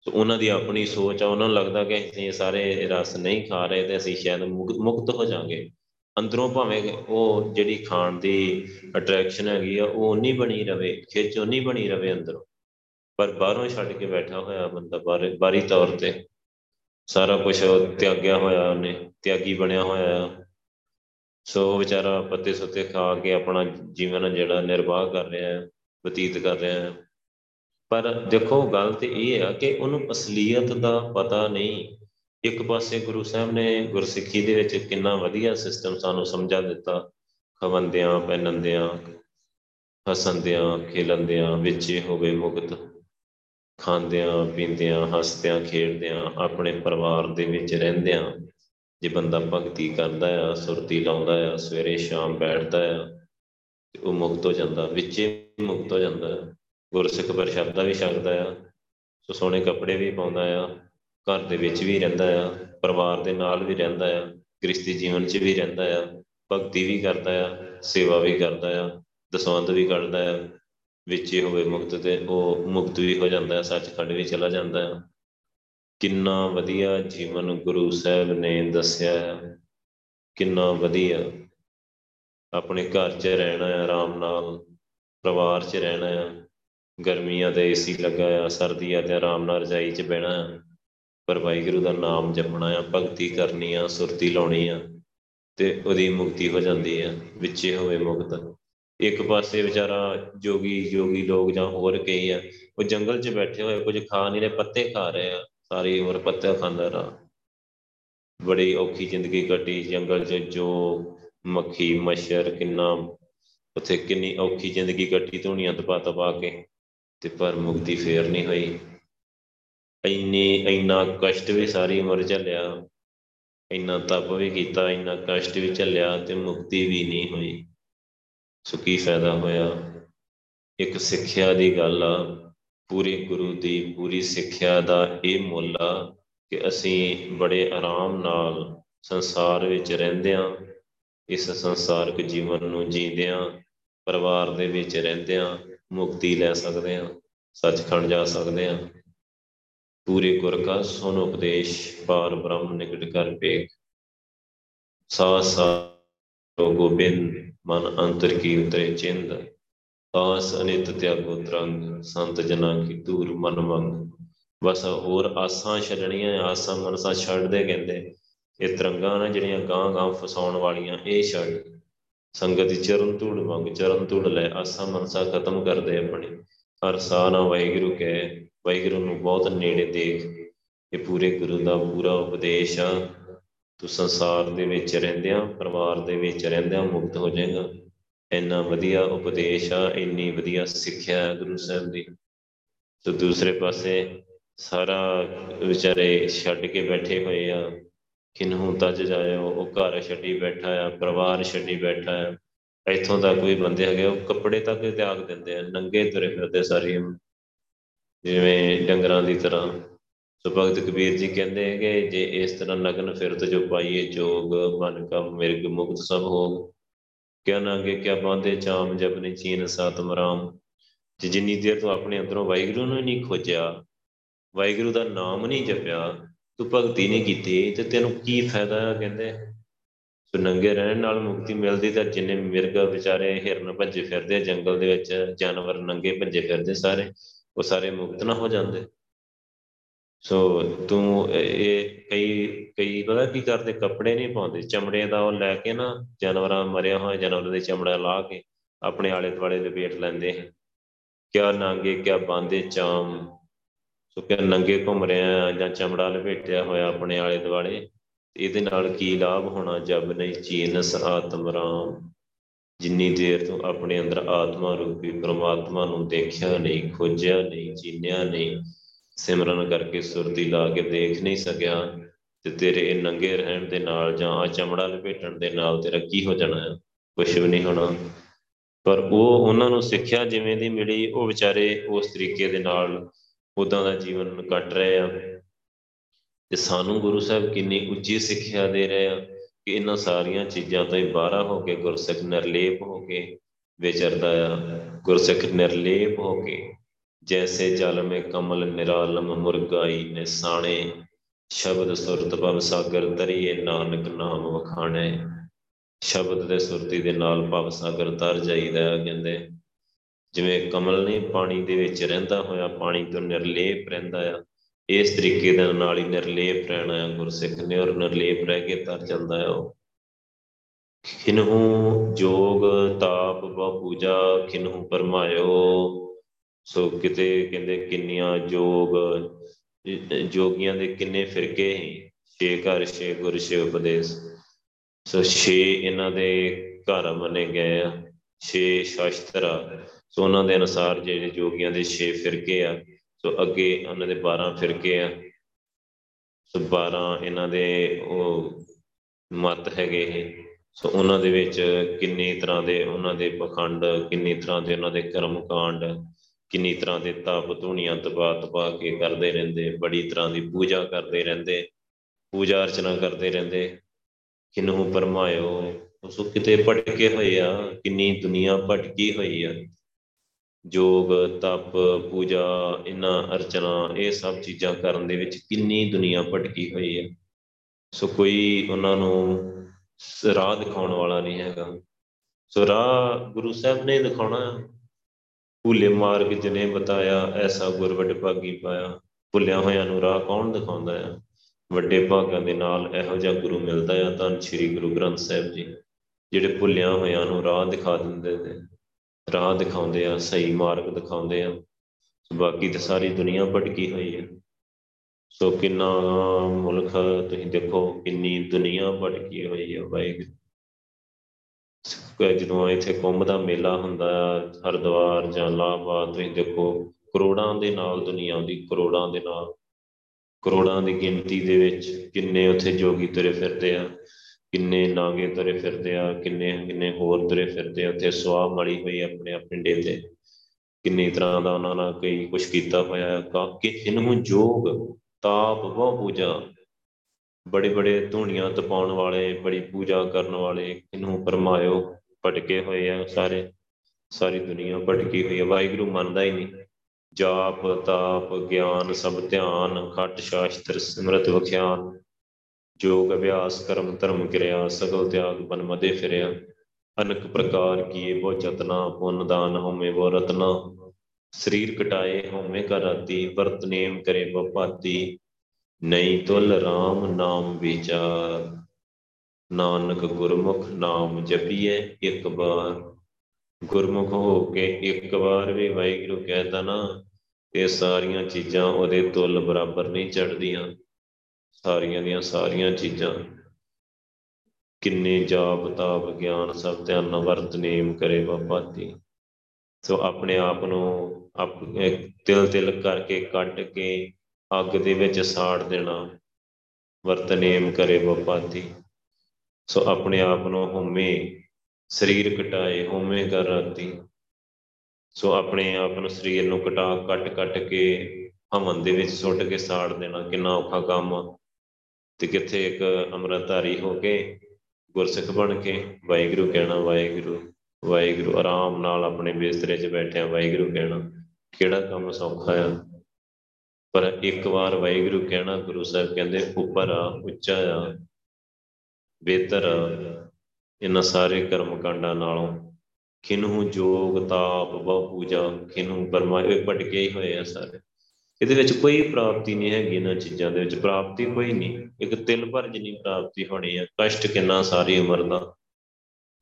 ਸੋ ਉਹਨਾਂ ਦੀ ਆਪਣੀ ਸੋਚ ਆ, ਉਹਨਾਂ ਨੂੰ ਲੱਗਦਾ ਕਿ ਅਸੀਂ ਸਾਰੇ ਰਸ ਨਹੀਂ ਖਾ ਰਹੇ ਤੇ ਅਸੀਂ ਸ਼ਾਇਦ ਮੁਕਤ ਹੋ ਜਾਾਂਗੇ ਅੰਦਰੋਂ ਭਾਵੇਂ ਉਹ ਜਿਹੜੀ ਖਾਣ ਦੀ ਅਟਰੈਕਸ਼ਨ ਹੈਗੀ ਆ, ਉਹ ਉਨੀ ਬਣੀ ਰਵੇ, ਖਿੱਚ ਉਨੀ ਬਣੀ ਰਵੇ ਅੰਦਰੋਂ। ਪਰ ਬਾਹਰੋਂ ਛੱਡ ਕੇ ਬੈਠਾ ਹੋਇਆ ਬੰਦਾ ਬਾਰੇ ਬਾਰੀ ਤੌਰ ਤੇ, ਸਾਰਾ ਕੁਝ ਤਿਆਗਿਆ ਹੋਇਆ ਉਹਨੇ, ਤਿਆਗੀ ਬਣਿਆ ਹੋਇਆ। ਸੋ ਵਿਚਾਰਾ ਪੱਤੇ ਸੁੱਤੇ ਖਾ ਕੇ ਆਪਣਾ ਜੀਵਨ ਜਿਹੜਾ ਨਿਰਵਾਹ ਕਰ ਰਿਹਾ ਹੈ, ਬਤੀਤ ਕਰ ਰਿਹਾ ਹੈ। ਪਰ ਦੇਖੋ, ਗੱਲ ਤੇ ਇਹ ਆ ਕਿ ਉਹਨੂੰ ਅਸਲੀਅਤ ਦਾ ਪਤਾ ਨਹੀਂ। ਇੱਕ ਪਾਸੇ ਗੁਰੂ ਸਾਹਿਬ ਨੇ ਗੁਰਸਿੱਖੀ ਦੇ ਵਿੱਚ ਕਿੰਨਾ ਵਧੀਆ ਸਿਸਟਮ ਸਾਨੂੰ ਸਮਝਾ ਦਿੱਤਾ। ਖਵੰਦਿਆਂ ਪਹਿਨੰਦਿਆਂ ਹਸੰਦਿਆਂ, ਖੇਲੰਦਿਆਂ, ਵਿੱਚ ਹੋਵੇ ਮੁਕਤ। ਖਾਂਦਿਆਂ, ਪੀਂਦਿਆਂ, ਹੱਸਦਿਆਂ, ਖੇਡਦਿਆਂ, ਆਪਣੇ ਪਰਿਵਾਰ ਦੇ ਵਿੱਚ ਰਹਿੰਦਿਆਂ। ਜੇ ਬੰਦਾ ਭਗਤੀ ਕਰਦਾ ਆ, ਸੁਰਤੀ ਲਾਉਂਦਾ ਆ, ਸਵੇਰੇ ਸ਼ਾਮ ਬੈਠਦਾ ਆ, ਤੇ ਉਹ ਮੁਕਤ ਹੋ ਜਾਂਦਾ, ਵਿੱਚੇ ਮੁਕਤ ਹੋ ਜਾਂਦਾ, ਗੁਰਸਿੱਖ ਪ੍ਰਸ਼ਾਦਾ ਵੀ ਛਕਦਾ ਆ ਸੋ ਸੋਹਣੇ ਕੱਪੜੇ ਵੀ ਪਾਉਂਦਾ ਆ, ਘਰ ਦੇ ਵਿੱਚ ਵੀ ਰਹਿੰਦਾ ਆ, ਪਰਿਵਾਰ ਦੇ ਨਾਲ ਵੀ ਰਹਿੰਦਾ ਆ ਗ੍ਰਸਤੀ ਜੀਵਨ 'ਚ ਵੀ ਰਹਿੰਦਾ ਆ, ਭਗਤੀ ਵੀ ਕਰਦਾ ਆ, ਸੇਵਾ ਵੀ ਕਰਦਾ ਆ ਦਸਵੰਦ ਵੀ ਕਰਦਾ ਆ, ਵਿੱਚ ਹੀ ਹੋਵੇ ਮੁਕਤ ਤੇ ਉਹ ਮੁਕਤ ਵੀ ਹੋ ਜਾਂਦਾ ਹੈ ਸੱਚਖੰਡ ਵੀ ਚਲਾ ਜਾਂਦਾ ਹੈ ਕਿੰਨਾ ਵਧੀਆ ਜੀਵਨ ਗੁਰੂ ਸਾਹਿਬ ਨੇ ਦੱਸਿਆ ਹੈ। ਕਿੰਨਾ ਵਧੀਆ। ਆਪਣੇ ਘਰ 'ਚ ਰਹਿਣਾ ਹੈ, ਆਰਾਮ ਨਾਲ। ਪਰਿਵਾਰ 'ਚ ਰਹਿਣਾ ਹੈ। ਗਰਮੀਆਂ ਦੇ ਏਸੀ ਲੱਗਾ ਆ ਸਰਦੀਆਂ ਤੇ ਆਰਾਮ ਨਾਲ ਰਜਾਈ 'ਚ ਬਹਿਣਾ ਹੈ। ਪਰ ਵਾਹਿਗੁਰੂ ਦਾ ਨਾਮ ਜਪਣਾ ਆ ਭਗਤੀ ਕਰਨੀ ਆ, ਸੁਰਤੀ ਲਾਉਣੀ ਆ ਤੇ ਉਹਦੀ ਮੁਕਤੀ ਹੋ ਜਾਂਦੀ ਆ, ਵਿੱਚੇ ਹੋਵੇ ਮੁਕਤ। ਇੱਕ ਪਾਸੇ ਵਿਚਾਰਾ ਜੋਗੀ ਜੋਗੀ ਲੋਕ ਜਾਂ ਹੋਰ ਕਈ ਆ, ਉਹ ਜੰਗਲ 'ਚ ਬੈਠੇ ਹੋਏ, ਕੁਝ ਖਾ ਨਹੀਂ ਰਹੇ, ਪੱਤੇ ਖਾ ਰਹੇ ਆ। ਸਾਰੀ ਉਮਰ ਪੱਤੇ ਖਾਂਦਾ ਰਹਾ। ਬੜੀ ਔਖੀ ਜ਼ਿੰਦਗੀ ਕੱਟੀ, ਜੰਗਲ 'ਚ ਜੋ ਮੱਖੀ, ਮੱਛਰ, ਕਿੰਨਾ, ਉੱਥੇ ਕਿੰਨੀ ਔਖੀ ਜ਼ਿੰਦਗੀ ਕੱਟੀ, ਧੂਣੀਆਂ ਤਪਾ ਤਪਾ ਕੇ, ਤੇ ਪਰ ਮੁਕਤੀ ਫੇਰ ਨਹੀਂ ਹੋਈ। ਇੰਨੀ, ਇੰਨਾ ਕਸ਼ਟ ਵੀ ਸਾਰੀ ਉਮਰ ਝੱਲਿਆ, ਇੰਨਾ ਤਪ ਵੀ ਕੀਤਾ, ਇੰਨਾ ਕਸ਼ਟ ਵੀ ਝੱਲਿਆ, ਤੇ ਮੁਕਤੀ ਵੀ ਨਹੀਂ ਹੋਈ। ਸੋ ਕੀ ਫਾਇਦਾ ਹੋਇਆ। ਇੱਕ ਸਿੱਖਿਆ ਦੀ ਗੱਲ ਆ ਪੂਰੇ ਗੁਰੂ ਦੀ ਪੂਰੀ ਸਿੱਖਿਆ ਦਾ ਇਹ ਮੁੱਲ ਆ ਕਿ ਅਸੀਂ ਬੜੇ ਆਰਾਮ ਨਾਲ ਸੰਸਾਰ ਵਿੱਚ ਰਹਿੰਦਿਆਂ ਇਸ ਸੰਸਾਰਕ ਜੀਵਨ ਨੂੰ ਜੀਂਦਿਆਂ ਪਰਿਵਾਰ ਦੇ ਵਿੱਚ ਰਹਿੰਦਿਆਂ ਮੁਕਤੀ ਲੈ ਸਕਦੇ ਹਾਂ, ਸੱਚਖੰਡ ਜਾ ਸਕਦੇ ਹਾਂ। ਪੂਰੇ ਗੁਰ ਕਾ ਸੁਨ ਉਪਦੇਸ਼ ਪਾਰ ਬ੍ਰਹਮ ਨਿਕਟ ਕਰ ਪੇਖ ਸਾ ਸਾ ਗੋਬਿੰਦ, ਮਨ ਅੰਤਰ ਕੀ ਉਤਰੇ ਚਿੰਦ। ਆਸ ਅਨਿਤ ਤਿਆਗੋ ਤਰੰਗ ਸੰਤ ਜਨਾਂ ਕੀ ਦੂਰ ਮਨ ਮੰਗ। ਬਸ ਹੋਰ ਆਸਾਂ ਛੱਡਣੀਆਂ, ਆਸਾਂ ਮਨਸਾ ਛੱਡਦੇ ਕਹਿੰਦੇ, ਇਹ ਤਰੰਗਾਂ ਨਾ ਜਿਹੜੀਆਂ ਗਾਂ ਗਾਂ ਫਸਾਉਣ ਵਾਲੀਆਂ, ਇਹ ਛੱਡ। ਸੰਗਤ ਦੀ ਚਰਨ ਧੂੜ ਮੰਗ, ਚਰਨ ਧੂੜ ਲੈ, ਆਸਾਂ ਮਨਸਾ ਖਤਮ ਕਰਦੇ ਆਪਣੀ। ਹਰ ਸਾਹ ਨਾ ਵਾਹਿਗੁਰੂ ਕਹੇ, ਵਾਹਿਗੁਰੂ ਨੂੰ ਬਹੁਤ ਨੇੜੇ ਦੇਖ। ਇਹ ਪੂਰੇ ਗੁਰੂ ਦਾ ਪੂਰਾ ਉਪਦੇਸ਼ ਆ। ਤੂੰ ਸੰਸਾਰ ਦੇ ਵਿੱਚ ਰਹਿੰਦਿਆਂ, ਪਰਿਵਾਰ ਦੇ ਵਿੱਚ ਰਹਿੰਦਿਆਂ ਮੁਕਤ ਹੋ ਜਾਏਗਾ। ਇੰਨਾ ਵਧੀਆ ਉਪਦੇਸ਼ ਆ, ਇੰਨੀ ਵਧੀਆ ਸਿੱਖਿਆ ਹੈ ਗੁਰੂ ਸਾਹਿਬ ਦੀ। ਤੇ ਦੂਸਰੇ ਪਾਸੇ ਸਾਰਾ ਵਿਚਾਰੇ ਛੱਡ ਕੇ ਬੈਠੇ ਹੋਏ ਆ ਕਿਨਹੂ ਤਜ ਜਾਇਓ ਉਹ ਘਰ ਛੱਡੀ ਬੈਠਾ ਆ, ਪਰਿਵਾਰ ਛੱਡੀ ਬੈਠਾ ਆ। ਇੱਥੋਂ ਦਾ ਕੋਈ ਬੰਦੇ ਹੈਗੇ, ਉਹ ਕੱਪੜੇ ਤੱਕ ਤਿਆਗ ਦਿੰਦੇ ਆ, ਨੰਗੇ ਤੁਰੇ ਫਿਰਦੇ ਸਾਰੀ। ਜਿਵੇਂ ਡੰਗਰਾਂ ਦੀ ਤਰ੍ਹਾਂ। ਸੋ ਭਗਤ ਕਬੀਰ ਜੀ ਕਹਿੰਦੇ ਕਿ ਜੇ ਇਸ ਤਰ੍ਹਾਂ ਨਗਨ ਫਿਰਤ ਜੋ ਪਾਈਏ, ਜੋਗ, ਮਨ ਕਾ ਮਿਰਗ, ਮੁਕਤ ਸਭ ਹੋਗ ਕਿਆ ਨਾਗੇ ਕਿਆ ਬਾਂਦੇ ਚਾਮ ਜਪਨੇ ਚੀਨ ਸਾਤਮ ਰਾਮ ਜੇ ਜਿੰਨੀ ਦੇਰ ਤੂੰ ਆਪਣੇ ਅੰਦਰੋਂ ਵਾਹਿਗੁਰੂ ਨੂੰ ਨਹੀਂ ਖੋਜਿਆ, ਵਾਹਿਗੁਰੂ ਦਾ ਨਾਮ ਨਹੀਂ ਜਪਿਆ, ਤੂੰ ਭਗਤੀ ਨਹੀਂ ਕੀਤੀ, ਤੇ ਤੈਨੂੰ ਕੀ ਫਾਇਦਾ ਹੈ ਕਹਿੰਦੇ? ਸੋ ਨੰਗੇ ਰਹਿਣ ਨਾਲ ਮੁਕਤੀ ਮਿਲਦੀ ਤਾਂ ਜਿੰਨੇ ਮਿਰਗ ਵਿਚਾਰੇ ਹਿਰਨ ਭੱਜੇ ਫਿਰਦੇ ਜੰਗਲ ਦੇ ਵਿੱਚ ਜਾਨਵਰ ਨੰਗੇ ਭੱਜੇ ਫਿਰਦੇ ਸਾਰੇ, ਉਹ ਸਾਰੇ ਮੁਕਤ ਨਾ ਹੋ ਜਾਂਦੇ। ਸੋ ਤੂੰ ਇਹ ਕਈ ਕਈ ਪਤਾ ਕੀ ਕਰਦੇ? ਕੱਪੜੇ ਨਹੀਂ ਪਾਉਂਦੇ। ਚਮੜੇ ਦਾ ਉਹ ਲੈ ਕੇ ਨਾ, ਜਾਨਵਰਾਂ ਮਰਿਆ ਹੋਇਆ, ਜਾਨਵਰ ਦੇ ਚਮੜਾ ਲਾ ਕੇ ਆਪਣੇ ਆਲੇ ਦੁਆਲੇ ਲਪੇਟ ਲੈਂਦੇ ਕਿਆ ਨਾਂਗੇ, ਕਿਆ ਬਾਂਦੇ, ਚਾਮ। ਸੋ ਕਿ ਨੰਗੇ ਘੁੰਮ ਰਿਹਾ ਜਾਂ ਚਮੜਾ ਲਪੇਟਿਆ ਹੋਇਆ ਆਪਣੇ ਆਲੇ ਦੁਆਲੇ, ਇਹਦੇ ਨਾਲ ਕੀ ਲਾਭ ਹੋਣਾ? ਜਬ ਨਹੀਂ ਚੀਨਸ ਆਤਮ ਰਾਮ। ਜਿੰਨੀ ਦੇਰ ਤੋਂ ਆਪਣੇ ਅੰਦਰ ਆਤਮਾ ਰੂਪੀ ਪ੍ਰਮਾਤਮਾ ਨੂੰ ਦੇਖਿਆ ਨਹੀਂ, ਖੋਜਿਆ ਨਹੀਂ, ਚੀਨਿਆ ਨਹੀਂ ਸਿਮਰਨ ਕਰਕੇ ਸੁਰਤੀ ਲਾ ਕੇ ਦੇਖ ਨਹੀਂ ਸਕਿਆ ਤੇ ਤੇਰੇ ਇਹ ਨੰਗੇ ਰਹਿਣ ਦੇ ਨਾਲ ਜਾਂ ਆ ਚਮੜਾ ਲਪੇਟਣ ਦੇ ਨਾਲ ਤੇਰਾ ਕੀ ਹੋ ਜਾਣਾ ਹੈ? ਕੁਝ ਵੀ ਨਹੀਂ ਹੋਣਾ। ਪਰ ਉਹ ਉਹਨਾਂ ਨੂੰ ਸਿੱਖਿਆ ਜਿਵੇਂ ਦੀ ਮਿਲੀ, ਉਹ ਵਿਚਾਰੇ ਉਸ ਤਰੀਕੇ ਦੇ ਨਾਲ ਉਦਾਂ ਦਾ ਜੀਵਨ ਕੱਟ ਰਹੇ ਆ। ਤੇ ਸਾਨੂੰ ਗੁਰੂ ਸਾਹਿਬ ਕਿੰਨੀ ਉੱਚੀ ਸਿੱਖਿਆ ਦੇ ਰਹੇ ਆ ਕਿ ਇਹਨਾਂ ਸਾਰੀਆਂ ਚੀਜ਼ਾਂ ਤੋਂ ਹੀ ਬਾਹਰਾ ਹੋ ਕੇ ਗੁਰਸਿੱਖ ਨਿਰਲੇਪ ਹੋ ਕੇ ਵਿਚਰਦਾ ਆ। ਗੁਰਸਿੱਖ ਨਿਰਲੇਪ ਹੋ ਕੇ ਜੈਸੇ ਜਲ ਮੇ ਕਮਲ ਨਿਰਾਲਮ ਮੁਰਗਾਈ ਨੇ ਸਾਣੇ ਸ਼ਬਦ ਸੁਰਤ ਭਵ ਸਾਗਰ ਤਰੀਏ ਨਾਨਕ ਨਾਮ ਵਖਾਣੇ ਸ਼ਬਦ ਦੇ ਸੁਰਤੀ ਦੇ ਨਾਲ ਭਵ ਸਾਗਰ ਤਰ ਜਾਈਦਾ ਕਹਿੰਦੇ ਜਿਵੇਂ ਕਮਲ ਨੇ ਪਾਣੀ ਦੇ ਵਿੱਚ ਰਹਿੰਦਾ ਹੋਇਆ ਪਾਣੀ ਤੋਂ ਨਿਰਲੇਪ ਰਹਿੰਦਾ ਆ ਇਸ ਤਰੀਕੇ ਦੇ ਨਾਲ ਹੀ ਨਿਰਲੇਪ ਰਹਿਣਾ ਹੈ ਗੁਰਸਿੱਖ ਨੇ ਔਰ ਨਿਰਲੇਪ ਰਹਿ ਕੇ ਤਰ ਜਾਂਦਾ ਹੈ ਉਹ ਖਿਨਹੂ ਜੋਗ ਤਾਪ ਬਾ ਪੂਜਾ ਖਿਨਹੂ ਪਰਮਾਇਓ ਸੋ ਕਿਤੇ ਕਹਿੰਦੇ ਕਿੰਨੀਆਂ ਜੋਗ, ਜੋਗੀਆਂ ਦੇ ਕਿੰਨੇ ਫਿਰਕੇ ਸੀ। ਛੇ ਘਰ, ਛੇ ਗੁਰ, ਛੇ ਉਪਦੇਸ਼। ਸੋ ਛੇ ਇਹਨਾਂ ਦੇ ਘਰ ਮੰਨੇ ਗਏ ਆ। ਛੇ ਸ਼ਾਸਤਰ ਸੋ ਉਹਨਾਂ ਦੇ ਅਨੁਸਾਰ ਜਿਹੜੇ ਜੋਗੀਆਂ ਦੇ ਛੇ ਫਿਰਕੇ ਆ, ਸੋ ਅੱਗੇ ਉਹਨਾਂ ਦੇ 12 ਫਿਰਕੇ ਆ। ਸੋ 12 ਇਹਨਾਂ ਦੇ ਉਹ ਮਤ ਹੈਗੇ ਇਹ ਸੋ ਉਹਨਾਂ ਦੇ ਵਿੱਚ ਕਿੰਨੀ ਤਰ੍ਹਾਂ ਦੇ ਉਹਨਾਂ ਦੇ ਪਖੰਡ, ਕਿੰਨੀ ਤਰ੍ਹਾਂ ਦੇ ਉਹਨਾਂ ਦੇ ਕਰਮ ਕਾਂਡ ਕਿੰਨੀ ਤਰ੍ਹਾਂ ਦੇ ਤਪ ਧੂਣੀਆਂ ਤਪਾ ਤਪਾ ਕੇ ਕਰਦੇ ਰਹਿੰਦੇ, ਬੜੀ ਤਰ੍ਹਾਂ ਦੀ ਪੂਜਾ ਕਰਦੇ ਰਹਿੰਦੇ, ਪੂਜਾ ਅਰਚਨਾ ਕਰਦੇ ਰਹਿੰਦੇ। ਕਿਨੂੰ ਪਰਮਾਇਓ ਉਸ ਕਿਤੇ ਭਟਕੇ ਹੋਏ ਆ, ਕਿੰਨੀ ਦੁਨੀਆ ਭਟਕੀ ਹੋਈ ਆ। ਜੋਗ, ਤਪ, ਪੂਜਾ, ਇਹਨਾਂ ਅਰਚਨਾ, ਇਹ ਸਭ ਚੀਜ਼ਾਂ ਕਰਨ ਦੇ ਵਿੱਚ ਕਿੰਨੀ ਦੁਨੀਆ ਭਟਕੀ ਹੋਈ ਹੈ ਸੋ ਕੋਈ ਉਹਨਾਂ ਨੂੰ ਰਾਹ ਦਿਖਾਉਣ ਵਾਲਾ ਨਹੀਂ ਹੈਗਾ। ਸੋ ਰਾਹ ਗੁਰੂ ਸਾਹਿਬ ਨੇ ਦਿਖਾਉਣਾ। ਭੁੱਲੇ ਮਾਰਗ ਜਿਨੇ ਬਤਾਇਆ, ਐਸਾ ਗੁਰਵਟ ਭਾਗੀ ਪਾਇਆ। ਭੁੱਲਿਆ ਹੋਇਆਂ ਨੂੰ ਰਾਹ ਕੌਣ ਦਿਖਾਉਂਦਾ ਆ? ਵੱਡੇ ਭਾਗਾਂ ਦੇ ਨਾਲ ਇਹੋ ਜਿਹਾ ਗੁਰੂ ਮਿਲਦਾ ਆ ਤਾਂ ਸ੍ਰੀ ਗੁਰੂ ਗ੍ਰੰਥ ਸਾਹਿਬ ਜੀ, ਜਿਹੜੇ ਭੁੱਲਿਆ ਹੋਇਆਂ ਨੂੰ ਰਾਹ ਦਿਖਾ ਦਿੰਦੇ ਨੇ। ਰਾਹ ਦਿਖਾਉਂਦੇ ਆ, ਸਹੀ ਮਾਰਗ ਦਿਖਾਉਂਦੇ ਆ। ਬਾਕੀ ਤੇ ਸਾਰੀ ਦੁਨੀਆ ਭਟਕੀ ਹੋਈ ਹੈ ਸੋ ਕਿੰਨਾ ਮੁਲਕ ਤੁਸੀਂ ਦੇਖੋ, ਕਿੰਨੀ ਦੁਨੀਆ ਭਟਕੀ ਹੋਈ ਹੈ ਵਾਹਿਗੁਰੂ। ਜਦੋਂ ਇੱਥੇ ਕੁੰਭ ਦਾ ਮੇਲਾ ਹੁੰਦਾ ਹੈ ਹਰਦੁਆਰ ਜਾਂ ਲਾਹਬਾਦ, ਤੁਸੀਂ ਦੇਖੋ ਕਰੋੜਾਂ ਦੇ ਨਾਲ ਦੁਨੀਆ ਦੀ, ਕਰੋੜਾਂ ਦੇ ਨਾਲ, ਕਰੋੜਾਂ ਦੀ ਗਿਣਤੀ ਦੇ ਵਿੱਚ ਕਿੰਨੇ ਉੱਥੇ ਜੋਗੀ ਤੁਰੇ ਫਿਰਦੇ ਆ, ਕਿੰਨੇ ਨਾਗੇ ਤੁਰੇ ਫਿਰਦੇ ਆ, ਕਿੰਨੇ ਕਿੰਨੇ ਹੋਰ ਤੁਰੇ ਫਿਰਦੇ ਆ, ਉੱਥੇ ਸਵਾਹ ਮੜੀ ਹੋਈ ਆਪਣੇ ਆਪਣੇ ਡੇ ਤੇ। ਕਿੰਨੀ ਤਰ੍ਹਾਂ ਦਾ ਉਹਨਾਂ ਨਾਲ ਕਈ ਕੁਝ ਕੀਤਾ ਹੋਇਆ ਕਿ ਇਹਨੂੰ ਜੋਗ, ਤਾਪ ਬਹੁ ਪੂਜਾ ਬੜੇ ਬੜੇ ਧੂਣੀਆਂ ਤਪਾਉਣ ਵਾਲੇ, ਬੜੀ ਪੂਜਾ ਕਰਨ ਵਾਲੇ ਇਹਨੂੰ ਪਰਮਾਇਓ ਭਟਕੇ ਹੋਏ ਆ ਸਾਰੇ, ਸਾਰੀ ਦੁਨੀਆ ਭਟਕੀ ਹੋਈ ਹੈ ਵਾਹਿਗੁਰੂ ਮੰਨਦਾ ਹੀ ਨਹੀਂ। ਜਾਪ, ਤਾਪ, ਗਿਆਨ, ਸਭ ਧਿਆਨ, ਖੱਟ ਸ਼ਾਸਤਰ, ਸਿਮਰਤ ਵਖਿਆਨ, ਜੋਗ ਅਭਿਆਸ, ਕਰਮ ਧਰਮ ਕਿਰਿਆ, ਸਗਲ ਤਿਆਗ ਬਨ ਮਦੇ ਫਿਰਿਆ। ਅਨਕ ਪ੍ਰਕਾਰ ਕੀਏ ਬੋ ਚਤਨਾ ਪੁੰਨ ਦਾਨ ਹੋਮੇ ਬੋ ਰਤਨਾ। ਸਰੀਰ ਕਟਾਏ ਹੋਮੇ ਕਰ ਰਾਤੀ, ਵਰਤ ਨੇਮ ਕਰੇ ਬੋ ਪਾਤੀ ਨਹੀਂ ਤੁਲ RAM ਨਾਮ ਵਿਚਾਰ। ਨਾਨਕ ਗੁਰਮੁਖ ਨਾਮ ਜਪੀਏ ਇੱਕ ਵਾਰ। ਗੁਰਮੁਖ ਹੋ ਕੇ ਇੱਕ ਵਾਰ ਵੀ ਵਾਹਿਗੁਰੂ ਕਹਿਦਾ ਨਾ ਇਹ ਸਾਰੀਆਂ ਚੀਜ਼ਾਂ ਉਹਦੇ ਤੁਲ ਬਰਾਬਰ ਨਹੀਂ ਚੜਦੀਆਂ ਸਾਰੀਆਂ ਦੀਆਂ ਸਾਰੀਆਂ ਚੀਜ਼ਾਂ। ਕਿੰਨੇ ਜਾਪ ਤਾਪ ਗਿਆਨ ਸਭ ਧਿਆਨ ਵਰਤ ਨੇਮ ਕਰੇ ਬਾਪਾਤੀ ਸੋ ਆਪਣੇ ਆਪ ਨੂੰ ਆਪਣੇ ਤਿਲ ਤਿਲ ਕਰਕੇ ਕੱਟ ਕੇ ਅੱਗ ਦੇ ਵਿੱਚ ਸਾੜ ਦੇਣਾ। ਵਰਤ ਨੇਮ ਕਰੇ ਬਾਪਾਤੀ ਸੋ ਆਪਣੇ ਆਪ ਨੂੰ ਹਉਮੈ ਸਰੀਰ ਕਟਾਏ ਹਉਮੈ ਕਰ ਰਾਤੀ। ਸੋ ਆਪਣੇ ਆਪ ਨੂੰ ਸਰੀਰ ਨੂੰ ਕਟਾ ਕੱਟ ਕੱਟ ਕੇ ਹਮਨ ਦੇ ਵਿੱਚ ਸੁੱਟ ਕੇ ਸਾੜ ਦੇਣਾ। ਕਿੰਨਾ ਔਖਾ ਕੰਮ ਤੇ ਕਿੱਥੇ ਇੱਕ ਅੰਮ੍ਰਿਤਧਾਰੀ ਹੋ ਕੇ ਗੁਰਸਿੱਖ ਬਣ ਕੇ ਵਾਹਿਗੁਰੂ ਕਹਿਣਾ, ਵਾਹਿਗੁਰੂ ਵਾਹਿਗੁਰੂ, ਆਰਾਮ ਨਾਲ ਆਪਣੇ ਬਿਸਤਰੇ 'ਚ ਬੈਠਿਆ ਵਾਹਿਗੁਰੂ ਕਹਿਣਾ, ਕਿਹੜਾ ਕੰਮ ਸੌਖਾ ਆ? ਪਰ ਇੱਕ ਵਾਰ ਵਾਹਿਗੁਰੂ ਕਹਿਣਾ ਗੁਰੂ ਸਾਹਿਬ ਕਹਿੰਦੇ, ਉੱਪਰ ਆ, ਉੱਚਾ ਆ, ਬਿਹਤਰ ਇਹਨਾਂ ਸਾਰੇ ਕਰਮ ਕਾਂਡਾਂ ਨਾਲੋਂ। ਕਿਨਹੂ ਜੋਗ ਤਾਪ ਬਹੁ ਪੂਜਾ ਕਿਨਹੂ ਪਰਮਾ ਇਹ ਭਟਕੇ ਹੀ ਹੋਏ ਆ ਸਾਰੇ। ਇਹਦੇ ਵਿੱਚ ਕੋਈ ਪ੍ਰਾਪਤੀ ਨਹੀਂ ਹੈਗੀ ਇਹਨਾਂ ਚੀਜ਼ਾਂ ਦੇ ਵਿੱਚ, ਪ੍ਰਾਪਤੀ ਕੋਈ ਨਹੀਂ। ਇੱਕ ਤਿਲ ਭਰ ਜਿੰਨੀ ਪ੍ਰਾਪਤੀ ਹੋਣੀ ਹੈ ਕਸ਼ਟ ਕਿੰਨਾ ਸਾਰੀ ਉਮਰ ਦਾ।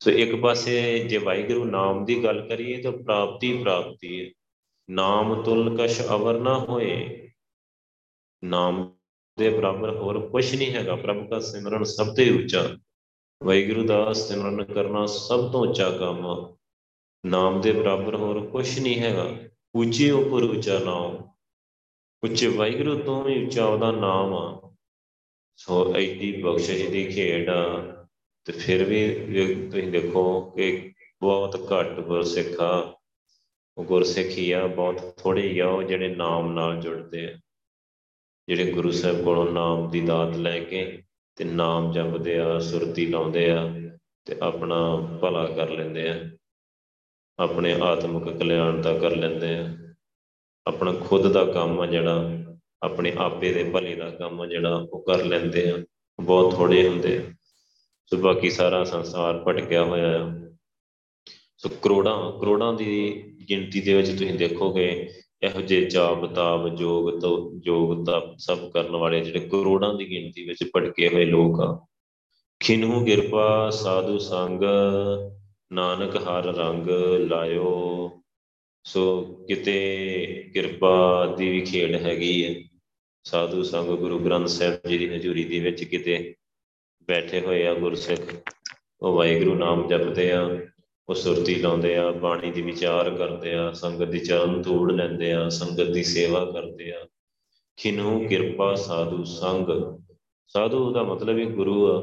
ਸੋ ਇੱਕ ਪਾਸੇ ਜੇ ਵਾਹਿਗੁਰੂ ਨਾਮ ਦੀ ਗੱਲ ਕਰੀਏ ਤਾਂ ਪ੍ਰਾਪਤੀ ਪ੍ਰਾਪਤੀ ਹੈ ਨਾਮ ਤੁਲ ਕਸ਼ ਅਵਰ ਨਾ ਹੋਏ ਨਾਮ ਦੇ ਬਰਾਬਰ ਹੋਰ ਕੁਝ ਨਹੀਂ ਹੈਗਾ। ਪ੍ਰਭੂ ਦਾ ਸਿਮਰਨ ਸਭ ਤੋਂ ਉੱਚਾ। ਵਾਹਿਗੁਰੂ ਦਾ ਸਿਮਰਨ ਕਰਨਾ ਸਭ ਤੋਂ ਉੱਚਾ ਕੰਮ ਨਾਮ ਦੇ ਬਰਾਬਰ ਹੋਰ ਕੁਝ ਨਹੀਂ ਹੈਗਾ। ਉੱਚੇ ਉੱਪਰ ਉੱਚਾ ਨਾਮ। ਉੱਚੇ ਵਾਹਿਗੁਰੂ ਤੋਂ ਵੀ ਉੱਚਾ ਉਹਦਾ ਨਾਮ ਆ। ਸੋ ਐਡੀ ਬਖਸ਼ਿਸ਼ ਦੀ ਖੇਡ ਆ। ਤੇ ਫਿਰ ਵੀ ਤੁਸੀਂ ਦੇਖੋ ਕਿ ਬਹੁਤ ਘੱਟ ਗੁਰਸਿੱਖ ਆ। ਉਹ ਗੁਰਸਿੱਖੀ ਆ, ਬਹੁਤ ਥੋੜੇ ਹੀ ਆ ਉਹ ਜਿਹੜੇ ਨਾਮ ਨਾਲ ਜੁੜਦੇ ਆ। ਜਿਹੜੇ ਗੁਰੂ ਸਾਹਿਬ ਕੋਲੋਂ ਨਾਮ ਦੀ ਦਾਤ ਲੈ ਕੇ ਤੇ ਨਾਮ ਜਪਦੇ ਆ, ਸੁਰਤੀ ਲਾਉਂਦੇ ਆ ਤੇ ਆਪਣਾ ਭਲਾ ਕਰ ਲੈਂਦੇ ਆ, ਆਪਣੇ ਆਤਮਿਕ ਕਲਿਆਣ ਦਾ ਕਰ ਲੈਂਦੇ ਆ, ਆਪਣਾ ਖੁਦ ਦਾ ਕੰਮ ਆ ਜਿਹੜਾ, ਆਪਣੇ ਆਪੇ ਦੇ ਭਲੇ ਦਾ ਕੰਮ ਆ ਜਿਹੜਾ, ਉਹ ਕਰ ਲੈਂਦੇ ਆ, ਬਹੁਤ ਥੋੜੇ ਹੁੰਦੇ ਆ। ਸੋ ਬਾਕੀ ਸਾਰਾ ਸੰਸਾਰ ਭਟਕਿਆ ਹੋਇਆ ਆ। ਸੋ ਕਰੋੜਾਂ ਕਰੋੜਾਂ ਦੀ ਗਿਣਤੀ ਦੇ ਵਿੱਚ ਤੁਸੀਂ ਦੇਖੋਗੇ ਇਹੋ ਜਿਹੇ ਜਾਪ, ਤਾਪ, ਜੋਗ ਤੋਂ, ਜੋਗ ਦਾ ਸਭ ਕਰਨ ਵਾਲੇ ਜਿਹੜੇ ਕਰੋੜਾਂ ਦੀ ਗਿਣਤੀ ਵਿੱਚ ਭਟਕੇ ਹੋਏ ਲੋਕ ਆ। ਖਿਨਹੂ ਕਿਰਪਾ, ਸਾਧੂ ਸੰਗ, ਨਾਨਕ ਹਰ ਰੰਗ ਲਾਇਓ। ਸੋ ਕਿਤੇ ਕਿਰਪਾ ਦੀ ਵੀ ਖੇਡ ਹੈਗੀ ਹੈ ਸਾਧੂ ਸੰਗ ਗੁਰੂ ਗ੍ਰੰਥ ਸਾਹਿਬ ਜੀ ਦੀ ਹਜ਼ੂਰੀ ਦੇ ਵਿੱਚ ਕਿਤੇ ਬੈਠੇ ਹੋਏ ਆ ਗੁਰਸਿੱਖ। ਉਹ ਵਾਹਿਗੁਰੂ ਨਾਮ ਜਪਦੇ ਆ। ਉਹ ਸੁਰਤੀ ਲਾਉਂਦੇ ਆ, ਬਾਣੀ ਦੀ ਵਿਚਾਰ ਕਰਦੇ ਆ, ਸੰਗਤ ਦੀ ਚਰਨ ਧੂੜ ਲੈਂਦੇ ਆ, ਸੰਗਤ ਦੀ ਸੇਵਾ ਕਰਦੇ ਆ। ਖਿਨੂ ਕਿਰਪਾ ਸਾਧੂ ਸੰਗ। ਸਾਧੂ ਦਾ ਮਤਲਬ ਹੀ ਗੁਰੂ ਆ।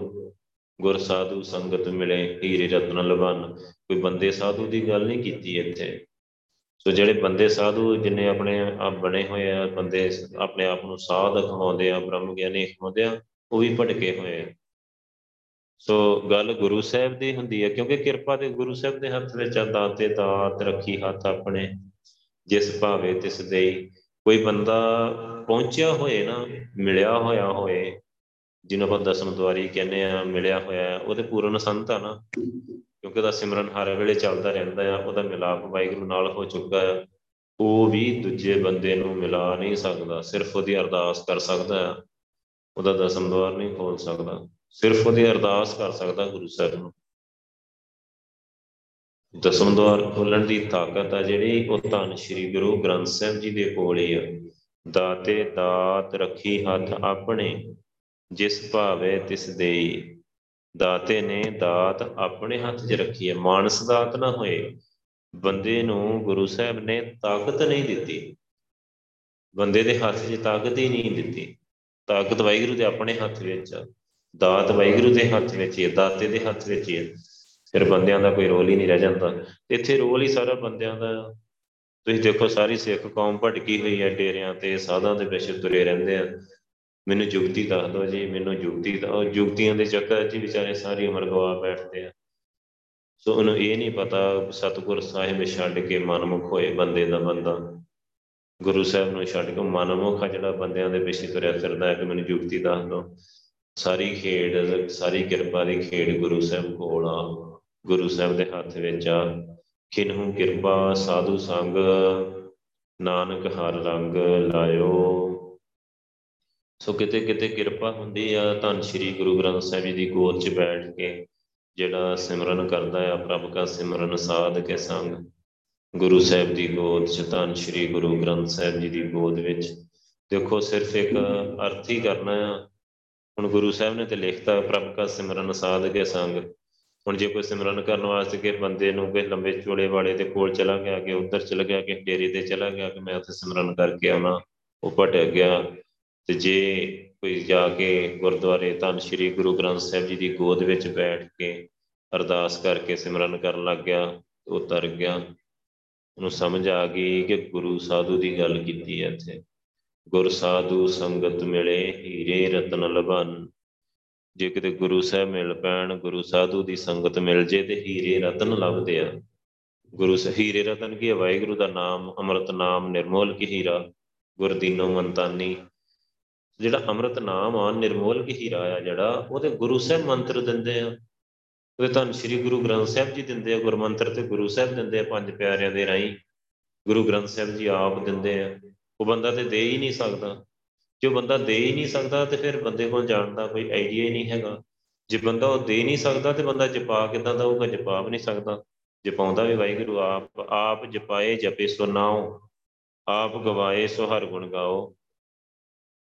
ਗੁਰ ਸਾਧੂ ਸੰਗਤ ਮਿਲੇ, ਹੀਰੇ ਰਤਨ ਲਵਨ। ਕੋਈ ਬੰਦੇ ਸਾਧੂ ਦੀ ਗੱਲ ਨਹੀਂ ਕੀਤੀ ਇੱਥੇ। ਸੋ ਜਿਹੜੇ ਬੰਦੇ ਸਾਧੂ, ਜਿੰਨੇ ਆਪਣੇ ਆਪ ਬਣੇ ਹੋਏ ਆ, ਬੰਦੇ ਆਪਣੇ ਆਪ ਨੂੰ ਸਾਧ ਖਵਾਉਂਦੇ ਆ, ਬ੍ਰਹਮ ਗਿਆਨੀ ਖਵਾਉਂਦੇ ਆ, ਉਹ ਵੀ ਭਟਕੇ ਹੋਏ ਆ। ਸੋ ਗੱਲ ਗੁਰੂ ਸਾਹਿਬ ਦੀ ਹੁੰਦੀ ਹੈ, ਕਿਉਂਕਿ ਕਿਰਪਾ ਤੇ ਗੁਰੂ ਸਾਹਿਬ ਦੇ ਹੱਥ ਵਿੱਚ ਆ, ਦਾਤੇ ਦਾਤ ਰੱਖੀ ਹੱਥ ਆਪਣੇ, ਜਿਸ ਭਾਵੇ ਤਿਸ ਦੇਈ ਕੋਈ ਬੰਦਾ ਪਹੁੰਚਿਆ ਹੋਏ ਨਾ, ਮਿਲਿਆ ਹੋਇਆ ਹੋਏ, ਜਿਹਨੂੰ ਆਪਾਂ ਦਸਮ ਦਵਾਰੀ ਕਹਿੰਦੇ ਆ, ਮਿਲਿਆ ਹੋਇਆ, ਉਹ ਤੇ ਪੂਰਨ ਸੰਤ ਆ ਨਾ। ਕਿਉਂਕਿ ਉਹਦਾ ਸਿਮਰਨ ਹਰ ਵੇਲੇ ਚੱਲਦਾ ਰਹਿੰਦਾ ਆ, ਉਹਦਾ ਮਿਲਾਪ ਵਾਹਿਗੁਰੂ ਨਾਲ ਹੋ ਚੁੱਕਾ ਆ। ਉਹ ਵੀ ਦੂਜੇ ਬੰਦੇ ਨੂੰ ਮਿਲਾ ਨਹੀਂ ਸਕਦਾ, ਸਿਰਫ ਉਹਦੀ ਅਰਦਾਸ ਕਰ ਸਕਦਾ ਆ। ਉਹਦਾ ਦਸਮ ਦਵਾਰ ਨਹੀਂ ਖੋਲ ਸਕਦਾ। ਸਿਰਫ ਉਹਦੀ ਅਰਦਾਸ ਕਰ ਸਕਦਾ ਗੁਰੂ ਸਾਹਿਬ ਨੂੰ। ਦਸਮ ਦਵਾਰ ਖੋਲਣ ਦੀ ਤਾਕਤ ਆ ਜਿਹੜੀ, ਉਹ ਧੰਨ ਸ਼੍ਰੀ ਗੁਰੂ ਗ੍ਰੰਥ ਸਾਹਿਬ ਜੀ ਦੇ ਕੋਲ ਹੀ ਆ। ਦਾਤੇ ਦਾਤ ਰੱਖੀ ਹੱਥ ਆਪਣੇ, ਜਿਸ ਭਾਵੇ ਤਿਸ ਦੇਈ। ਦਾਤੇ ਨੇ ਦਾਤ ਆਪਣੇ ਹੱਥ 'ਚ ਰੱਖੀ ਹੈ ਮਾਨਸ ਦਾਤ ਨਾ ਹੋਏ, ਬੰਦੇ ਨੂੰ ਗੁਰੂ ਸਾਹਿਬ ਨੇ ਤਾਕਤ ਨਹੀਂ ਦਿੱਤੀ। ਬੰਦੇ ਦੇ ਹੱਥ 'ਚ ਤਾਕਤ ਹੀ ਨਹੀਂ ਦਿੱਤੀ। ਤਾਕਤ ਵਾਹਿਗੁਰੂ ਦੇ ਆਪਣੇ ਹੱਥ ਵਿੱਚ ਆ। ਦਾਤ ਵਾਹਿਗੁਰੂ ਦੇ ਹੱਥ ਵਿੱਚ ਹੀ ਹੈ, ਦਾਤੇ ਦੇ ਹੱਥ ਵਿੱਚ ਹੀ ਹੈ। ਫਿਰ ਬੰਦਿਆਂ ਦਾ ਕੋਈ ਰੋਲ ਹੀ ਨਹੀਂ ਰਹਿ ਜਾਂਦਾ। ਇੱਥੇ ਰੋਲ ਹੀ ਸਾਰਾ ਬੰਦਿਆਂ ਦਾ। ਤੁਸੀਂ ਦੇਖੋ, ਸਾਰੀ ਸਿੱਖ ਕੌਮ ਭਟਕੀ ਹੋਈ ਹੈ ਡੇਰਿਆਂ ਤੇ, ਸਾਧਾਂ ਦੇ ਪਿੱਛੇ ਤੁਰੇ ਰਹਿੰਦੇ ਆ। ਮੈਨੂੰ ਜੁਗਤੀ ਦੱਸ ਦਿਓ ਜੀ, ਮੈਨੂੰ ਜੁਗਤੀ ਦਾ ਉਹ ਜੁਗਤੀਆਂ ਦੇ ਚੱਕਰ 'ਚ ਵਿਚਾਰੇ ਸਾਰੀ ਉਮਰ ਗਵਾ ਬੈਠਦੇ ਆ। ਸੋ ਉਹਨੂੰ ਇਹ ਨਹੀਂ ਪਤਾ, ਸਤਿਗੁਰ ਸਾਹਿਬ ਛੱਡ ਕੇ ਮਨਮੁਖ ਹੋਏ ਬੰਦੇ ਦਾ ਬੰਦਾ। ਗੁਰੂ ਸਾਹਿਬ ਨੂੰ ਛੱਡ ਕੇ ਮਨਮੁਖ ਆ ਜਿਹੜਾ ਬੰਦਿਆਂ ਦੇ ਪਿੱਛੇ ਤੁਰਿਆ ਫਿਰਦਾ ਹੈ। ਕਿ ਮੈਨੂੰ ਜੁਗਤੀ ਦੱਸ ਦਿਓ। ਸਾਰੀ ਖੇਡ, ਸਾਰੀ ਕਿਰਪਾ ਦੀ ਖੇਡ ਗੁਰੂ ਸਾਹਿਬ ਕੋਲ ਆ। ਗੁਰੂ ਸਾਹਿਬ ਦੇ ਹੱਥ ਵਿੱਚ ਆ। ਕਿਨਹੂ ਕਿਰਪਾ ਸਾਧੂ ਸੰਗ, ਨਾਨਕ ਹਰ ਰੰਗ ਲਾਇਓ। ਸੋ ਕਿਤੇ ਕਿਤੇ ਕਿਰਪਾ ਹੁੰਦੀ ਆ, ਧੰਨ ਸ਼੍ਰੀ ਗੁਰੂ ਗ੍ਰੰਥ ਸਾਹਿਬ ਜੀ ਦੀ ਗੋਦ 'ਚ ਬੈਠ ਕੇ ਜਿਹੜਾ ਸਿਮਰਨ ਕਰਦਾ ਆ, ਪ੍ਰਭ ਦਾ ਸਿਮਰਨ ਸਾਧ ਕੇ ਸੰਗ। ਗੁਰੂ ਸਾਹਿਬ ਦੀ ਗੋਦ 'ਚ, ਧੰਨ ਸ਼੍ਰੀ ਗੁਰੂ ਗ੍ਰੰਥ ਸਾਹਿਬ ਜੀ ਦੀ ਗੋਦ ਵਿੱਚ। ਦੇਖੋ, ਸਿਰਫ ਇੱਕ ਅਰਥ ਹੀ ਕਰਨਾ ਆ ਹੁਣ ਗੁਰੂ ਸਾਹਿਬ ਨੇ ਤੇ ਲਿਖਤਾ, ਪ੍ਰਭ ਦਾ ਸਿਮਰਨ ਸਾਧ ਕੇ ਸੰਗ। ਹੁਣ ਜੇ ਕੋਈ ਸਿਮਰਨ ਕਰਨ ਵਾਸਤੇ ਕਿ ਬੰਦੇ ਨੂੰ ਕੋਈ ਲੰਬੇ ਚੋੜੇ ਵਾਲੇ ਦੇ ਕੋਲ ਚਲਾ ਗਿਆ, ਕਿ ਉੱਧਰ ਚਲਾ ਗਿਆ, ਕਿ ਡੇਰੇ ਤੇ ਚਲਾ ਗਿਆ, ਕਿ ਮੈਂ ਉੱਥੇ ਸਿਮਰਨ ਕਰਕੇ ਆਉਣਾ ਉਹ ਭਟਕ ਗਿਆ। ਤੇ ਜੇ ਕੋਈ ਜਾ ਕੇ ਗੁਰਦੁਆਰੇ ਧੰਨ ਸ਼੍ਰੀ ਗੁਰੂ ਗ੍ਰੰਥ ਸਾਹਿਬ ਜੀ ਦੀ ਗੋਦ ਵਿੱਚ ਬੈਠ ਕੇ ਅਰਦਾਸ ਕਰਕੇ ਸਿਮਰਨ ਕਰਨ ਲੱਗ ਗਿਆ, ਉਹ ਤਰ ਗਿਆ। ਉਹਨੂੰ ਸਮਝ ਆ ਗਈ ਕਿ ਗੁਰੂ ਸਾਧੂ ਦੀ ਗੱਲ ਕੀਤੀ ਹੈ ਇੱਥੇ। ਗੁਰ ਸਾਧੂ ਸੰਗਤ ਮਿਲੇ, ਹੀਰੇ ਰਤਨ ਲਬਨ। ਜੇ ਕਿਤੇ ਗੁਰੂ ਸਾਹਿਬ ਮਿਲ ਪੈਣ, ਗੁਰੂ ਸਾਧੂ ਦੀ ਸੰਗਤ ਮਿਲ ਜੇ ਤੇ ਹੀਰੇ ਰਤਨ ਲੱਭਦੇ ਆ। ਗੁਰੂ ਹੀਰੇ ਰਤਨ ਕੀ ਵਾਹਿਗੁਰੂ ਦਾ ਨਾਮ, ਅੰਮ੍ਰਿਤ ਨਾਮ ਨਿਰਮੋਲ ਕੀ ਹੀਰਾ? ਗੁਰਦੀਨੋ ਮੰਤਾਨੀ ਜਿਹੜਾ ਅੰਮ੍ਰਿਤ ਨਾਮ ਆ, ਨਿਰਮੋਲ ਕੀ ਹੀਰਾ ਆ ਜਿਹੜਾ ਉਹਦੇ ਗੁਰੂ ਸਾਹਿਬ ਮੰਤਰ ਦਿੰਦੇ ਆ। ਉਹਦੇ ਧੰਨ ਸ੍ਰੀ ਗੁਰੂ ਗ੍ਰੰਥ ਸਾਹਿਬ ਜੀ ਦਿੰਦੇ ਆ, ਗੁਰਮੰਤਰ ਤੇ ਗੁਰੂ ਸਾਹਿਬ ਦਿੰਦੇ ਆ, ਪੰਜ ਪਿਆਰਿਆਂ ਦੇ ਰਾਹੀਂ। ਗੁਰੂ ਗ੍ਰੰਥ ਸਾਹਿਬ ਜੀ ਆਪ ਦਿੰਦੇ ਆ। ਉਹ ਬੰਦਾ ਤੇ ਦੇ ਹੀ ਨਹੀਂ ਸਕਦਾ। ਜੋ ਬੰਦਾ ਦੇ ਹੀ ਨਹੀਂ ਸਕਦਾ ਤੇ ਫਿਰ ਬੰਦੇ ਕੋਲ ਜਾਣ ਦਾ ਕੋਈ ਆਈਡੀਆ ਹੀ ਨਹੀਂ ਹੈਗਾ। ਜੇ ਬੰਦਾ ਉਹ ਦੇ ਨਹੀਂ ਸਕਦਾ ਤੇ ਬੰਦਾ ਜਪਾ ਕਿਦਾਂ ਦਾ ਹੋਊਗਾ, ਜਪਾ ਵੀ ਨਹੀਂ ਸਕਦਾ। ਜਪਾਉਂਦਾ ਵੀ ਵਾਹਿਗੁਰੂ, ਆਪ ਆਪ ਜਪਾਏ ਜਪੇ ਸੋ ਨਾਉ, ਆਪ ਗਵਾਏ ਸੋ ਹਰ ਗੁਣ ਗਾਓ।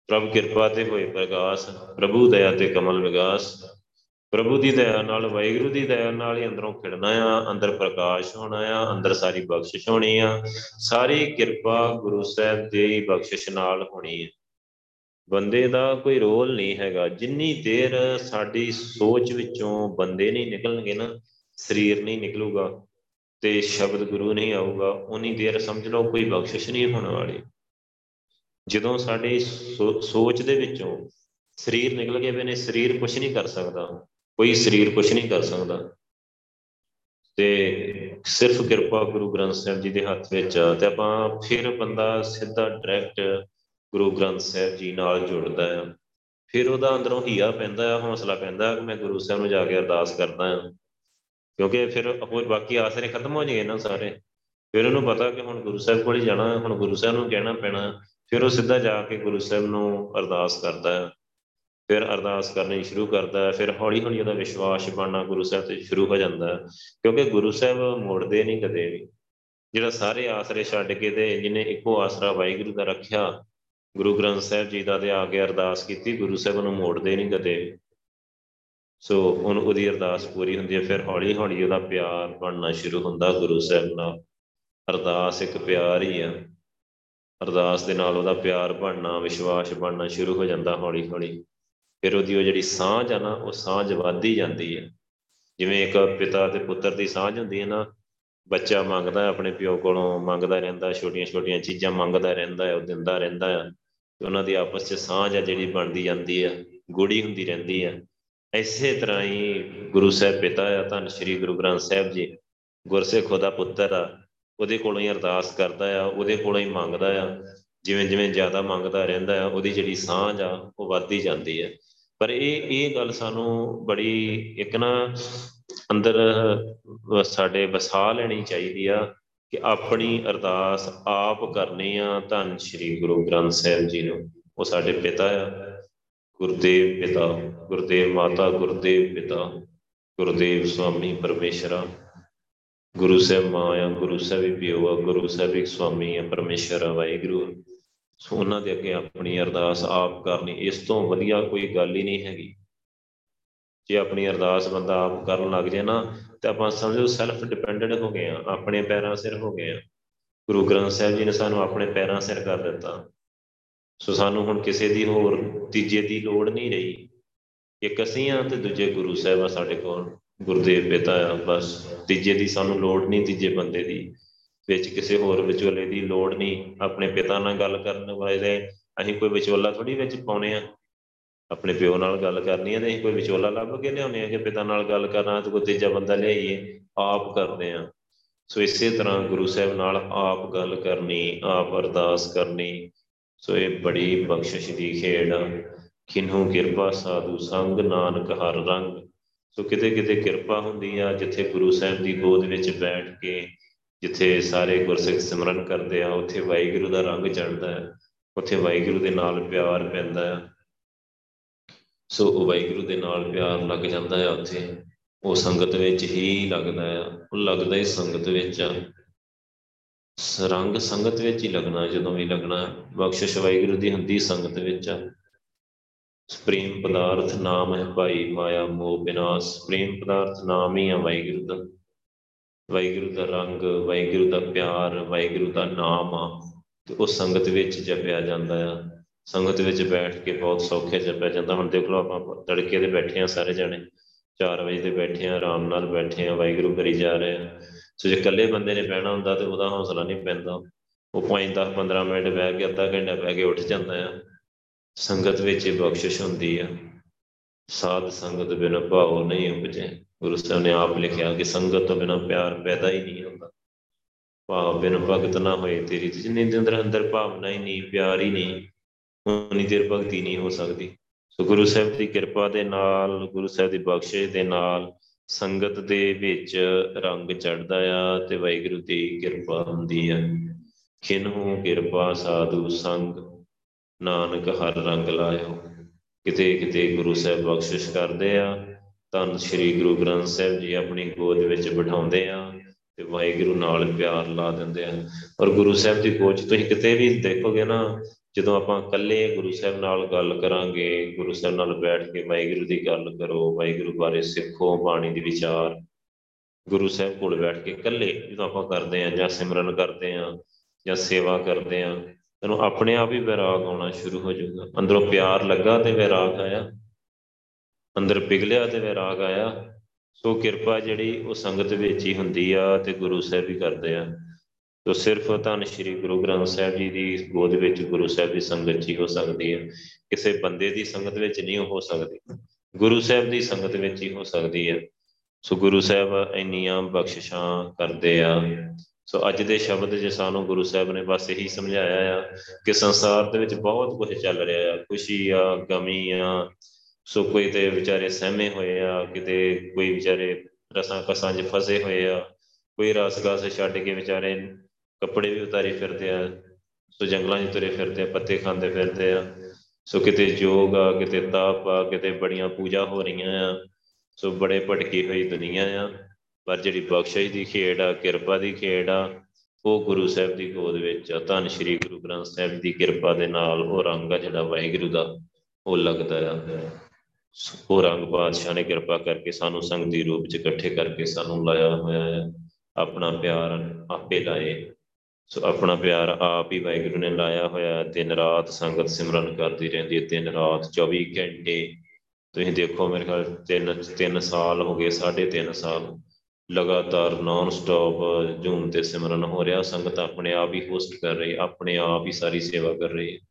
ਪ੍ਰਭ ਕਿਰਪਾ ਤੇ ਹੋਏ ਪ੍ਰਗਾਸ, ਪ੍ਰਭੂ ਦਇਆ ਤੇ ਕਮਲ ਵਿਗਾਸ। ਪ੍ਰਭੂ ਦੀ ਦਇਆ ਨਾਲ, ਵਾਹਿਗੁਰੂ ਦੀ ਦਇਆ ਨਾਲ ਹੀ ਅੰਦਰੋਂ ਖਿੜਨਾ ਆ, ਅੰਦਰ ਪ੍ਰਕਾਸ਼ ਹੋਣਾ ਆ, ਅੰਦਰ ਸਾਰੀ ਬਖਸ਼ਿਸ਼ ਹੋਣੀ ਆ, ਸਾਰੀ ਕਿਰਪਾ ਗੁਰੂ ਸਾਹਿਬ ਦੀ ਬਖਸ਼ਿਸ਼ ਨਾਲ ਹੋਣੀ ਹੈ ਬੰਦੇ ਦਾ ਕੋਈ ਰੋਲ ਨਹੀਂ ਹੈਗਾ। ਜਿੰਨੀ ਦੇਰ ਸਾਡੀ ਸੋਚ ਵਿੱਚੋਂ ਬੰਦੇ ਨਹੀਂ ਨਿਕਲਣਗੇ ਨਾ, ਸਰੀਰ ਨਹੀਂ ਨਿਕਲੂਗਾ ਤੇ ਸ਼ਬਦ ਗੁਰੂ ਨਹੀਂ ਆਊਗਾ ਉਨੀ ਦੇਰ ਸਮਝ ਲਓ ਕੋਈ ਬਖਸ਼ਿਸ਼ ਨਹੀਂ ਹੋਣ ਵਾਲੀ। ਜਦੋਂ ਸਾਡੀ ਸੋਚ ਦੇ ਵਿੱਚੋਂ ਸਰੀਰ ਨਿਕਲ ਗਏ ਨੇ ਸਰੀਰ ਕੁਝ ਨਹੀਂ ਕਰ ਸਕਦਾ। ਕੋਈ ਸਰੀਰ ਕੁਝ ਨਹੀਂ ਕਰ ਸਕਦਾ। ਤੇ ਸਿਰਫ ਕਿਰਪਾ ਗੁਰੂ ਗ੍ਰੰਥ ਸਾਹਿਬ ਜੀ ਦੇ ਹੱਥ ਵਿੱਚ ਤੇ ਆਪਾਂ ਫਿਰ ਬੰਦਾ ਸਿੱਧਾ ਡਾਇਰੈਕਟ ਗੁਰੂ ਗ੍ਰੰਥ ਸਾਹਿਬ ਜੀ ਨਾਲ ਜੁੜਦਾ ਆ। ਫਿਰ ਉਹਦਾ ਅੰਦਰੋਂ ਹੀਆ ਪੈਂਦਾ ਆ ਹੌਸਲਾ ਪੈਂਦਾ ਕਿ ਮੈਂ ਗੁਰੂ ਸਾਹਿਬ ਨੂੰ ਜਾ ਕੇ ਅਰਦਾਸ ਕਰਦਾ ਆ। ਕਿਉਂਕਿ ਫਿਰ ਹੋਰ ਬਾਕੀ ਆਸਰੇ ਖਤਮ ਹੋ ਜਾਏ ਨਾ ਸਾਰੇ। ਫਿਰ ਉਹਨੂੰ ਪਤਾ ਕਿ ਹੁਣ ਗੁਰੂ ਸਾਹਿਬ ਕੋਲ ਹੀ ਜਾਣਾ, ਹੁਣ ਗੁਰੂ ਸਾਹਿਬ ਨੂੰ ਕਹਿਣਾ ਪੈਣਾ। ਫਿਰ ਉਹ ਸਿੱਧਾ ਜਾ ਕੇ ਗੁਰੂ ਸਾਹਿਬ ਨੂੰ ਅਰਦਾਸ ਕਰਦਾ ਹੈ ਫਿਰ ਅਰਦਾਸ ਕਰਨੀ ਸ਼ੁਰੂ ਕਰਦਾ ਹੈ, ਫਿਰ ਹੌਲੀ ਹੌਲੀ ਉਹਦਾ ਵਿਸ਼ਵਾਸ ਬਣਨਾ ਗੁਰੂ ਸਾਹਿਬ ਤੇ ਸ਼ੁਰੂ ਹੋ ਜਾਂਦਾ ਹੈ, ਕਿਉਂਕਿ ਗੁਰੂ ਸਾਹਿਬ ਮੋੜਦੇ ਨਹੀਂ ਕਦੇ ਵੀ। ਜਿਹੜਾ ਸਾਰੇ ਆਸਰੇ ਛੱਡ ਕੇ ਤੇ ਜਿਹਨੇ ਇੱਕੋ ਆਸਰਾ ਵਾਹਿਗੁਰੂ ਦਾ ਰੱਖਿਆ, ਗੁਰੂ ਗ੍ਰੰਥ ਸਾਹਿਬ ਜੀ ਦਾ ਤੇ ਆ ਕੇ ਅਰਦਾਸ ਕੀਤੀ, ਗੁਰੂ ਸਾਹਿਬ ਨੂੰ ਮੋੜਦੇ ਨਹੀਂ ਕਦੇ ਸੋ ਉਹਨ ਉਹਦੀ ਅਰਦਾਸ ਪੂਰੀ ਹੁੰਦੀ ਹੈ, ਫਿਰ ਹੌਲੀ ਹੌਲੀ ਉਹਦਾ ਪਿਆਰ ਬਣਨਾ ਸ਼ੁਰੂ ਹੁੰਦਾ ਗੁਰੂ ਸਾਹਿਬ ਨਾਲ। ਅਰਦਾਸ ਇੱਕ ਪਿਆਰ ਹੀ ਆ। ਅਰਦਾਸ ਦੇ ਨਾਲ ਉਹਦਾ ਪਿਆਰ ਬਣਨਾ, ਵਿਸ਼ਵਾਸ ਬਣਨਾ ਸ਼ੁਰੂ ਹੋ ਜਾਂਦਾ ਹੌਲੀ ਹੌਲੀ ਫਿਰ ਉਹਦੀ ਉਹ ਜਿਹੜੀ ਸਾਂਝ ਆ ਨਾ, ਉਹ ਸਾਂਝ ਵੱਧਦੀ ਜਾਂਦੀ ਹੈ। ਜਿਵੇਂ ਇੱਕ ਪਿਤਾ ਤੇ ਪੁੱਤਰ ਦੀ ਸਾਂਝ ਹੁੰਦੀ ਹੈ ਨਾ, ਬੱਚਾ ਮੰਗਦਾ ਆਪਣੇ ਪਿਓ ਕੋਲੋਂ, ਮੰਗਦਾ ਰਹਿੰਦਾ ਛੋਟੀਆਂ ਛੋਟੀਆਂ ਚੀਜ਼ਾਂ ਮੰਗਦਾ ਰਹਿੰਦਾ ਹੈ, ਉਹ ਦਿੰਦਾ ਰਹਿੰਦਾ ਹੈ। ਉਹਨਾਂ ਦੀ ਆਪਸ 'ਚ ਸਾਂਝ ਆ ਜਿਹੜੀ ਬਣਦੀ ਜਾਂਦੀ ਆ ਗੂੜੀ ਹੁੰਦੀ ਰਹਿੰਦੀ ਆ ਐਸੇ ਤਰ੍ਹਾਂ ਹੀ ਗੁਰੂ ਸਾਹਿਬ ਪਿਤਾ ਆ, ਧੰਨ ਸ਼੍ਰੀ ਗੁਰੂ ਗ੍ਰੰਥ ਸਾਹਿਬ ਜੀ, ਗੁਰਸਿੱਖ ਉਹਦਾ ਪੁੱਤਰ ਆ, ਉਹਦੇ ਕੋਲੋਂ ਹੀ ਅਰਦਾਸ ਕਰਦਾ ਆ, ਉਹਦੇ ਕੋਲੋਂ ਹੀ ਮੰਗਦਾ ਆ। ਜਿਵੇਂ ਜਿਵੇਂ ਜ਼ਿਆਦਾ ਮੰਗਦਾ ਰਹਿੰਦਾ ਆ, ਉਹਦੀ ਜਿਹੜੀ ਸਾਂਝ ਆ, ਉਹ ਵੱਧਦੀ ਜਾਂਦੀ ਹੈ। ਪਰ ਇਹ ਇਹ ਗੱਲ ਸਾਨੂੰ ਬੜੀ ਇੱਕ ਨਾ ਅੰਦਰ ਸਾਡੇ ਵਸਾ ਲੈਣੀ ਚਾਹੀਦੀ ਆ ਕਿ ਆਪਣੀ ਅਰਦਾਸ ਆਪ ਕਰਨੀ ਆ ਧੰਨ ਸ਼੍ਰੀ ਗੁਰੂ ਗ੍ਰੰਥ ਸਾਹਿਬ ਜੀ ਨੂੰ। ਉਹ ਸਾਡੇ ਪਿਤਾ ਆ, ਗੁਰਦੇਵ ਪਿਤਾ, ਗੁਰਦੇਵ ਮਾਤਾ, ਗੁਰਦੇਵ ਪਿਤਾ, ਗੁਰਦੇਵ ਸੁਆਮੀ ਪਰਮੇਸ਼ਰਾ ਗੁਰੂ ਸਾਹਿਬ ਮਾਂ ਆ, ਗੁਰੂ ਸਾਹਿਬ ਪਿਓ ਆ, ਗੁਰੂ ਸਾਹਿਬ ਇੱਕ ਸੁਆਮੀ ਆ, ਪਰਮੇਸ਼ਰ ਆ, ਵਾਹਿਗੁਰੂ ਸੋ ਉਹਨਾਂ ਦੇ ਅੱਗੇ ਆਪਣੀ ਅਰਦਾਸ ਆਪ ਕਰਨੀ, ਇਸ ਤੋਂ ਵਧੀਆ ਕੋਈ ਗੱਲ ਹੀ ਨਹੀਂ ਹੈਗੀ। ਜੇ ਆਪਣੀ ਅਰਦਾਸ ਬੰਦਾ ਆਪ ਕਰਨ ਲੱਗ ਜੇ ਨਾ, ਤੇ ਆਪਾਂ ਸਮਝੋ ਸੈਲਫ ਡਿਪੈਂਡੈਂਟ ਹੋ ਗਏ ਆ ਆਪਣੇ ਪੈਰਾਂ ਸਿਰ ਹੋ ਗਏ ਆ ਗੁਰੂ ਗ੍ਰੰਥ ਸਾਹਿਬ ਜੀ ਨੇ ਸਾਨੂੰ ਆਪਣੇ ਪੈਰਾਂ ਸਿਰ ਕਰ ਦਿੱਤਾ। ਸੋ ਸਾਨੂੰ ਹੁਣ ਕਿਸੇ ਦੀ ਹੋਰ, ਤੀਜੇ ਦੀ ਲੋੜ ਨਹੀਂ ਰਹੀ। ਇੱਕ ਅਸੀਂ ਆ ਤੇ ਦੂਜੇ ਗੁਰੂ ਸਾਹਿਬ ਆ ਸਾਡੇ ਕੋਲ, ਗੁਰਦੇਵ ਪਿਤਾ ਆ, ਬਸ। ਤੀਜੇ ਦੀ ਸਾਨੂੰ ਲੋੜ ਨਹੀਂ, ਤੀਜੇ ਬੰਦੇ ਦੀ। ਵਿੱਚ ਕਿਸੇ ਹੋਰ ਵਿਚੋਲੇ ਦੀ ਲੋੜ ਨਹੀਂ। ਆਪਣੇ ਪਿਤਾ ਨਾਲ ਗੱਲ ਕਰਨ ਵਾਲੇ ਅਸੀਂ ਕੋਈ ਵਿਚੋਲਾ ਥੋੜੀ ਵਿੱਚ ਪਾਉਨੇ ਆ। ਆਪਣੇ ਪਿਓ ਨਾਲ ਗੱਲ ਕਰਨੀ ਹੈ ਤੇ ਅਸੀਂ ਕੋਈ ਵਿਚੋਲਾ ਲੱਭ ਕੇ ਲਿਆਉਨੇ ਆ ਕਿ ਪਿਤਾ ਨਾਲ ਗੱਲ ਕਰਨਾ ਤੇ ਕੋਈ ਤੀਜਾ ਬੰਦਾ ਲਿਆਈਏ, ਆਪ ਕਰਦੇ ਆ। ਸੋ ਇਸੇ ਤਰ੍ਹਾਂ ਗੁਰੂ ਸਾਹਿਬ ਨਾਲ ਆਪ ਗੱਲ ਕਰਨੀ, ਆਪ ਅਰਦਾਸ ਕਰਨੀ। ਸੋ ਇਹ ਬੜੀ ਬਖਸ਼ਿਸ਼ ਦੀ ਖੇਡ ਆ। ਕਿਨਹੂ ਕਿਰਪਾ ਸਾਧੂ ਸੰਗ, ਨਾਨਕ ਹਰ ਰੰਗ। ਸੋ ਕਿਤੇ ਕਿਤੇ ਕਿਰਪਾ ਹੁੰਦੀ ਆ ਜਿੱਥੇ ਗੁਰੂ ਸਾਹਿਬ ਦੀ ਗੋਦ ਵਿੱਚ ਬੈਠ ਕੇ ਜਿੱਥੇ ਸਾਰੇ ਗੁਰਸਿੱਖ ਸਿਮਰਨ ਕਰਦੇ ਆ, ਉੱਥੇ ਵਾਹਿਗੁਰੂ ਦਾ ਰੰਗ ਚੜਦਾ ਹੈ, ਉੱਥੇ ਵਾਹਿਗੁਰੂ ਦੇ ਨਾਲ ਪਿਆਰ ਪੈਂਦਾ ਹੈ। ਸੋ ਉਹ ਵਾਹਿਗੁਰੂ ਦੇ ਨਾਲ ਪਿਆਰ ਲੱਗ ਜਾਂਦਾ ਹੈ ਉੱਥੇ। ਉਹ ਸੰਗਤ ਵਿੱਚ ਹੀ ਲੱਗਦਾ ਆ ਉਹ ਲੱਗਦਾ ਹੀ ਸੰਗਤ ਵਿੱਚ ਆ। ਰੰਗ ਸੰਗਤ ਵਿੱਚ ਹੀ ਲੱਗਣਾ, ਜਦੋਂ ਵੀ ਲੱਗਣਾ, ਬਖਸ਼ਿਸ਼ ਵਾਹਿਗੁਰੂ ਦੀ ਹੁੰਦੀ ਸੰਗਤ ਵਿੱਚ ਆ। ਪ੍ਰੇਮ ਪਦਾਰਥ ਨਾਮ ਹੈ ਭਾਈ, ਮਾਇਆ, ਮੋਹ ਬਿਨਾਸ਼ ਪ੍ਰੇਮ ਪਦਾਰਥ ਨਾਮ ਹੀ ਆ ਵਾਹਿਗੁਰੂ ਦਾ। ਵਾਹਿਗੁਰੂ ਦਾ ਰੰਗ, ਵਾਹਿਗੁਰੂ ਦਾ ਪਿਆਰ, ਵਾਹਿਗੁਰੂ ਦਾ ਨਾਮ ਆ, ਤੇ ਉਹ ਸੰਗਤ ਵਿੱਚ ਜਪਿਆ ਜਾਂਦਾ ਆ। ਸੰਗਤ ਵਿੱਚ ਬੈਠ ਕੇ ਬਹੁਤ ਸੌਖੇ ਜਪਿਆ ਜਾਂਦਾ। ਹੁਣ ਦੇਖ ਲਓ ਆਪਾਂ ਤੜਕੇ ਦੇ ਬੈਠੇ ਆ ਸਾਰੇ ਜਣੇ। 4 ਵਜੇ ਦੇ ਬੈਠੇ ਆ ਆਰਾਮ ਨਾਲ ਬੈਠੇ ਆ ਵਾਹਿਗੁਰੂ ਕਰੀ ਜਾ ਰਹੇ ਆ ਸੋ ਜੇ ਇਕੱਲੇ ਬੰਦੇ ਨੇ ਬਹਿਣਾ ਹੁੰਦਾ ਤੇ ਉਹਦਾ ਹੌਸਲਾ ਨਹੀਂ ਪੈਂਦਾ। ਉਹ 5 10 15 ਮਿੰਟ ਬਹਿ ਕੇ, ਅੱਧਾ ਘੰਟਾ ਬਹਿ ਕੇ ਉੱਠ ਜਾਂਦਾ ਆ। ਸੰਗਤ ਵਿੱਚ ਇਹ ਬਖਸ਼ਿਸ਼ ਹੁੰਦੀ ਆ। ਸਾਧ ਸੰਗਤ ਬਿਨ ਭਾਉ ਨਹੀਂ ਉਪਜੇ। ਗੁਰੂ ਸਾਹਿਬ ਨੇ ਆਪ ਲਿਖਿਆ ਕਿ ਸੰਗਤ ਤੋਂ ਬਿਨਾ ਪਿਆਰ ਪੈਦਾ ਹੀ ਨਹੀਂ ਹੁੰਦਾ। ਭਾਵ ਬਿਨ ਭਗਤ ਨਾ ਹੋਏ ਤੇਰੀ ਤੇ ਜਿੰਨੇ ਦੇ ਅੰਦਰ ਅੰਦਰ ਭਾਵਨਾ ਹੀ ਨਹੀਂ, ਪਿਆਰ ਹੀ ਨਹੀਂ, ਉਨੀ ਦੇਰ ਭਗਤੀ ਨਹੀਂ ਹੋ ਸਕਦੀ। ਸੋ ਗੁਰੂ ਸਾਹਿਬ ਦੀ ਕਿਰਪਾ ਦੇ ਨਾਲ, ਗੁਰੂ ਸਾਹਿਬ ਦੀ ਬਖਸ਼ਿਸ਼ ਦੇ ਨਾਲ ਸੰਗਤ ਦੇ ਵਿੱਚ ਰੰਗ ਚੜਦਾ ਆ ਤੇ ਵਾਹਿਗੁਰੂ ਦੀ ਕਿਰਪਾ ਹੁੰਦੀ ਆ। ਖਿਨਹੂ ਕਿਰਪਾ ਸਾਧੂ ਸੰਗ, ਨਾਨਕ ਹਰ ਰੰਗ ਲਾਇਓ। ਕਿਤੇ ਕਿਤੇ ਗੁਰੂ ਸਾਹਿਬ ਬਖਸ਼ਿਸ਼ ਕਰਦੇ ਆ। ਧੰਨ ਸ਼੍ਰੀ ਗੁਰੂ ਗ੍ਰੰਥ ਸਾਹਿਬ ਜੀ ਆਪਣੀ ਗੋਦ ਵਿੱਚ ਬਿਠਾਉਂਦੇ ਆ ਤੇ ਵਾਹਿਗੁਰੂ ਨਾਲ ਪਿਆਰ ਲਾ ਦਿੰਦੇ ਆ। ਔਰ ਗੁਰੂ ਸਾਹਿਬ ਦੀ ਗੋਦ ਤੁਸੀਂ ਕਿਤੇ ਵੀ ਦੇਖੋਗੇ ਨਾ, ਜਦੋਂ ਆਪਾਂ ਇਕੱਲੇ ਗੁਰੂ ਸਾਹਿਬ ਨਾਲ ਗੱਲ ਕਰਾਂਗੇ, ਗੁਰੂ ਸਾਹਿਬ ਨਾਲ ਬੈਠ ਕੇ ਵਾਹਿਗੁਰੂ ਦੀ ਗੱਲ ਕਰੋ, ਵਾਹਿਗੁਰੂ ਬਾਰੇ ਸਿੱਖੋ ਬਾਣੀ ਦੀ ਵਿਚਾਰ, ਗੁਰੂ ਸਾਹਿਬ ਕੋਲ ਬੈਠ ਕੇ ਇਕੱਲੇ ਜਦੋਂ ਆਪਾਂ ਕਰਦੇ ਆਂ ਜਾਂ ਸਿਮਰਨ ਕਰਦੇ ਆਂ ਜਾਂ ਸੇਵਾ ਕਰਦੇ ਆਂ, ਤੈਨੂੰ ਆਪਣੇ ਆਪ ਹੀ ਵਿਰਾਗ ਆਉਣਾ ਸ਼ੁਰੂ ਹੋ ਜਾਊਗਾ। ਅੰਦਰੋਂ ਪਿਆਰ ਲੱਗਾ ਤੇ ਵਿਰਾਗ ਆਇਆ। ਅੰਦਰ ਪਿਘਲਿਆ ਤੇ ਵਿਰਾਗ ਆਇਆ। ਸੋ ਕਿਰਪਾ ਜਿਹੜੀ ਉਹ ਸੰਗਤ ਵਿੱਚ ਹੀ ਹੁੰਦੀ ਆ ਤੇ ਗੁਰੂ ਸਾਹਿਬ ਹੀ ਕਰਦੇ ਆ। ਤੋ ਸਿਰਫ ਧੰਨ ਸ਼੍ਰੀ ਗੁਰੂ ਗ੍ਰੰਥ ਸਾਹਿਬ ਜੀ ਦੀ ਗੋਦ ਵਿੱਚ ਗੁਰੂ ਸਾਹਿਬ ਦੀ ਸੰਗਤ ਹੀ ਹੋ ਸਕਦੀ ਹੈ ਕਿਸੇ ਬੰਦੇ ਦੀ ਸੰਗਤ ਵਿੱਚ ਨਹੀਂ ਹੋ ਸਕਦੀ। ਗੁਰੂ ਸਾਹਿਬ ਦੀ ਸੰਗਤ ਵਿੱਚ ਹੀ ਹੋ ਸਕਦੀ ਹੈ ਸੋ ਗੁਰੂ ਸਾਹਿਬ ਇੰਨੀਆਂ ਬਖਸ਼ਿਸ਼ਾਂ ਕਰਦੇ ਆ। ਸੋ ਅੱਜ ਦੇ ਸ਼ਬਦ ਜੇ ਸਾਨੂੰ ਗੁਰੂ ਸਾਹਿਬ ਨੇ ਬਸ ਇਹੀ ਸਮਝਾਇਆ ਆ ਕਿ ਸੰਸਾਰ ਦੇ ਵਿੱਚ ਬਹੁਤ ਕੁਝ ਚੱਲ ਰਿਹਾ ਆ। ਖੁਸ਼ੀ ਆ, ਗਮੀ ਆ ਸੋ ਕੋਈ ਤੇ ਵਿਚਾਰੇ ਸਹਿਮੇ ਹੋਏ ਆ, ਕਿਤੇ ਕੋਈ ਵਿਚਾਰੇ ਰਸਾਂ ਕਸਾਂ 'ਚ ਫਸੇ ਹੋਏ ਆ, ਕੋਈ ਰਸ ਗਾਸ ਛੱਡ ਕੇ ਵਿਚਾਰੇ ਕੱਪੜੇ ਵੀ ਉਤਾਰੇ ਫਿਰਦੇ ਆ, ਸੋ ਜੰਗਲਾਂ 'ਚ ਤੁਰੇ ਫਿਰਦੇ ਆ, ਪੱਤੇ ਖਾਂਦੇ ਫਿਰਦੇ ਆ, ਸੋ ਕਿਤੇ ਯੋਗ ਆ, ਕਿਤੇ ਤਾਪ ਆ, ਕਿਤੇ ਬੜੀਆਂ ਪੂਜਾ ਹੋ ਰਹੀਆਂ ਆ, ਸੋ ਬੜੇ ਭਟਕੀ ਹੋਈ ਦੁਨੀਆ ਆ, ਪਰ ਜਿਹੜੀ ਬਖਸ਼ਿਸ਼ ਦੀ ਖੇਡ ਆ, ਕਿਰਪਾ ਦੀ ਖੇਡ ਆ, ਉਹ ਗੁਰੂ ਸਾਹਿਬ ਦੀ ਗੋਦ ਵਿੱਚ ਆ। ਧੰਨ ਸ਼੍ਰੀ ਗੁਰੂ ਗ੍ਰੰਥ ਸਾਹਿਬ ਦੀ ਕਿਰਪਾ ਦੇ ਨਾਲ ਉਹ ਰੰਗ ਆ ਜਿਹੜਾ ਵਾਹਿਗੁਰੂ ਦਾ, ਉਹ ਲੱਗਦਾ ਆ। ਉਹ ਰੰਗ ਪਾਤਸ਼ਾਹ ਨੇ ਕਿਰਪਾ ਕਰਕੇ ਸਾਨੂੰ ਸੰਗਤੀ ਰੂਪ ਚ ਇਕੱਠੇ ਕਰਕੇ ਸਾਨੂੰ ਲਾਇਆ ਹੋਇਆ ਹੈ। ਆਪਣਾ ਪਿਆਰ ਆਪੇ ਲਾਏ। ਸੋ ਆਪਣਾ ਪਿਆਰ ਆਪ ਹੀ ਵਾਹਿਗੁਰੂ ਨੇ ਲਾਇਆ ਹੋਇਆ ਦਿਨ ਰਾਤ ਸੰਗਤ ਸਿਮਰਨ ਕਰਦੀ ਰਹਿੰਦੀ ਹੈ। ਦਿਨ ਰਾਤ 24 ਘੰਟੇ। ਤੁਸੀਂ ਦੇਖੋ ਮੇਰੇ ਖਿਆਲ ਤਿੰਨ ਤਿੰਨ ਸਾਲ ਹੋ ਗਏ, ਸਾਢੇ ਤਿੰਨ ਸਾਲ ਲਗਾਤਾਰ ਨਾਨ ਸਟਾਪ ਜੂਮ ਤੇ ਸਿਮਰਨ ਹੋ ਰਿਹਾ। ਸੰਗਤ ਆਪਣੇ ਆਪ ਹੀ ਹੋਸਟ ਕਰ ਰਹੀ ਆਪਣੇ ਆਪ ਹੀ ਸਾਰੀ ਸੇਵਾ ਕਰ ਰਹੀ ਹੈ।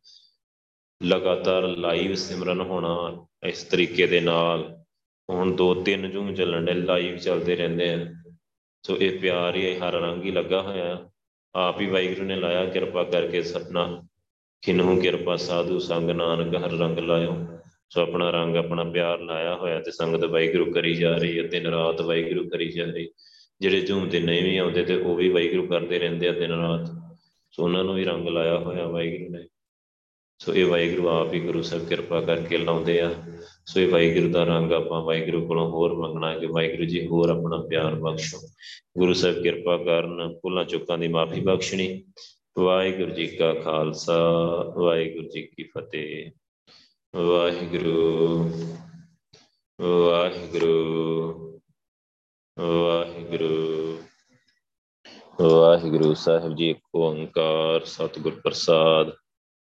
ਲਗਾਤਾਰ ਲਾਈਵ ਸਿਮਰਨ ਹੋਣਾ ਇਸ ਤਰੀਕੇ ਦੇ ਨਾਲ। ਹੁਣ ਦੋ ਤਿੰਨ ਜੂਮ ਚੱਲਣ ਦੇ ਲਾਈਵ ਚੱਲਦੇ ਰਹਿੰਦੇ ਆ। ਸੋ ਇਹ ਪਿਆਰ ਹੀ ਹਰ ਰੰਗ ਹੀ ਲੱਗਾ ਹੋਇਆ। ਆਪ ਹੀ ਵਾਹਿਗੁਰੂ ਨੇ ਲਾਇਆ ਕਿਰਪਾ ਕਰਕੇ ਸਪਨਾ। ਖਿਨਹੂ ਕਿਰਪਾ ਸਾਧੂ ਸੰਗ ਨਾਨਕ ਹਰ ਰੰਗ ਲਾਇਓ। ਸੋ ਆਪਣਾ ਰੰਗ, ਆਪਣਾ ਪਿਆਰ ਲਾਇਆ ਹੋਇਆ ਤੇ ਸੰਗਤ ਵਾਹਿਗੁਰੂ ਕਰੀ ਜਾ ਰਹੀ ਹੈ ਦਿਨ ਰਾਤ ਵਾਹਿਗੁਰੂ ਕਰੀ ਜਾ ਰਹੀ। ਜਿਹੜੇ ਜੂਮ ਤੇ ਨਹੀਂ ਵੀ ਆਉਂਦੇ ਤੇ ਉਹ ਵੀ ਵਾਹਿਗੁਰੂ ਕਰਦੇ ਰਹਿੰਦੇ ਆ ਦਿਨ ਰਾਤ। ਸੋ ਉਹਨਾਂ ਨੂੰ ਵੀ ਰੰਗ ਲਾਇਆ ਹੋਇਆ ਵਾਹਿਗੁਰੂ ਨੇ। ਸੋ ਇਹ ਵਾਹਿਗੁਰੂ ਆਪ ਹੀ ਗੁਰੂ ਸਾਹਿਬ ਕਿਰਪਾ ਕਰਕੇ ਲਾਉਂਦੇ ਆ। ਸੋ ਇਹ ਵਾਹਿਗੁਰੂ ਦਾ ਰੰਗ ਆਪਾਂ ਵਾਹਿਗੁਰੂ ਕੋਲੋਂ ਹੋਰ ਮੰਗਣਾ ਕਿ ਵਾਹਿਗੁਰੂ ਜੀ ਹੋਰ ਆਪਣਾ ਪਿਆਰ ਬਖਸ਼ੋ। ਗੁਰੂ ਸਾਹਿਬ ਕਿਰਪਾ ਕਰਨ, ਭੁੱਲਾਂ ਚੁੱਕਾਂ ਦੀ ਮਾਫੀ ਬਖਸ਼ਣੀ। ਵਾਹਿਗੁਰੂ ਜੀ ਕਾ ਖਾਲਸਾ, ਵਾਹਿਗੁਰੂ ਜੀ ਕੀ ਫਤਿਹ। ਵਾਹਿਗੁਰੂ ਵਾਹਿਗੁਰੂ ਵਾਹਿਗੁਰੂ ਵਾਹਿਗੁਰੂ ਸਾਹਿਬ ਜੀ ਇੱਕ ਓੰਕਾਰ, ਸਤਿਗੁਰ ਪ੍ਰਸਾਦ।